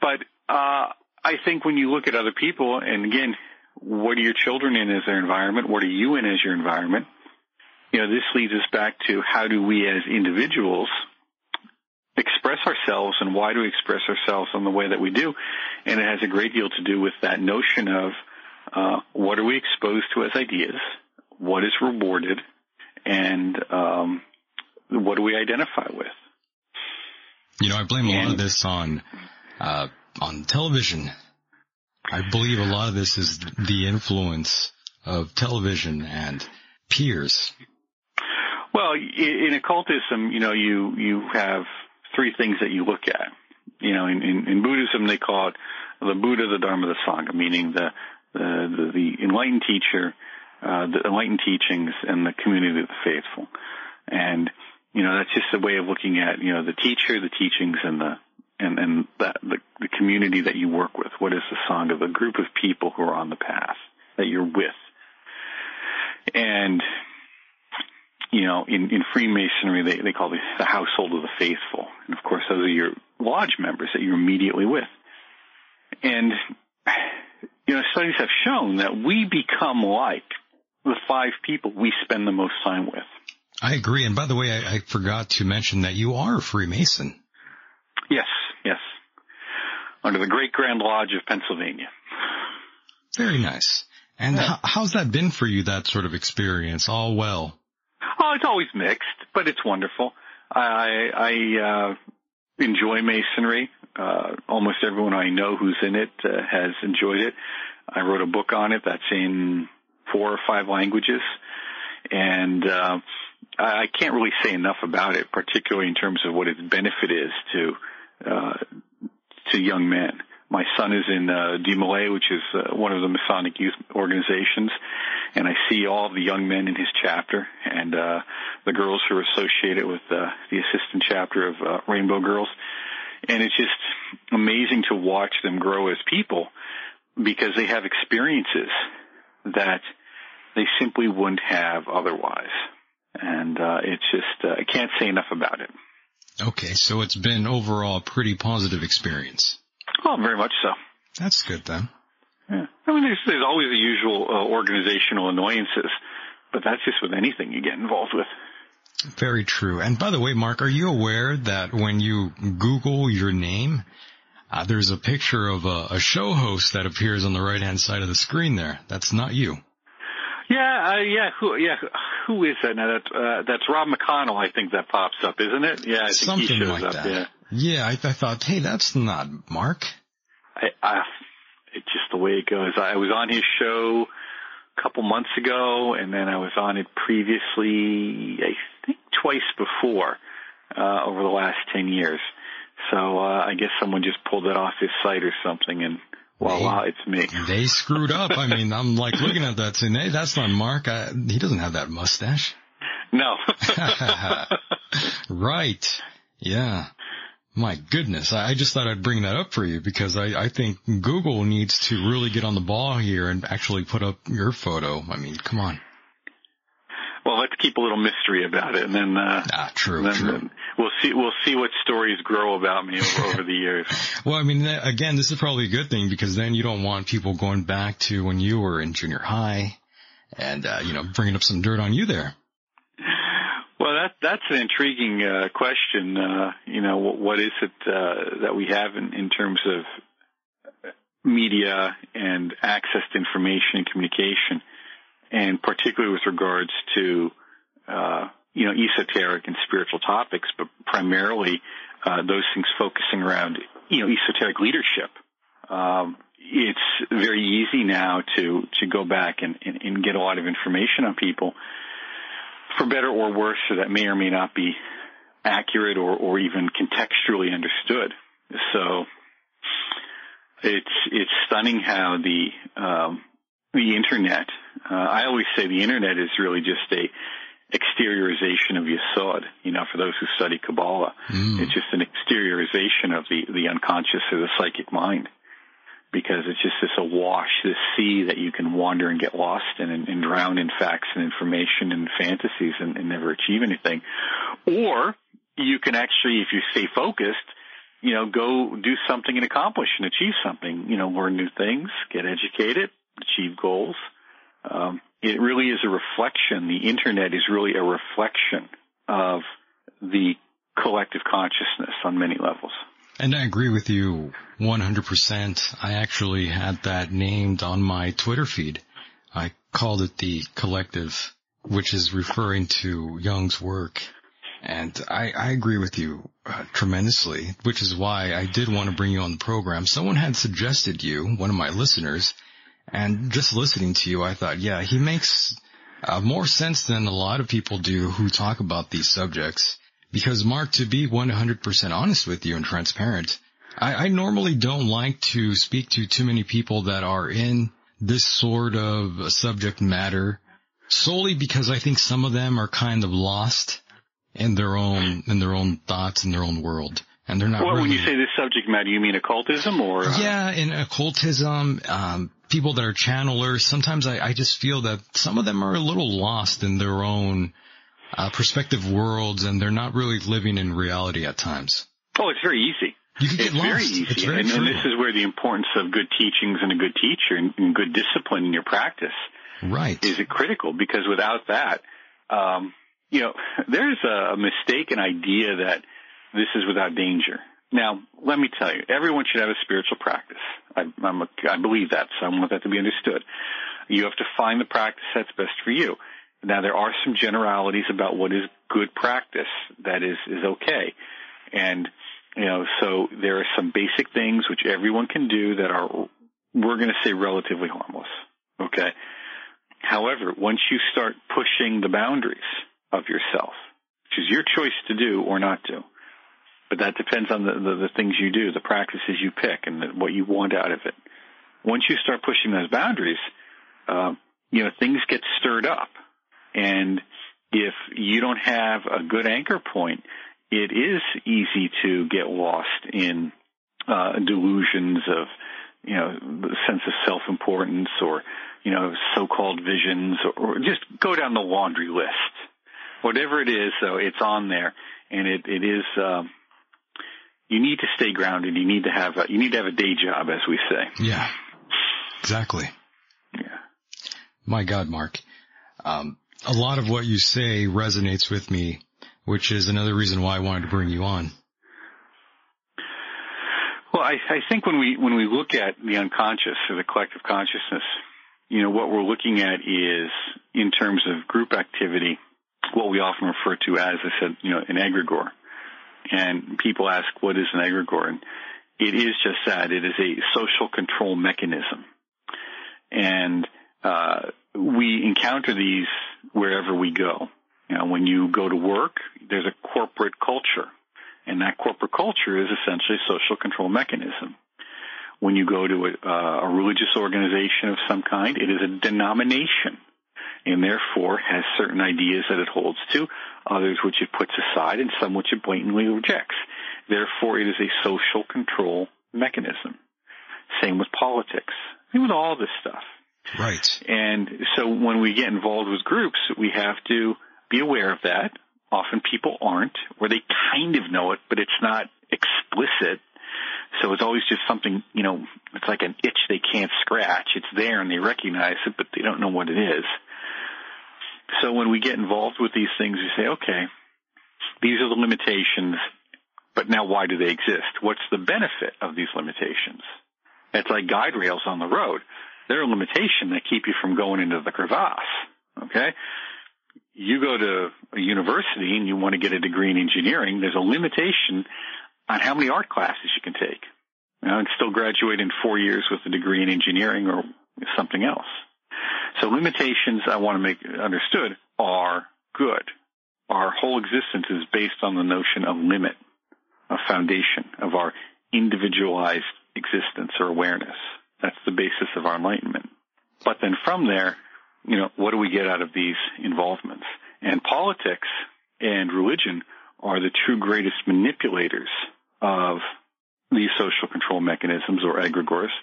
but uh, I think when you look at other people, and again, what are your children in as their environment? What are you in as your environment? You know, this leads us back to how do we as individuals express ourselves and why do we express ourselves in the way that we do? And it has a great deal to do with that notion of uh, what are we exposed to as ideas? What is rewarded? And um, what do we identify with? You know, I blame a lot of this on, uh, on television. I believe a lot of this is the influence of television and peers. Well, in occultism, you know, you you have three things that you look at. You know, in, in, in Buddhism, they call it the Buddha, the Dharma, the Sangha, meaning the the, the, the enlightened teacher, uh, the enlightened teachings, and the community of the faithful. And you know, that's just a way of looking at you know the teacher, the teachings, and the and and that the, the community that you work with. What is the Sangha? The group of people who are on the path that you're with. And you know, in, in Freemasonry, they, they call it the household of the faithful. And of course, those are your lodge members that you're immediately with. And, you know, studies have shown that we become like the five people we spend the most time with. I agree. And by the way, I, I forgot to mention that you are a Freemason. Yes, yes. Under the Great Grand Lodge of Pennsylvania. Very nice. And Yeah. how, how's that been for you, that sort of experience? All well. Oh, it's always mixed, but it's wonderful. I, I uh, enjoy masonry. Uh, almost everyone I know who's in it uh, has enjoyed it. I wrote a book on it that's in four or five languages, and uh, I can't really say enough about it, particularly in terms of what its benefit is to uh, to young men. My son is in uh, DeMolay, which is uh, one of the Masonic youth organizations, and I see all the young men in his chapter and uh, the girls who are associated with uh, the assistant chapter of uh, Rainbow Girls, and it's just amazing to watch them grow as people because they have experiences that they simply wouldn't have otherwise. And uh, it's just uh, I can't say enough about it. Okay, so it's been overall a pretty positive experience. Oh, very much so. That's good then. Yeah. I mean, there's there's always the usual uh, organizational annoyances, but that's just with anything you get involved with. Very true. And by the way, Mark, are you aware that when you Google your name, uh, there's a picture of a, a show host that appears on the right hand side of the screen there? That's not you. Yeah, uh, yeah, who, yeah, who is that? Now that uh, that's Rob McConnell, I think that pops up, isn't it? Yeah, I think Something he shows like up. that. Yeah, Yeah, I, I thought, hey, that's not Mark. I, I, it's just the way it goes. I was on his show a couple months ago, and then I was on it previously, I think twice before, uh, over the last ten years. So uh, I guess someone just pulled it off his site or something, and voila, it's me. They screwed up. I mean, I'm like looking at that saying, hey, that's not Mark. I, he doesn't have that mustache. No. Right. Yeah. My goodness. I I just thought I'd bring that up for you because I, I think Google needs to really get on the ball here and actually put up your photo. I mean, come on. Well, let's keep a little mystery about it, and then uh, Ah, true, then, true. then we'll see. We'll see what stories grow about me over, over the years. Well, I mean, again, this is probably a good thing because then you don't want people going back to when you were in junior high and, uh, you know, bringing up some dirt on you there. Well, that that's an intriguing uh, question. Uh, you know, what, what is it uh, that we have in, in terms of media and access to information and communication, and particularly with regards to uh, you know esoteric and spiritual topics, but primarily uh, those things focusing around you know esoteric leadership. Um, it's very easy now to to go back and, and, and get a lot of information on people for better or worse, so that may or may not be accurate or, or even contextually understood. So it's it's stunning how the um, the internet. Uh, I always say the internet is really just a exteriorization of Yesod. You know, for those who study Kabbalah, Mm. it's just an exteriorization of the the unconscious or the psychic mind. Because it's just this awash, this sea that you can wander and get lost in and, and drown in facts and information and fantasies and, and never achieve anything. Or you can actually, if you stay focused, you know, go do something and accomplish and achieve something. You know, learn new things, get educated, achieve goals. Um, it really is a reflection. The internet is really a reflection of the collective consciousness on many levels. And I agree with you 100%. I actually had that named on my Twitter feed. I called it the collective, which is referring to Jung's work. And I, I agree with you uh, tremendously, which is why I did want to bring you on the program. Someone had suggested you, one of my listeners, and just listening to you, I thought, yeah, he makes uh, more sense than a lot of people do who talk about these subjects. Because Mark, to be 100% honest with you and transparent, I, I normally don't like to speak to too many people that are in this sort of subject matter solely because I think some of them are kind of lost in their own, in their own thoughts in their own world. And they're not Well, really. when you say this subject matter, you mean occultism or? uh, Yeah, in occultism, um, people that are channelers, sometimes I, I just feel that some of them are a little lost in their own uh, perspective worlds and they're not really living in reality at times. Oh, it's very easy. You can get It's lost. very easy. It's very and, and this is where the importance of good teachings and a good teacher and, and good discipline in your practice Right. is it critical because without that, um, you know, there's a mistaken idea that this is without danger. Now, let me tell you, everyone should have a spiritual practice. I, believe that, so I want that to be understood. You have to find the practice that's best for you. Now, there are some generalities about what is good practice that is is okay, and you know, so there are some basic things which everyone can do that are we're going to say relatively harmless. Okay. However, once you start pushing the boundaries of yourself, which is your choice to do or not do, but that depends on the, the, the things you do, the practices you pick, and the, what you want out of it. Once you start pushing those boundaries, uh, you know things get stirred up, and if you don't have a good anchor point, it is easy to get lost in uh, delusions of you know the sense of self-importance or you know so-called visions or, or just go down the laundry list. Whatever it is, though, it's on there, and it it is. Um, you need to stay grounded. You need to have a, you need to have a day job, as we say. Yeah. Exactly. Yeah. My God, Mark. Um, a lot of what you say resonates with me, which is another reason why I wanted to bring you on. Well, I, I think when we when we look at the unconscious or the collective consciousness, you know, what we're looking at is in terms of group activity, what we often refer to as, I said, you know, an egregore. And people ask, what is an egregore? It is just that. It is a social control mechanism. And uh, we encounter these wherever we go. You know, when you go to work, there's a corporate culture. And that corporate culture is essentially a social control mechanism. When you go to a, uh, a religious organization of some kind, it is a denomination and therefore has certain ideas that it holds to, others which it puts aside, and some which it blatantly rejects. Therefore, it is a social control mechanism. Same with politics. Same with all this stuff. Right. And so when we get involved with groups, we have to be aware of that. Often people aren't, or they kind of know it, but it's not explicit. So it's always just something, you know, it's like an itch they can't scratch. It's there and they recognize it, but they don't know what it is. So when we get involved with these things, we say, okay, these are the limitations, but now why do they exist? What's the benefit of these limitations? It's like guide rails on the road. They're a limitation that keep you from going into the crevasse. Okay? You go to a university and you want to get a degree in engineering, there's a limitation on how many art classes you can take. You know, and still graduate in four years with a degree in engineering or something else. So limitations I want to make understood are good. Our whole existence is based on the notion of limit, a foundation of our individualized existence or awareness. That's the basis of our enlightenment. But then from there, you know, what do we get out of these involvements? And politics and religion are the two greatest manipulators of these social control mechanisms or egregores,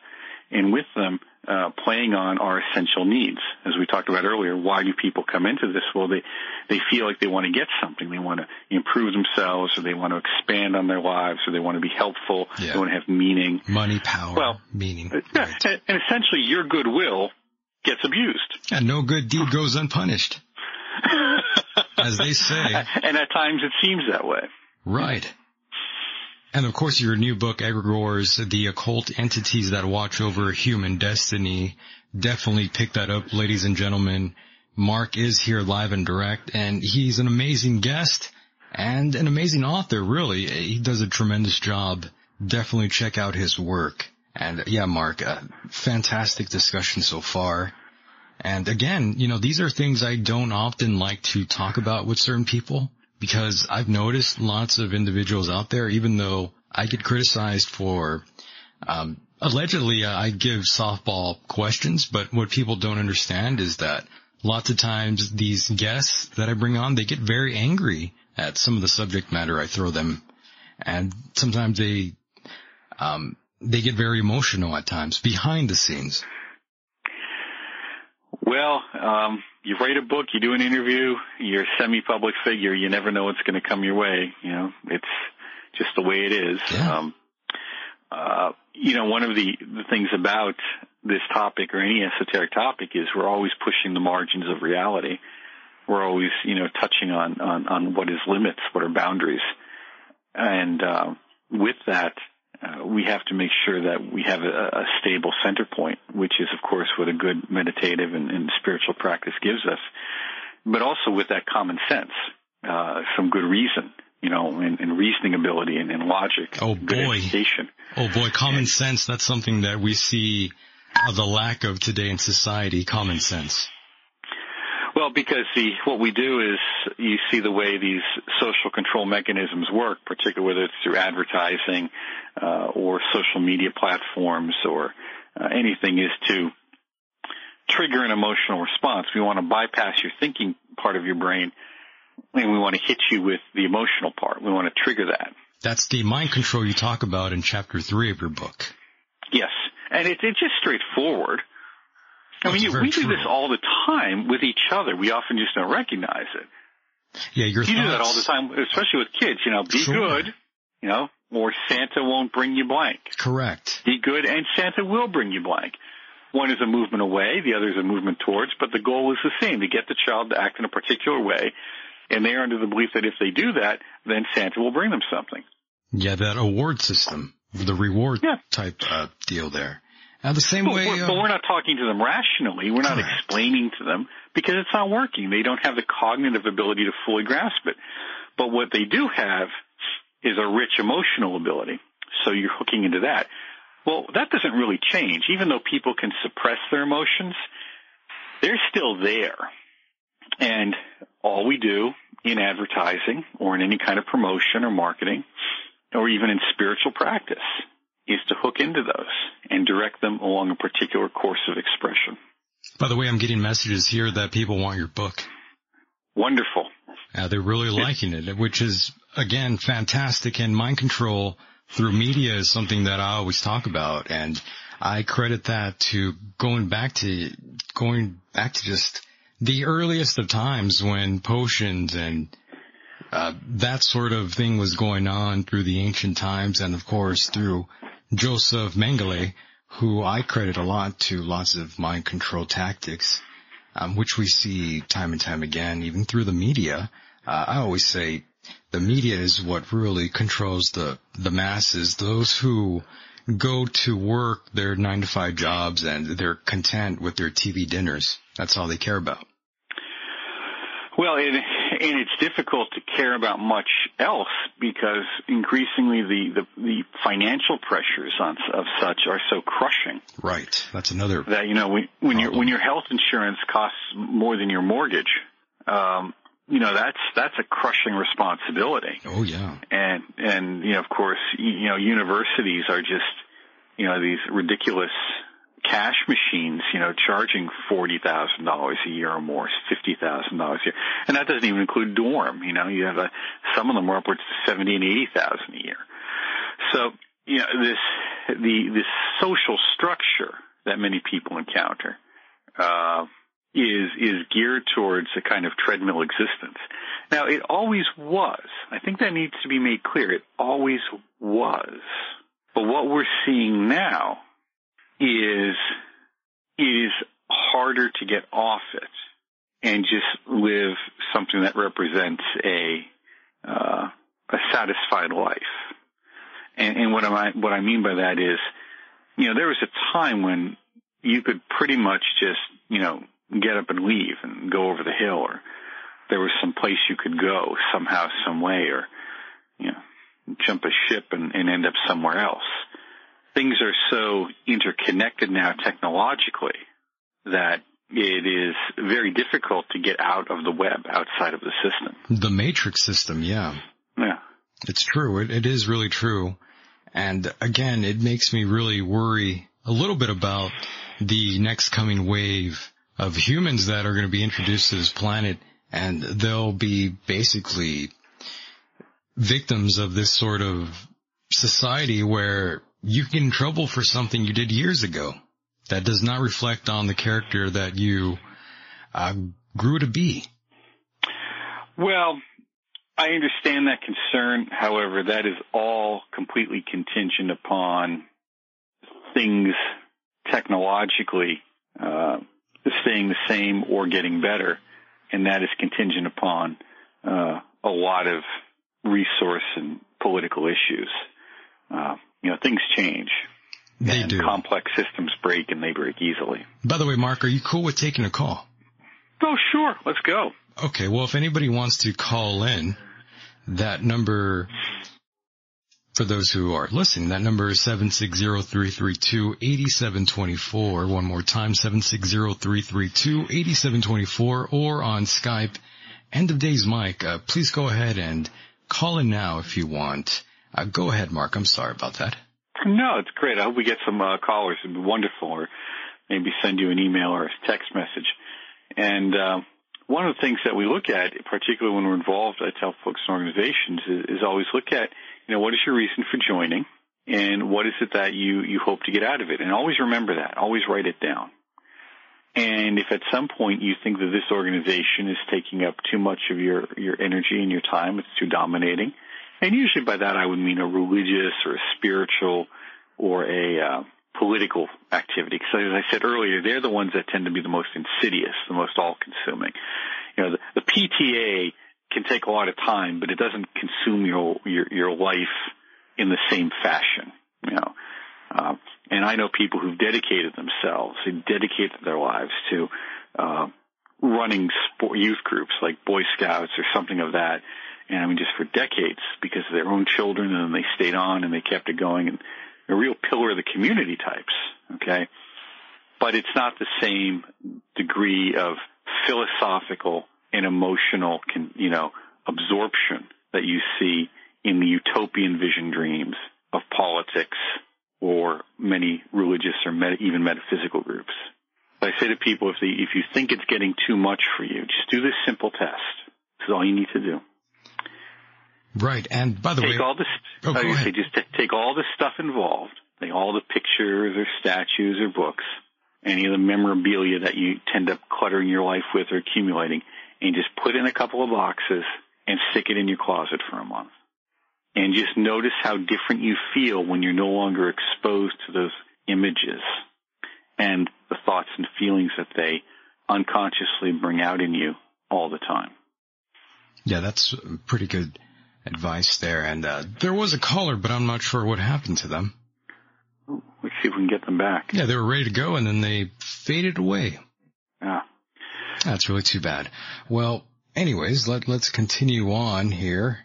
and with them uh, playing on our essential needs. As we talked about earlier, why do people come into this? Well, they they feel like they want to get something. They want to improve themselves, or they want to expand on their lives, or they want to be helpful. Yeah. They want to have meaning. Money, power, Well, meaning. Uh, Yeah, Right. and, and essentially, your goodwill gets abused. And no good deed goes unpunished, as they say. and at times, it seems that way. Right. And of course, your new book, Egregores, the occult entities that watch over human destiny, definitely pick that up, ladies and gentlemen. Mark is here live and direct, and he's an amazing guest and an amazing author, really. He does a tremendous job. Definitely check out his work. And yeah, Mark, uh, fantastic discussion so far. And again, you know, these are things I don't often like to talk about with certain people because I've noticed lots of individuals out there, even though I get criticized for, um, allegedly uh, I give softball questions, but what people don't understand is that lots of times these guests that I bring on, they get very angry at some of the subject matter I throw them. And sometimes they, um, they get very emotional at times behind the scenes. Well, um, you write a book, you do an interview, you're a semi-public figure. You never know what's going to come your way. You know, it's just the way it is. Yeah. Um, uh, you know, one of the, the things about this topic or any esoteric topic is we're always pushing the margins of reality. We're always, you know, touching on, on, on what is limits, what are boundaries. And, uh, with that, uh, we have to make sure that we have a, a, stable center point, which is, of course, what a good meditative and, and spiritual practice gives us. But also with that common sense, uh, some good reason, you know, and, and reasoning ability and, and logic. Oh boy. Education. Oh boy, common sense. That's something that we see uh, the lack of today in society. Common sense. Well, because the what we do is you see the way these social control mechanisms work, particularly whether it's through advertising uh, or social media platforms or uh, anything, is to trigger an emotional response. We want to bypass your thinking part of your brain, and we want to hit you with the emotional part. We want to trigger that. That's the mind control you talk about in chapter three of your book. Yes, and it, it's just straightforward. I mean, you, we do this all the time with each other. We often just don't recognize it. Yeah, your you thoughts. do that all the time, especially with kids. You know, be Sure. good. You know, or Santa won't bring you blank. Correct. Be good, and Santa will bring you blank. One is a movement away, the other is a movement towards, but the goal is the same: to get the child to act in a particular way. And they're under the belief that if they do that, then Santa will bring them something. Yeah, that award system, the reward Yeah. type uh, deal there. Uh, the same But way. we're, uh, but we're not talking to them rationally. We're not Correct. explaining to them because it's not working. They don't have the cognitive ability to fully grasp it. But what they do have is a rich emotional ability. So you're hooking into that. Well, that doesn't really change. Even though people can suppress their emotions, they're still there. And all we do in advertising or in any kind of promotion or marketing or even in spiritual practice is to hook into those and direct them along a particular course of expression. by the way, I'm getting messages here that people want your book. Wonderful. Uh, they're really liking it, which is again fantastic. And mind control through media is something that I always talk about, and I credit that to going back to going back to just the earliest of times when potions and uh, that sort of thing was going on through the ancient times, and of course through Joseph Mengele, who I credit a lot to lots of mind control tactics um, which we see time and time again, even through the media. Uh, I always say the media is what really controls the the masses. Those who go to work their nine to five jobs and they're content with their TV dinners. That's all they care about. Well, it, and it's difficult to care about much else because increasingly the, the, the financial pressures on, of such are so crushing Right. That's another. that, you know, when, when your, when your health insurance costs more than your mortgage, um, you know, that's, that's a crushing responsibility. Oh yeah. and and you know of course you know universities are just you know these ridiculous cash machines you know charging forty thousand dollars a year or more fifty thousand dollars a year and that doesn't even include dorm you know you have a some of them are upwards to seventy and eighty thousand a year so you know this the this social structure that many people encounter uh is is geared towards a kind of treadmill existence. Now, it always was. I think that needs to be made clear. It always was. But what we're seeing now is it is harder to get off it and just live something that represents a uh, a satisfied life. And, and what am I what I mean by that is, you know, there was a time when you could pretty much just, you know, get up and leave and go over the hill or there was some place you could go somehow, some way or, you know, jump a ship and, and end up somewhere else. Things are so interconnected now technologically that it is very difficult to get out of the web outside of the system. The matrix system. Yeah. Yeah. It's true. It, it is really true. And again, it makes me really worry a little bit about the next coming wave of humans that are going to be introduced to this planet and they'll be basically victims of this sort of society where you get in trouble for something you did years ago that does not reflect on the character that you uh, grew to be. Well, I understand that concern. However, that is all completely contingent upon things technologically uh, staying the same or getting better, and that is contingent upon uh, a lot of resource and political issues. Uh, you know, things change. They and do. Complex systems break, and they break easily. By the way, Mark, are you cool with taking a call? Oh, sure. Let's go. Okay, well, if anybody wants to call in, that number, for those who are listening, that number is 760-332-8724. One more time, 760-332-8724 or on Skype. End of days, Mike. Uh, please go ahead and call in now if you want. Uh, go ahead, Mark. I'm sorry about that. No, it's great. I hope we get some uh, callers. It'd be wonderful. Or maybe send you an email or a text message. And uh, one of the things that we look at, particularly when we're involved, I tell folks in organizations, is, is always look at, you know, what is your reason for joining, and what is it that you you hope to get out of it, and always remember that. Always write it down. And if at some point you think that this organization is taking up too much of your your energy and your time, it's too dominating, and usually by that I would mean a religious or a spiritual or a uh, political activity. Because as I said earlier, they're the ones that tend to be the most insidious, the most all-consuming. You know, the, the PTA can take a lot of time, but it doesn't consume your your, your life in the same fashion. You know, uh, and I know people who've dedicated themselves, who dedicated their lives to uh, running sport, youth groups like Boy Scouts or something of that. And I mean, just for decades, because of their own children, and they stayed on and they kept it going, and a real pillar of the community types. Okay, but it's not the same degree of philosophical and emotional, you know, absorption that you see in the utopian vision dreams of politics or many religious or met, even metaphysical groups. I say to people, if, they, if you think it's getting too much for you, just do this simple test. This is all you need to do. Right, and by the take way, all this. Oh, go I ahead. say just t- take all the stuff involved, like all the pictures or statues or books, any of the memorabilia that you tend up cluttering your life with or accumulating, and just put in a couple of boxes and stick it in your closet for a month. And just notice how different you feel when you're no longer exposed to those images and the thoughts and feelings that they unconsciously bring out in you all the time. yeah, that's pretty good advice there. And uh, there was a caller, but I'm not sure what happened to them. Let's see if we can get them back. Yeah, they were ready to go, and then they faded away. Yeah. That's really too bad. Well, anyways, let, let's continue on here.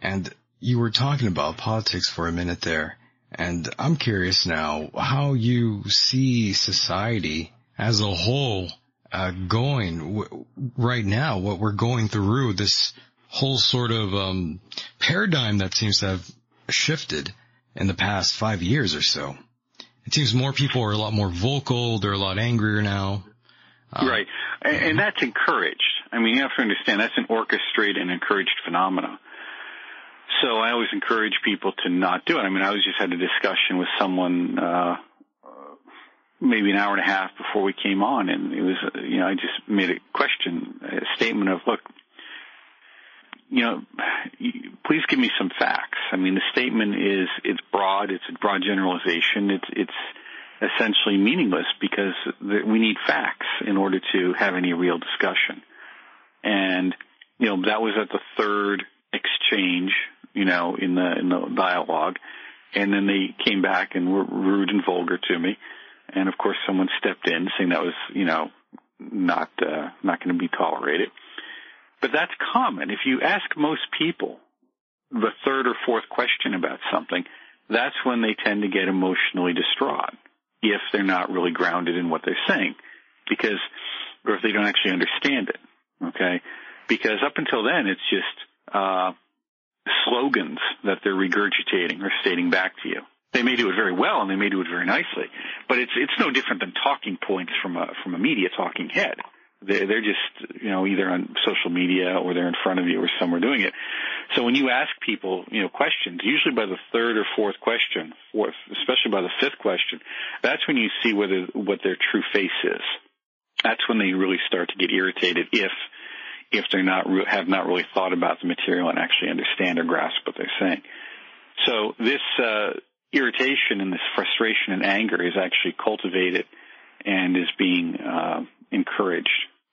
And you were talking about politics for a minute there. And I'm curious now how you see society as a whole uh, going w- right now, what we're going through, this whole sort of um, paradigm that seems to have shifted in the past five years or so. It seems more people are a lot more vocal. They're a lot angrier now. Uh, Right. And, and that's encouraged. I mean, you have to understand that's an orchestrated and encouraged phenomena. So I always encourage people to not do it. I mean, I was just had a discussion with someone, uh, maybe an hour and a half before we came on and it was, you know, I just made a question, a statement of, look, you know, please give me some facts. I mean, the statement is, it's broad, it's a broad generalization, it's, it's essentially meaningless because we need facts in order to have any real discussion. And, you know, that was at the third exchange, you know, in the, in the dialogue. And then they came back and were rude and vulgar to me. And of course someone stepped in saying that was, you know, not, uh, not going to be tolerated. But that's common. If you ask most people the third or fourth question about something, that's when they tend to get emotionally distraught if they're not really grounded in what they're saying because, or if they don't actually understand it. Okay. Because up until then, it's just, uh, slogans that they're regurgitating or stating back to you. They may do it very well and they may do it very nicely, but it's, it's no different than talking points from a, from a media talking head. They're, just, you know, either on social media or they're in front of you or somewhere doing it. So when you ask people, you know, questions, usually by the third or fourth question, fourth, especially by the fifth question, that's when you see whether, what their true face is. That's when they really start to get irritated if, if they're not, have not really thought about the material and actually understand or grasp what they're saying. So this, uh, irritation and this frustration and anger is actually cultivated and is being uh, encouraged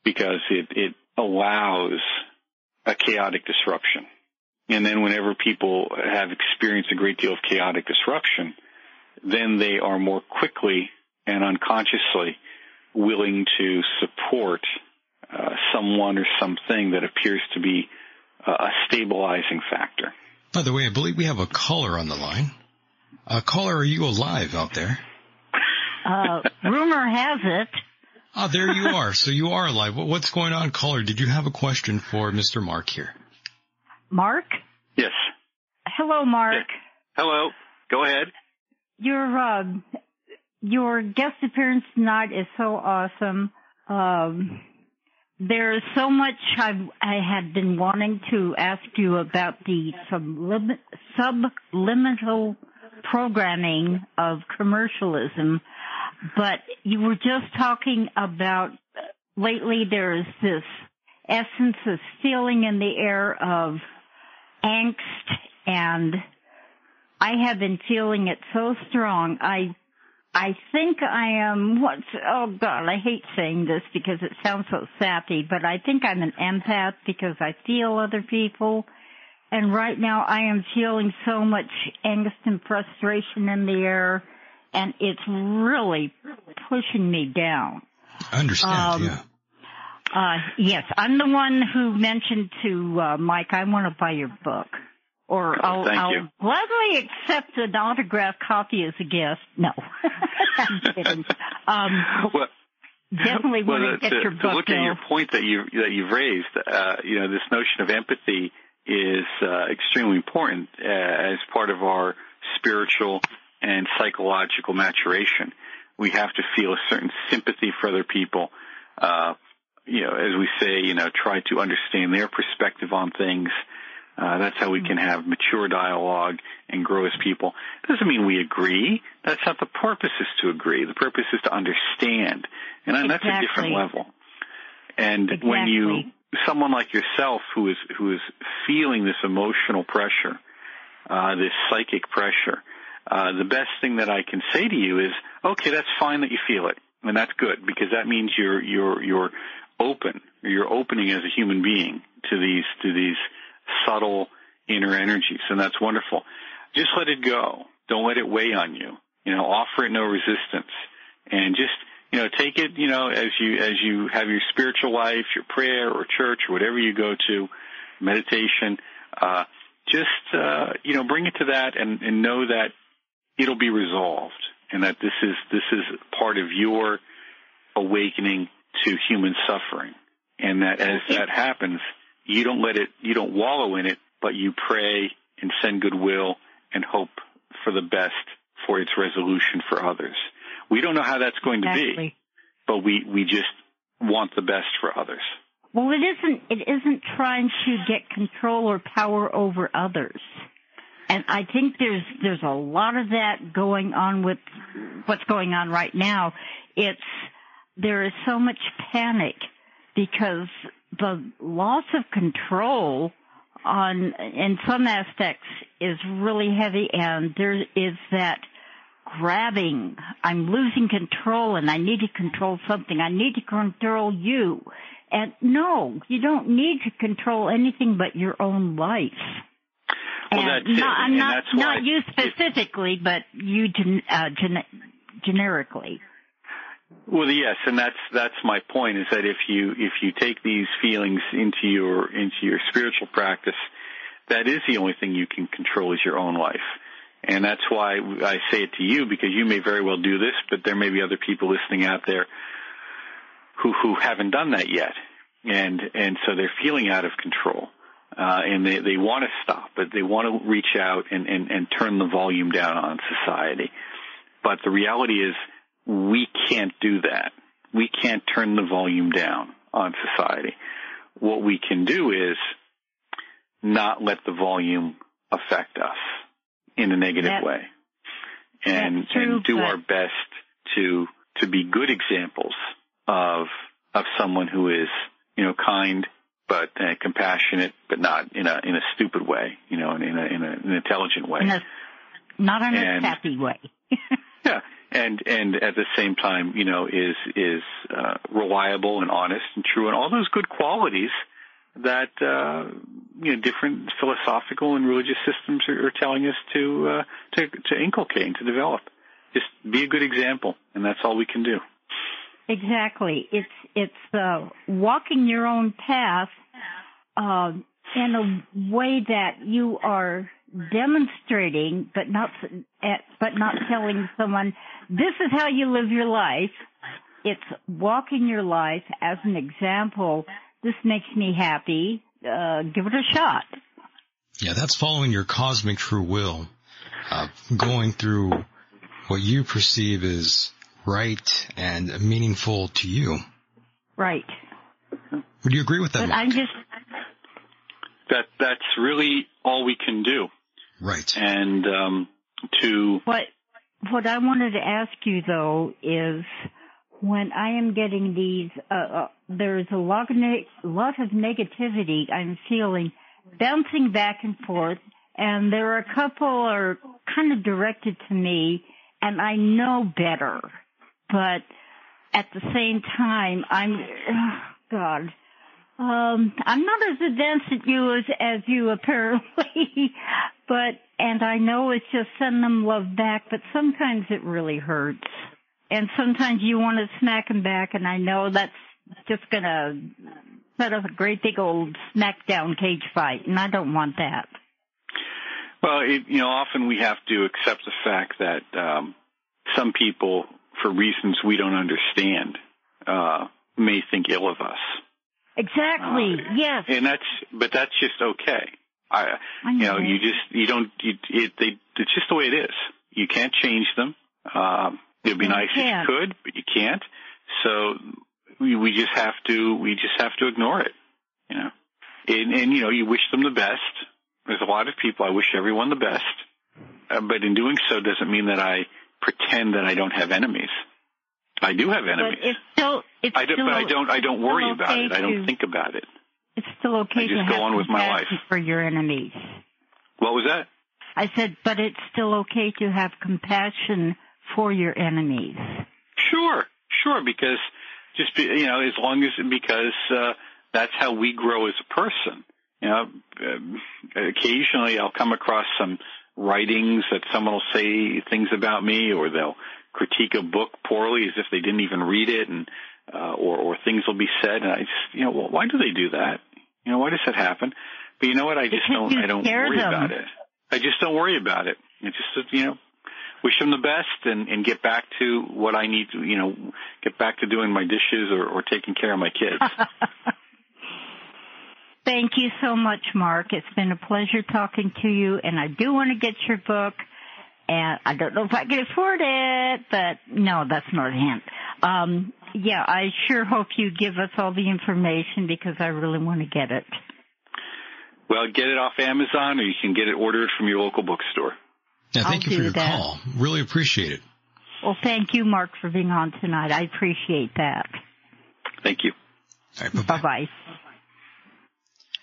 because it, it allows a chaotic disruption. And then whenever people have experienced a great deal of chaotic disruption, then they are more quickly and unconsciously willing to support uh, someone or something that appears to be uh, a stabilizing factor. By the way, I believe we have a caller on the line. Uh, caller, are you alive out there? Uh, rumor has it. Ah, there you are. So you are alive. What's going on, caller? Did you have a question for Mr. Mark here? Mark? Yes. Hello, Mark. Hello. Go ahead. Your uh, your guest appearance tonight is so awesome. Um, there's so much I've, I had been wanting to ask you about the sublim- subliminal programming of commercialism, but you were just talking about lately there's this essence of feeling in the air of angst and I have been feeling it so strong. I I think I am what's oh god, I hate saying this because it sounds so sappy, but I think I'm an empath because I feel other people. And right now I am feeling so much angst and frustration in the air and it's really pushing me down. I understand, um, yeah. Uh, yes, I'm the one who mentioned to uh, Mike, I want to buy your book or oh, I'll, I'll gladly accept an autographed copy as a gift. No, I'm kidding. Um, well, definitely well, want to get to, your book. To look though. at your point that you that you've raised, uh, you know, this notion of empathy is uh, extremely important uh, as part of our spiritual and psychological maturation. We have to feel a certain sympathy for other people. Uh, you know, as we say, you know, try to understand their perspective on things. Uh, that's how we can have mature dialogue and grow as people. Doesn't mean we agree. That's not the purpose is to agree. The purpose is to understand. And exactly. that's a different level. And exactly. when you, someone like yourself who is, who is feeling this emotional pressure, uh, this psychic pressure, uh, the best thing that I can say to you is, okay, that's fine that you feel it. And that's good because that means you're, you're, you're open. You're opening as a human being to these, to these, subtle inner energies, and that's wonderful. Just let it go. Don't let it weigh on you. You know, offer it no resistance, and just you know, take it. You know, as you as you have your spiritual life, your prayer or church or whatever you go to, meditation. Uh, just uh, you know, bring it to that, and, and know that it'll be resolved, and that this is this is part of your awakening to human suffering, and that as that happens, you don't let it, you don't wallow in it, but you pray and send goodwill and hope for the best for its resolution for others. We don't know how that's going exactly. to be, but we, we just want the best for others. Well, it isn't, it isn't trying to get control or power over others. And I think there's, there's a lot of that going on with what's going on right now. It's, there is so much panic because the loss of control on in some aspects is really heavy and there is that grabbing. I'm losing control and i need to control something. I need to control you. And no you don't need to control anything but your own life well, and that's not, it. I'm and not, that's not you specifically, but you gen, uh, gen, generically. Well, yes, and that's that's my point is that if you if you take these feelings into your into your spiritual practice, that is the only thing you can control is your own life. And that's why I say it to you because you may very well do this, but there may be other people listening out there who who haven't done that yet. And and so they're feeling out of control. Uh, and they, they want to stop, but they want to reach out and, and, and turn the volume down on society. But the reality is we can't do that. We can't turn the volume down on society. What we can do is not let the volume affect us in a negative way and true, and do but- our best to to be good examples of of someone who is you know kind but uh, compassionate but not in a in a stupid way you know in a in a, in an intelligent way And a, not in And- a sappy way. Yeah, and and at the same time, you know, is is uh, reliable and honest and true, and all those good qualities that uh, you know different philosophical and religious systems are, are telling us to uh, to to inculcate and to develop. Just be a good example, and that's all we can do. Exactly. It's it's uh, walking your own path uh, in a way that you are demonstrating, but not but not telling someone this is how you live your life. It's walking your life as an example. This makes me happy. Uh, give it a shot. Yeah, that's following your cosmic true will, uh, going through what you perceive as right and meaningful to you. Right. Would you agree with that? But Mark? I'm just That that's really all we can do, right. and um, to What what I wanted to ask you though is when I am getting these, uh, uh, there's a lot of, ne- lot of negativity I'm feeling bouncing back and forth, and there are a couple are kind of directed to me, and I know better, but at the same time, I'm, oh God, um, I'm not as advanced at you as, as you apparently, but, and I know it's just send them love back, but sometimes it really hurts. And sometimes you want to smack them back, and I know that's just gonna set up a great big old smackdown cage fight, and I don't want that. Well, it, you know, often we have to accept the fact that um, some people, for reasons we don't understand, uh, may think ill of us, Exactly. Uh, yes. and that's but that's just okay. I, I you know. know, you just you don't. You, it, they, it's just the way it is. You can't change them. Um, it'd be you nice if you could, but you can't. So we, we just have to. We just have to ignore it. You know, and, and you know, you wish them the best. There's a lot of people. I wish everyone the best, uh, but in doing so doesn't mean that I pretend that I don't have enemies. I do have but enemies. it's still, it's I don't, still, but I don't. I don't worry still about okay it. I don't think about it. It's still okay I to just have go on with my life. for your enemies. What was that? I said, but it's still okay to have compassion for your enemies. Sure, sure, because just be, you know, as long as because uh, that's how we grow as a person. You know, um, occasionally I'll come across some writings that someone will say things about me, or they'll critique a book poorly as if they didn't even read it, and uh, or or things will be said, and I just, you know, well, why do they do that? You know, why does that happen? But you know what? I just Because don't. I don't worry them. about it. I just don't worry about it. It's just, you know, wish them the best and, and get back to what I need to, you know, get back to doing my dishes or, or taking care of my kids. Thank you so much, Mark. It's been a pleasure talking to you, and I do want to get your book. And I don't know if I can afford it, but no, that's not a hint. Um, yeah, I sure hope you give us all the information because I really want to get it. well, get it off Amazon or you can get it ordered from your local bookstore. Yeah, thank I'll you for your that. call. Really appreciate it. Well, thank you, Mark, for being on tonight. I appreciate that. Thank you. All right. Bye bye.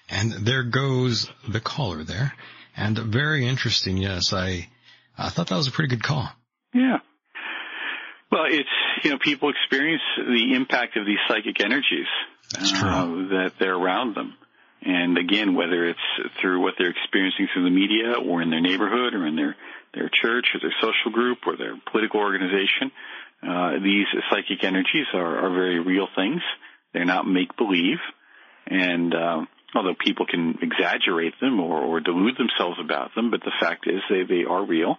And there goes the caller there. And very interesting. Yes, I, I thought that was a pretty good call. Yeah. Well, it's, you know, people experience the impact of these psychic energies That's true. uh, that they're around them. And again, whether it's through what they're experiencing through the media or in their neighborhood or in their, their church or their social group or their political organization, uh, these psychic energies are, are very real things. They're not make believe. And, um, although people can exaggerate them or, or delude themselves about them, but the fact is they, they are real.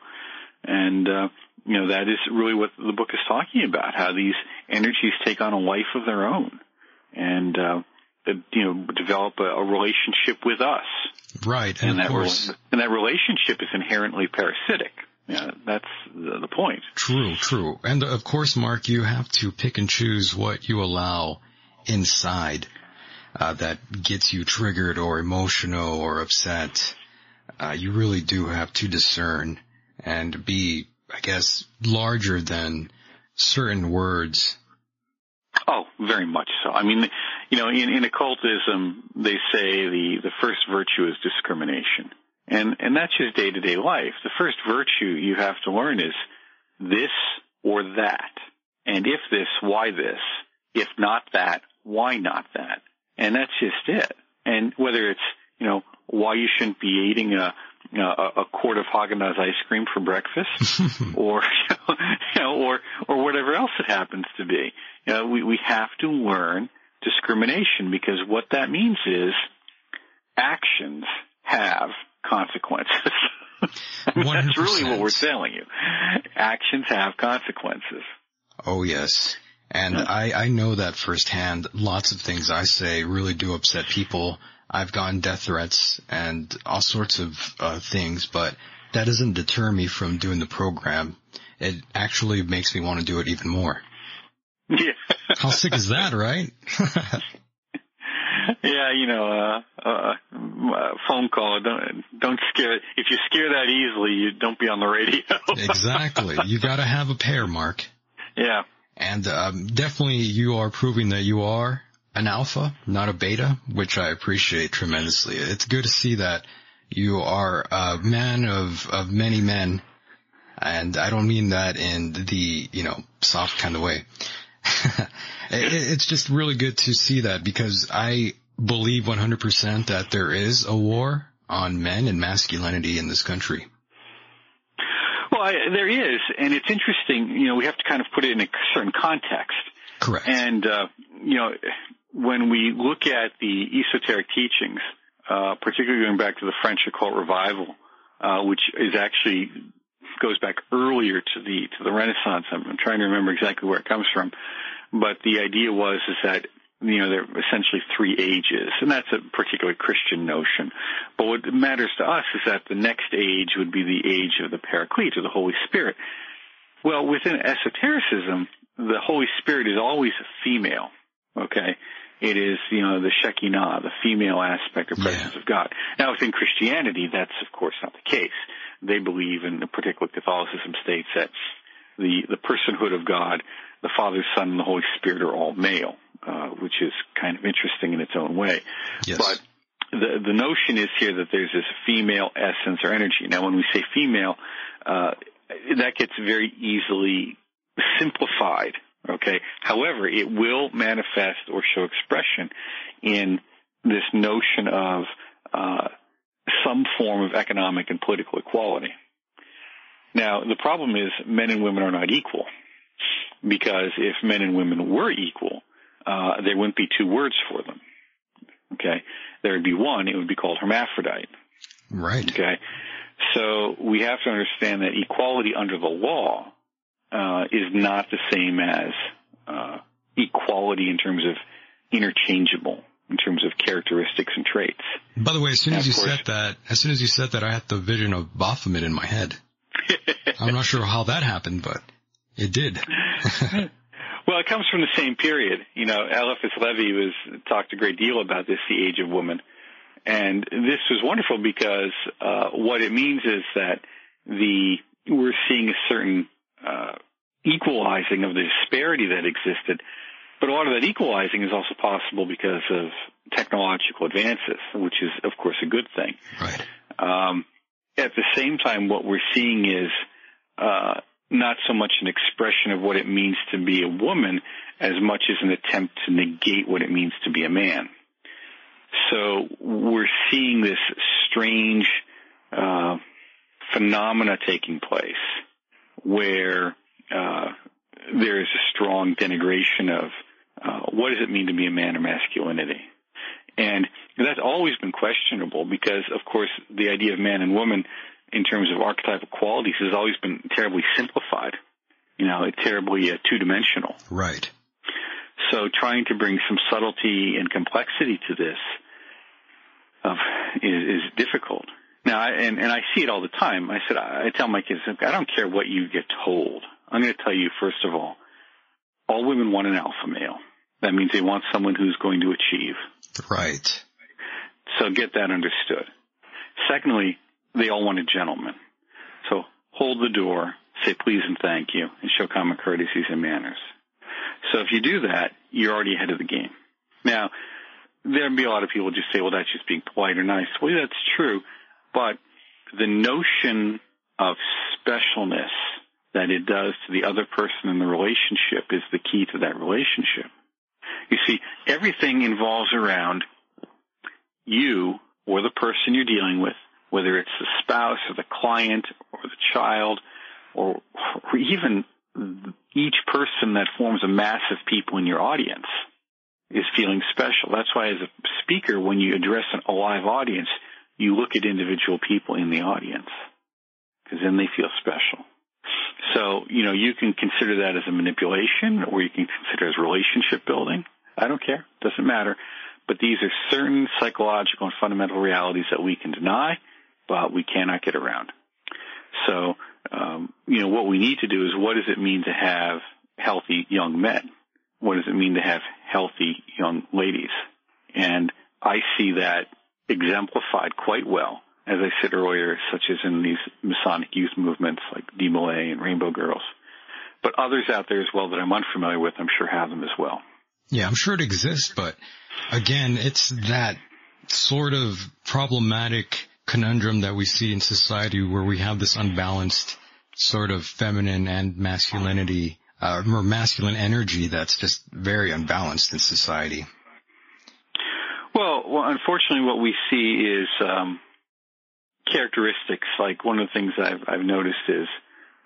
And, uh, you know, that is really what the book is talking about, how these energies take on a life of their own and, uh, you know, develop a, a relationship with us. Right. And, And of that, course, and that relationship is inherently parasitic. Yeah, that's the point. true, true. And of course, Mark, you have to pick and choose what you allow inside, uh, that gets you triggered or emotional or upset. Uh, you really do have to discern and be, I guess, larger than certain words. Oh, very much so. I mean, you know, in, in occultism, they say the, the first virtue is discrimination. And, and that's just day to day life. The first virtue you have to learn is this or that. And if this, why this? If not that, why not that? And that's just it. And whether it's, you know, why you shouldn't be eating a, a, a quart of Haagen-Dazs ice cream for breakfast or, you know, or, or whatever else it happens to be. You know, we, we have to learn discrimination because what that means is actions have consequences. That's really what we're telling you. Actions have consequences. Oh yes. And I, I know that firsthand. Lots of things I say really do upset people. I've gotten death threats and all sorts of uh, things, but that doesn't deter me from doing the program. It actually makes me want to do it even more. Yeah. How sick is that, right? yeah, you know, uh, uh, uh, phone call. Don't don't scare. If you scare that easily, you don't be on the radio. exactly. You got to have a pair, Mark. Yeah. And um, definitely, you are proving that you are an alpha, not a beta, which I appreciate tremendously. It's good to see that you are a man of of many men, and I don't mean that in the you know soft kind of way. it's just really good to see that because I believe 100% that there is a war on men and masculinity in this country. Well, I, there is, and it's interesting. You know, we have to kind of put it in a certain context. Correct. And uh, you know, when we look at the esoteric teachings, uh, particularly going back to the French occult revival, uh, which is actually goes back earlier to the to the Renaissance. I'm, I'm trying to remember exactly where it comes from, but the idea was is that you know there are essentially three ages, and that's a particularly Christian notion. But what matters to us is that the next age would be the age of the Paraclete or the Holy Spirit. Well, within esotericism, the Holy Spirit is always a female. Okay. It is, you know, the Shekinah, the female aspect or presence Yeah. of God. Now within Christianity, that's of course not the case. They believe in the particular Catholicism states that the, the personhood of God, the Father, Son, and the Holy Spirit are all male, uh, which is kind of interesting in its own way. Yes. But the the notion is here that there's this female essence or energy. Now, when we say female, uh, that gets very easily simplified. Okay. However, it will manifest or show expression in this notion of uh, some form of economic and political equality. Now, the problem is men and women are not equal because if men and women were equal, uh, there wouldn't be two words for them. Okay, there would be one. It would be called hermaphrodite. right. Okay, so we have to understand that equality under the law uh, is not the same as uh, equality in terms of interchangeable, in terms of characteristics and traits. By the way, as soon Yeah, as you course. said that, as soon as you said that, I had the vision of Baphomet in my head. I'm not sure how that happened, but it did. Well, it comes from the same period. You know, Eliphas Levi was talked a great deal about this, the age of woman, and this was wonderful because uh, what it means is that the we're seeing a certain uh, equalizing of the disparity that existed, but a lot of that equalizing is also possible because of technological advances, which is of course a good thing. right. Um, at the same time, what we're seeing is uh, not so much an expression of what it means to be a woman as much as an attempt to negate what it means to be a man. So we're seeing this strange uh, phenomena taking place where uh, there is a strong denigration of uh, what does it mean to be a man or masculinity. And that's always been questionable because, of course, the idea of man and woman in terms of archetypal qualities has always been terribly simplified. You know, it's terribly uh, two-dimensional. Right. So trying to bring some subtlety and complexity to this of, is, is difficult. Now, I, and, and I see it all the time. I said, I, I tell my kids, I don't care what you get told. I'm going to tell you, first of all, all women want an alpha male. That means they want someone who's going to achieve. Right. So get that understood. Secondly, they all want a gentleman. So hold the door, say please and thank you, and show common courtesies and manners. So if you do that, you're already ahead of the game. Now, there'd be a lot of people just say, well, that's just being polite or nice. Well, that's true, but the notion of specialness that it does to the other person in the relationship is the key to that relationship. You see, everything involves around you or the person you're dealing with, whether it's the spouse or the client or the child or, or even each person that forms a mass of people in your audience is feeling special. That's why as a speaker, when you address a live audience, you look at individual people in the audience because then they feel special. So, you know, you can consider that as a manipulation or you can consider as relationship building. I don't care. Doesn't matter. But these are certain psychological and fundamental realities that we can deny, but we cannot get around. So, um, you know, what we need to do is what does it mean to have healthy young men? What does it mean to have healthy young ladies? And I see that exemplified quite well, as I said earlier, such as in these Masonic youth movements like DeMolay and Rainbow Girls. But others out there as well that I'm unfamiliar with, I'm sure have them as well. Yeah, I'm sure it exists, but again, it's that sort of problematic conundrum that we see in society where we have this unbalanced sort of feminine and masculinity, uh, or masculine energy that's just very unbalanced in society. Well, well, unfortunately, what we see is um, characteristics. Like one of the things I've, I've noticed is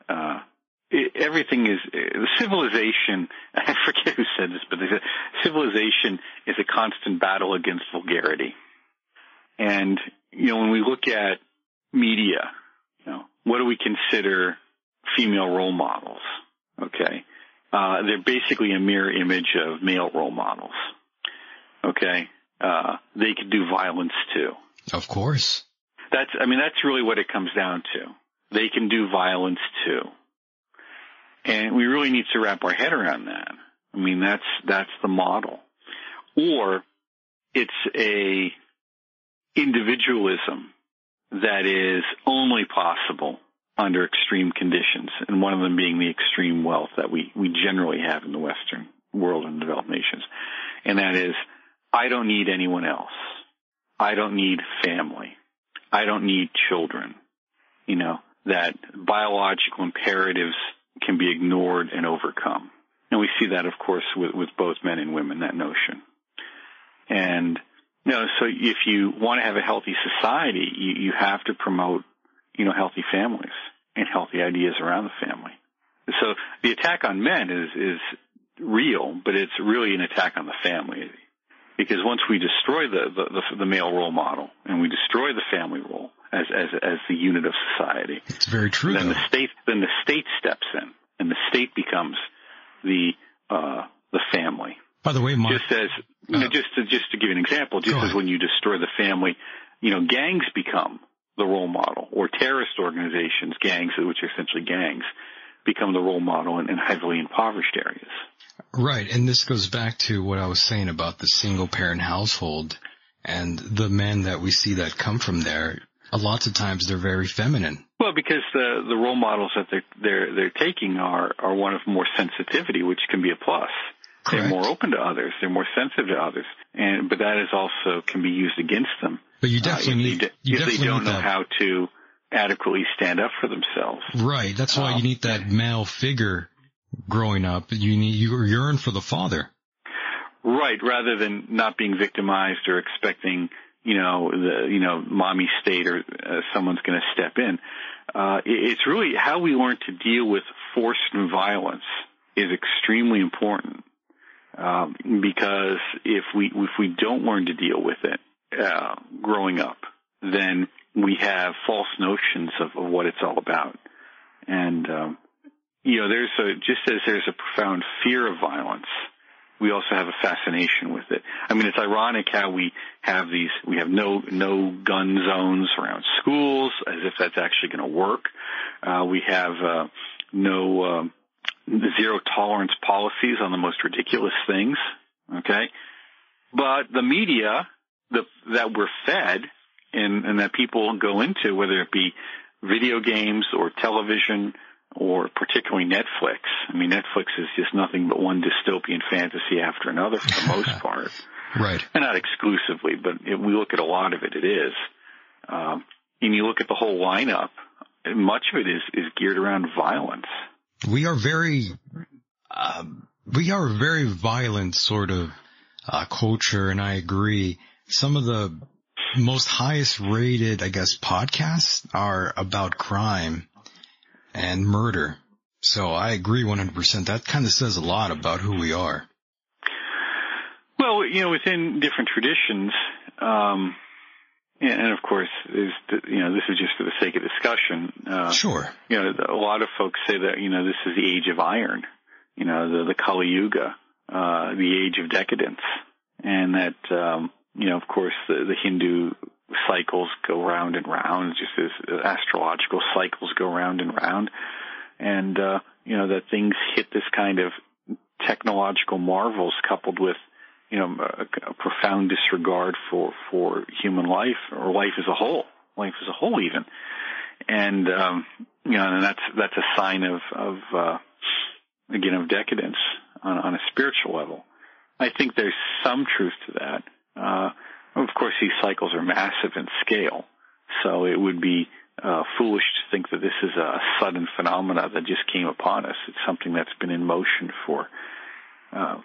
uh, it, everything is uh, civilization. I forget who said this, but they said civilization is a constant battle against vulgarity. And you know, when we look at media, you know, what do we consider female role models? Okay, uh, they're basically a mirror image of male role models. Okay, uh, they could do violence too. Of course. That's, I mean, that's really what it comes down to. They can do violence too. And we really need to wrap our head around that. I mean, that's, that's the model. Or it's a individualism that is only possible under extreme conditions, and one of them being the extreme wealth that we, we generally have in the Western world and developed nations. And that is, I don't need anyone else. I don't need family. I don't need children. You know, that biological imperatives can be ignored and overcome. And we see that, of course, with, with both men and women, that notion. And, know, so if you want to have a healthy society, you, you have to promote, you know, healthy families and healthy ideas around the family. So the attack on men is, is real, but it's really an attack on the family. Because once we destroy the, the, the, the male role model and we destroy the family role as, as, as the unit of society. It's very true. Then though. the state, then the state steps in and the state becomes the, uh, the family. By the way, Mark, Just as, you know, Uh, just to, just to give you an example, just as when you destroy the family, you know, gangs become the role model or terrorist organizations, gangs, which are essentially gangs, become the role model in, in heavily impoverished areas. Right, and this goes back to what I was saying about the single parent household and the men that we see that come from there. A lots of times they're very feminine. Well, because the the role models that they're they're they're taking are are one of more sensitivity, which can be a plus. They're more open to others. They're more sensitive to others, and but that is also can be used against them. But you uh, definitely if need, they, you if they definitely don't need know that. how to adequately stand up for themselves. Right, that's why Uh, you need that male figure growing up. You need, you yearn for the father. Right, rather than not being victimized or expecting, you know, the, you know, mommy state or uh, someone's going to step in. Uh, it's really how we learn to deal with force and violence is extremely important. Um, because if we, if we don't learn to deal with it, uh, growing up, then we have false notions of, of what it's all about. And, um, you know, there's a, just as there's a profound fear of violence, we also have a fascination with it. I mean, it's ironic how we have these, we have no, no gun zones around schools as if that's actually going to work. Uh, we have, uh, no, um, zero tolerance policies on the most ridiculous things. Okay. But the media the, that we're fed and, and that people go into, whether it be video games or television or particularly Netflix. I mean, Netflix is just nothing but one dystopian fantasy after another for the most part. Right. And not exclusively, but if we look at a lot of it, it is. Um, and you look at the whole lineup, much of it is is geared around violence. We are very, uh, we are a very violent sort of uh, culture, and I agree. Some of the most highest rated, I guess, podcasts are about crime and murder. So I agree 100%. That kind of says a lot about who we are. Well, you know, within different traditions, um, and of course, is you know this is just for the sake of discussion. Uh, sure. You know, a lot of folks say that you know this is the age of iron, you know, the the Kali Yuga, uh, the age of decadence, and that um, you know, of course, the, the Hindu cycles go round and round, just as astrological cycles go round and round, and uh, you know that things hit this kind of technological marvels coupled with you know, a, a profound disregard for, for human life or life as a whole, life as a whole even. And, um, you know, and that's, that's a sign of, of, uh, again, of decadence on, on a spiritual level. I think there's some truth to that. Uh, of course, these cycles are massive in scale, so it would be uh, foolish to think that this is a sudden phenomena that just came upon us. It's something that's been in motion for uh,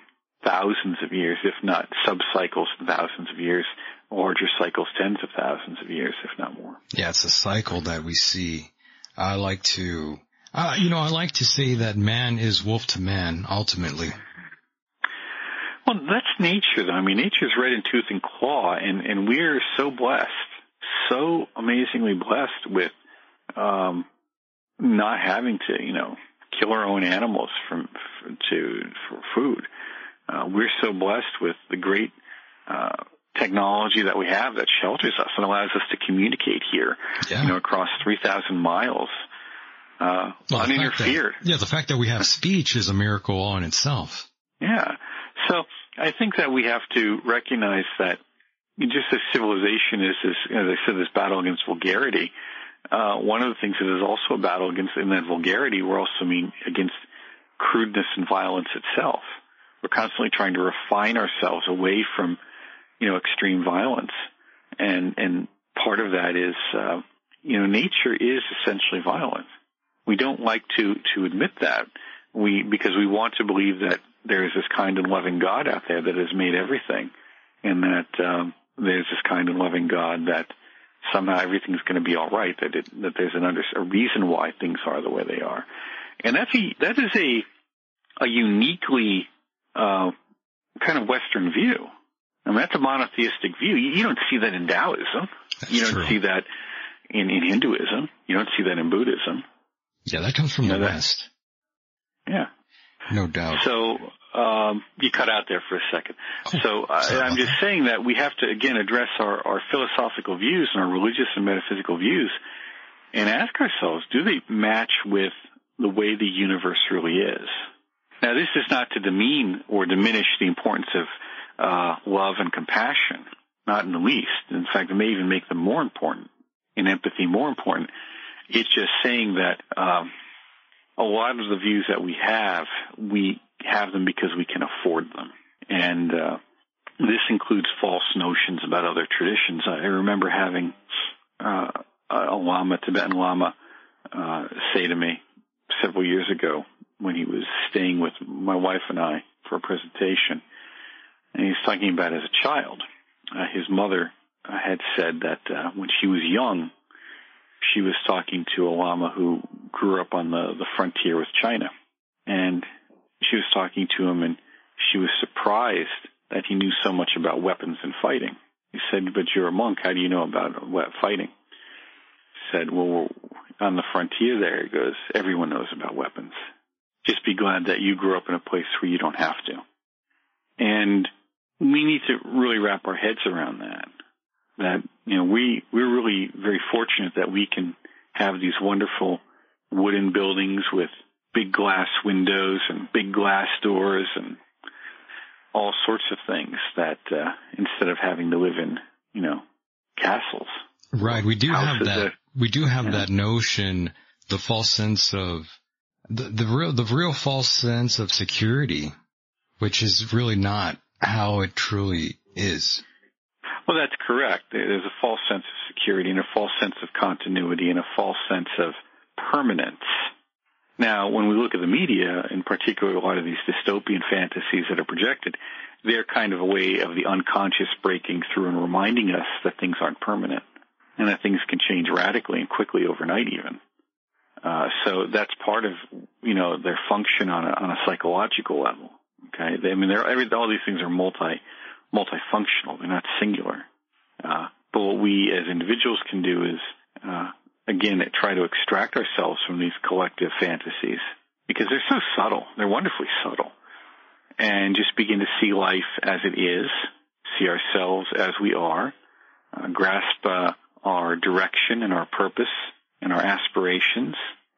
thousands of years, if not sub-cycles thousands of years, larger cycles tens of thousands of years, if not more. Yeah, it's a cycle that we see. I like to, uh, you know, I like to say that man is wolf to man, ultimately. Well, that's nature, though. I mean, nature is red in tooth and claw, and, and we're so blessed, so amazingly blessed with, um, not having to, you know, kill our own animals from, to, for food. Uh, we're so blessed with the great uh, technology that we have that shelters us and allows us to communicate here, yeah. you know, across 3,000 miles, uh, well, uninterfered. That, yeah, the fact that we have speech is a miracle all in itself. Yeah. So I think that we have to recognize that just as civilization is, is as I said, this battle against vulgarity, uh, one of the things that is also a battle against in that vulgarity, we're also mean against crudeness and violence itself. We're constantly trying to refine ourselves away from, you know, extreme violence. And, and part of that is, uh, you know, nature is essentially violent. We don't like to, to admit that. We, because we want to believe that there is this kind and loving God out there that has made everything and that, um, there's this kind and loving God that somehow everything's going to be all right, that it, that there's an under, a reason why things are the way they are. And that's a, that is a, a uniquely uh, kind of Western view. I mean, that's a monotheistic view. You, you don't see that in Taoism. That's you don't true. see that in, in Hinduism. You don't see that in Buddhism. Yeah, that comes from you the West. Yeah. No doubt. So, um, you cut out there for a second. Oh, so I, I'm just saying that we have to again address our, our philosophical views and our religious and metaphysical views and ask ourselves, do they match with the way the universe really is? Now, this is not to demean or diminish the importance of uh, love and compassion, not in the least. In fact, it may even make them more important, and empathy more important. It's just saying that um, a lot of the views that we have, we have them because we can afford them, and uh, this includes false notions about other traditions. I remember having uh, a Lama, Tibetan Lama, uh, say to me several years ago, when he was staying with my wife and I for a presentation. And he's talking about as a child, uh, his mother uh, had said that uh, when she was young, she was talking to a lama who grew up on the, the frontier with China. And she was talking to him and she was surprised that he knew so much about weapons and fighting. He said, but you're a monk. How do you know about fighting? He said, well, on the frontier there, he goes, everyone knows about weapons just be glad that you grew up in a place where you don't have to. And we need to really wrap our heads around that. That, you know, we, we're really very fortunate that we can have these wonderful wooden buildings with big glass windows and big glass doors and all sorts of things that, uh, instead of having to live in, you know, castles. Right. We do have that. We do have yeah. that notion, the false sense of the, the real, the real false sense of security, which is really not how it truly is. Well, that's correct. There's a false sense of security and a false sense of continuity and a false sense of permanence. Now, when we look at the media, in particular a lot of these dystopian fantasies that are projected, they're kind of a way of the unconscious breaking through and reminding us that things aren't permanent and that things can change radically and quickly overnight even. Uh, so that's part of, you know, their function on a, on a psychological level. Okay. They, I mean, every, all these things are multi, multifunctional. They're not singular. Uh, but what we as individuals can do is, uh, again, try to extract ourselves from these collective fantasies because they're so subtle. They're wonderfully subtle and just begin to see life as it is, see ourselves as we are, uh, grasp uh, our direction and our purpose and our aspirations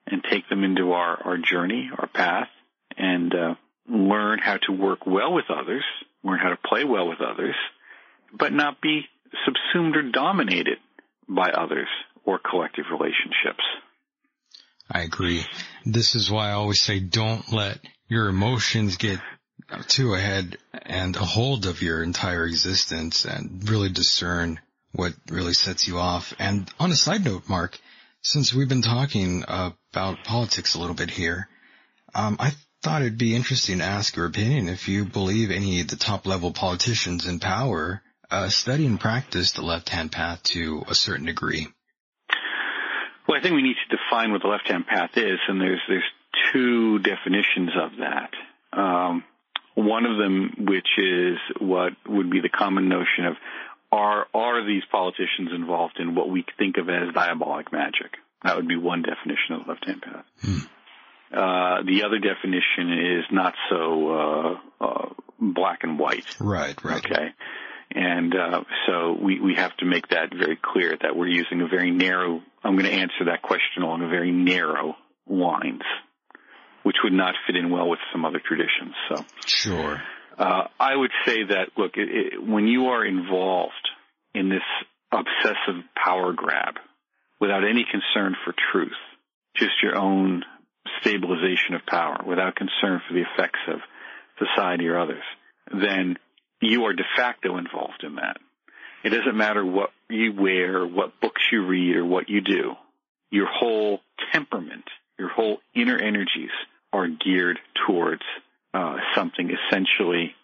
and take them into our, our journey, our path, and uh, learn how to work well with others, learn how to play well with others, but not be subsumed or dominated by others or collective relationships. I agree. This is why I always say don't let your emotions get too ahead and a hold of your entire existence and really discern what really sets you off. And on a side note, Mark, since we've been talking about politics a little bit here, um, I thought it'd be interesting to ask your opinion if you believe any of the top level politicians in power uh, study and practice the left-hand path to a certain degree. Well, I think we need to define what the left-hand path is, and there's there's two definitions of that. Um, one of them, which is what would be the common notion of are are these politicians involved in what we think of as diabolic magic? That would be one definition of the left-hand path. Hmm. Uh, the other definition is not so uh, uh, black and white. Right, right. Okay. And uh, so we, we have to make that very clear that we're using a very narrow, I'm going to answer that question along a very narrow lines, which would not fit in well with some other traditions. So Sure. Uh, I would say that, look, it, it, when you are involved in this obsessive power grab without any concern for truth, just your own stabilization of power, without concern for the effects of society or others, then you are de facto involved in that. It doesn't matter what you wear, what books you read, or what you do. Your whole temperament, your whole inner energies are geared towards uh, something essentially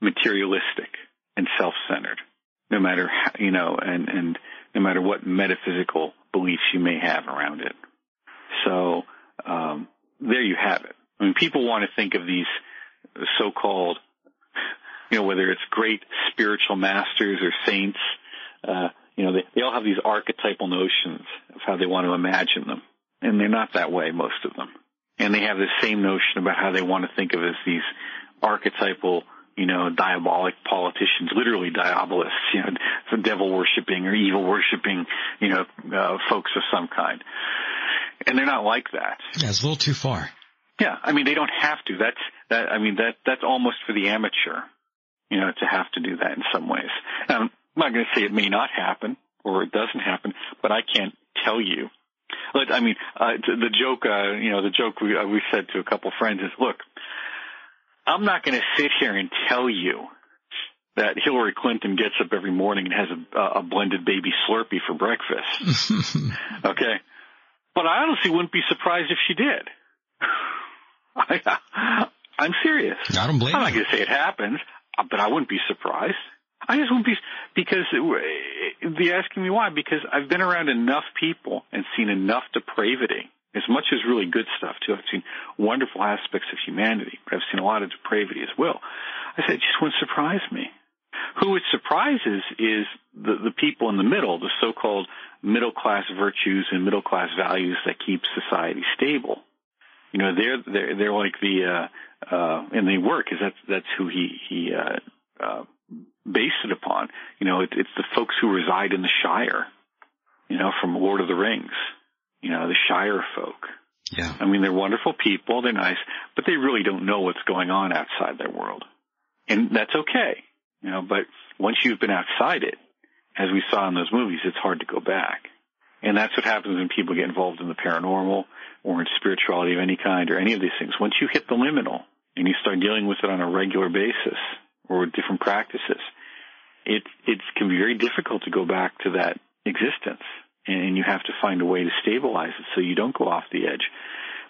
materialistic and self-centered, no matter how, you know, and and no matter what metaphysical beliefs you may have around it. So um, there you have it. I mean, people want to think of these so-called, you know, whether it's great spiritual masters or saints. Uh, you know, they, they all have these archetypal notions of how they want to imagine them, and they're not that way, most of them. And they have the same notion about how they want to think of as these archetypal, you know, diabolic politicians, literally diabolists, you know, devil worshipping or evil worshipping, you know, uh, folks of some kind. And they're not like that. Yeah, it's a little too far. Yeah, I mean, they don't have to. That's that. I mean, that that's almost for the amateur, you know, to have to do that in some ways. I'm not going to say it may not happen or it doesn't happen, but I can't tell you Look, I mean, uh, the joke, uh, you know, the joke we, uh, we said to a couple friends is, look, I'm not going to sit here and tell you that Hillary Clinton gets up every morning and has a, a blended baby Slurpee for breakfast. okay. But I honestly wouldn't be surprised if she did. I, I'm serious. I don't blame I'm not going to say it happens, but I wouldn't be surprised. I just won't be because they're asking me why. Because I've been around enough people and seen enough depravity. As much as really good stuff too. I've seen wonderful aspects of humanity, but I've seen a lot of depravity as well. I said it just wouldn't surprise me. Who it surprises is the, the people in the middle, the so-called middle class virtues and middle class values that keep society stable. You know, they're they're they're like the uh, uh, and they work Is that's that's who he he uh, uh, based it upon. You know, it, it's the folks who reside in the Shire, you know, from Lord of the Rings, you know, the Shire folk. Yeah. I mean, they're wonderful people, they're nice, but they really don't know what's going on outside their world. And that's okay, you know, but once you've been outside it, as we saw in those movies, it's hard to go back. And that's what happens when people get involved in the paranormal or in spirituality of any kind or any of these things. Once you hit the liminal and you start dealing with it on a regular basis or different practices, it it can be very difficult to go back to that existence, and you have to find a way to stabilize it so you don't go off the edge.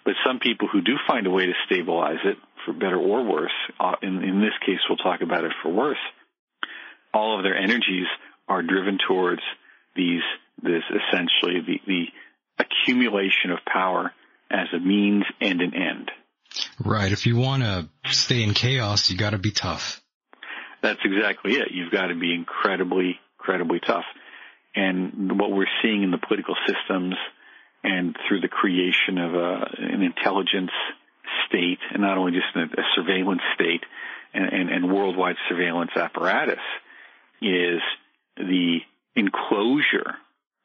But some people who do find a way to stabilize it, for better or worse, uh, in, in this case, we'll talk about it for worse. All of their energies are driven towards these, this essentially the, the accumulation of power as a means and an end. Right. If you want to stay in chaos, you got to be tough. That's exactly it. You've got to be incredibly, incredibly tough. And what we're seeing in the political systems and through the creation of a, an intelligence state, and not only just a, a surveillance state and, and, and worldwide surveillance apparatus, is the enclosure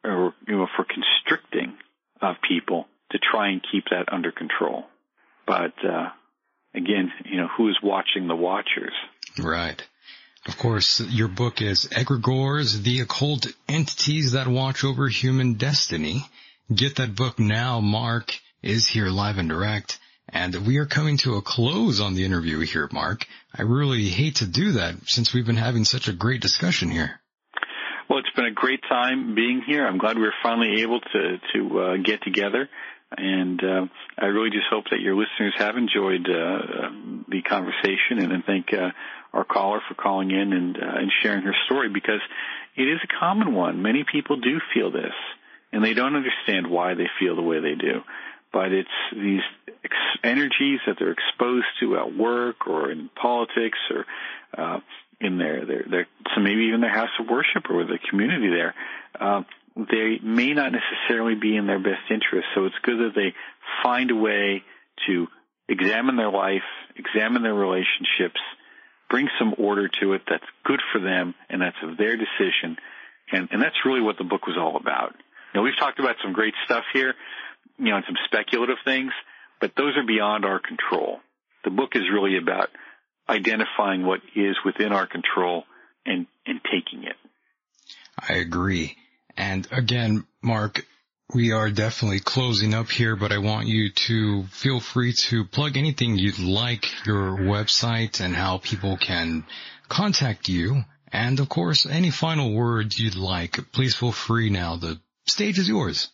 or you know for constricting of people to try and keep that under control. But uh, again, you know, who is watching the watchers? Right. Of course, your book is Egregores, the occult entities that watch over human destiny. Get that book now. Mark is here live and direct. And we are coming to a close on the interview here, Mark. I really hate to do that since we've been having such a great discussion here. Well, it's been a great time being here. I'm glad we are finally able to to uh, get together, and uh, I really just hope that your listeners have enjoyed uh, the conversation, and, and thank uh, our caller for calling in and uh, and sharing her story because it is a common one. Many people do feel this, and they don't understand why they feel the way they do but it's these ex- energies that they're exposed to at work or in politics or uh, in their, their, their so maybe even their house of worship or with the community there. Uh, they may not necessarily be in their best interest. So it's good that they find a way to examine their life, examine their relationships, bring some order to it that's good for them and that's of their decision. And, and that's really what the book was all about. Now we've talked about some great stuff here, you know, and some speculative things, but those are beyond our control. The book is really about identifying what is within our control and, and taking it. I agree. And again, Mark, we are definitely closing up here, but I want you to feel free to plug anything you'd like, your website and how people can contact you. And of course, any final words you'd like, please feel free now. The stage is yours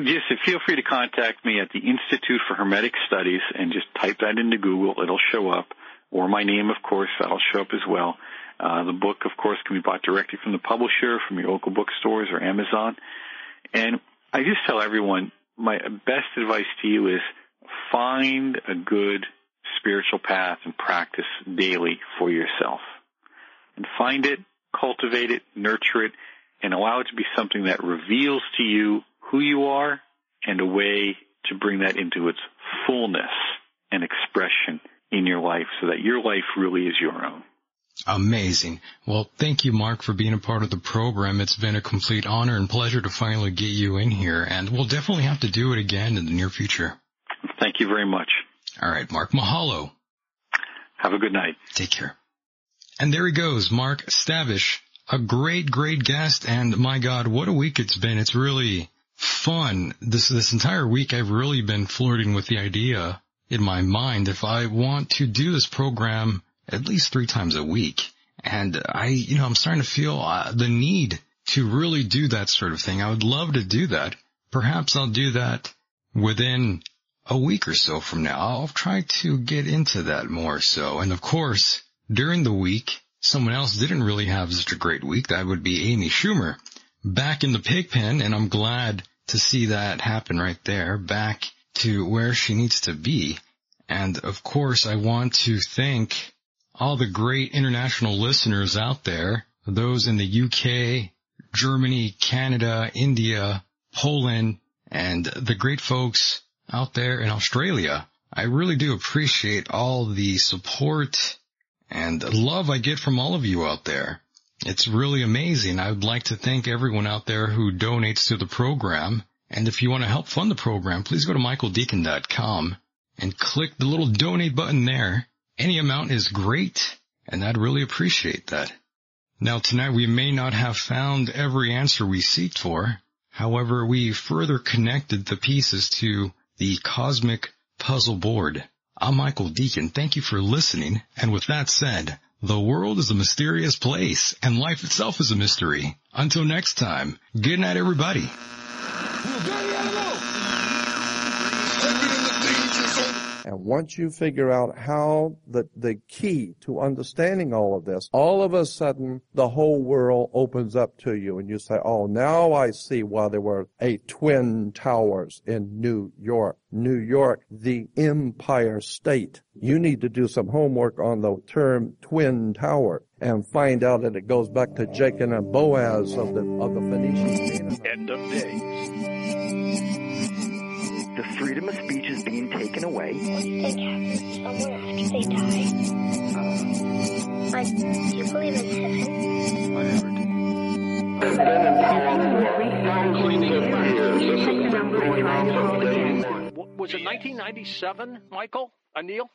just feel free to contact me at the Institute for Hermetic Studies and just type that into Google. It'll show up. Or my name, of course, that'll show up as well. Uh, the book, of course, can be bought directly from the publisher, from your local bookstores or Amazon. And I just tell everyone, my best advice to you is find a good spiritual path and practice daily for yourself. And find it, cultivate it, nurture it, and allow it to be something that reveals to you who you are and a way to bring that into its fullness and expression in your life so that your life really is your own. Amazing. Well, thank you, Mark, for being a part of the program. It's been a complete honor and pleasure to finally get you in here, and we'll definitely have to do it again in the near future. Thank you very much. All right, Mark Mahalo. Have a good night. Take care. And there he goes, Mark Stavish, a great, great guest, and my God, what a week it's been. It's really fun. This, this entire week I've really been flirting with the idea in my mind if I want to do this program at least three times a week. And I, you know, I'm starting to feel uh, the need to really do that sort of thing. I would love to do that. Perhaps I'll do that within a week or so from now. I'll try to get into that more so. And of course, during the week, someone else didn't really have such a great week. That would be Amy Schumer back in the pig pen. And I'm glad to see that happen right there back to where she needs to be. And of course, I want to thank all the great international listeners out there, those in the UK, Germany, Canada, India, Poland, and the great folks out there in Australia. I really do appreciate all the support and love I get from all of you out there. It's really amazing. I would like to thank everyone out there who donates to the program. And if you want to help fund the program, please go to michaeldecon.com and click the little donate button there. Any amount is great, and I'd really appreciate that. Now tonight we may not have found every answer we seeked for. However, we further connected the pieces to the cosmic puzzle board. I'm Michael Decon. Thank you for listening. And with that said, The world is a mysterious place and life itself is a mystery. Until next time, good night everybody. And once you figure out how the, the key to understanding all of this, all of a sudden the whole world opens up to you and you say, oh, now I see why there were eight twin towers in New York. New York, the Empire State. You need to do some homework on the term twin tower and find out that it goes back to Jachin and Boaz of the, of the Phoenician. End of days. The freedom of speech is being taken away. What do you think happens somewhere after they die? Um, like, do you believe in heaven? I never did. Was it 1997, Michael? Anil?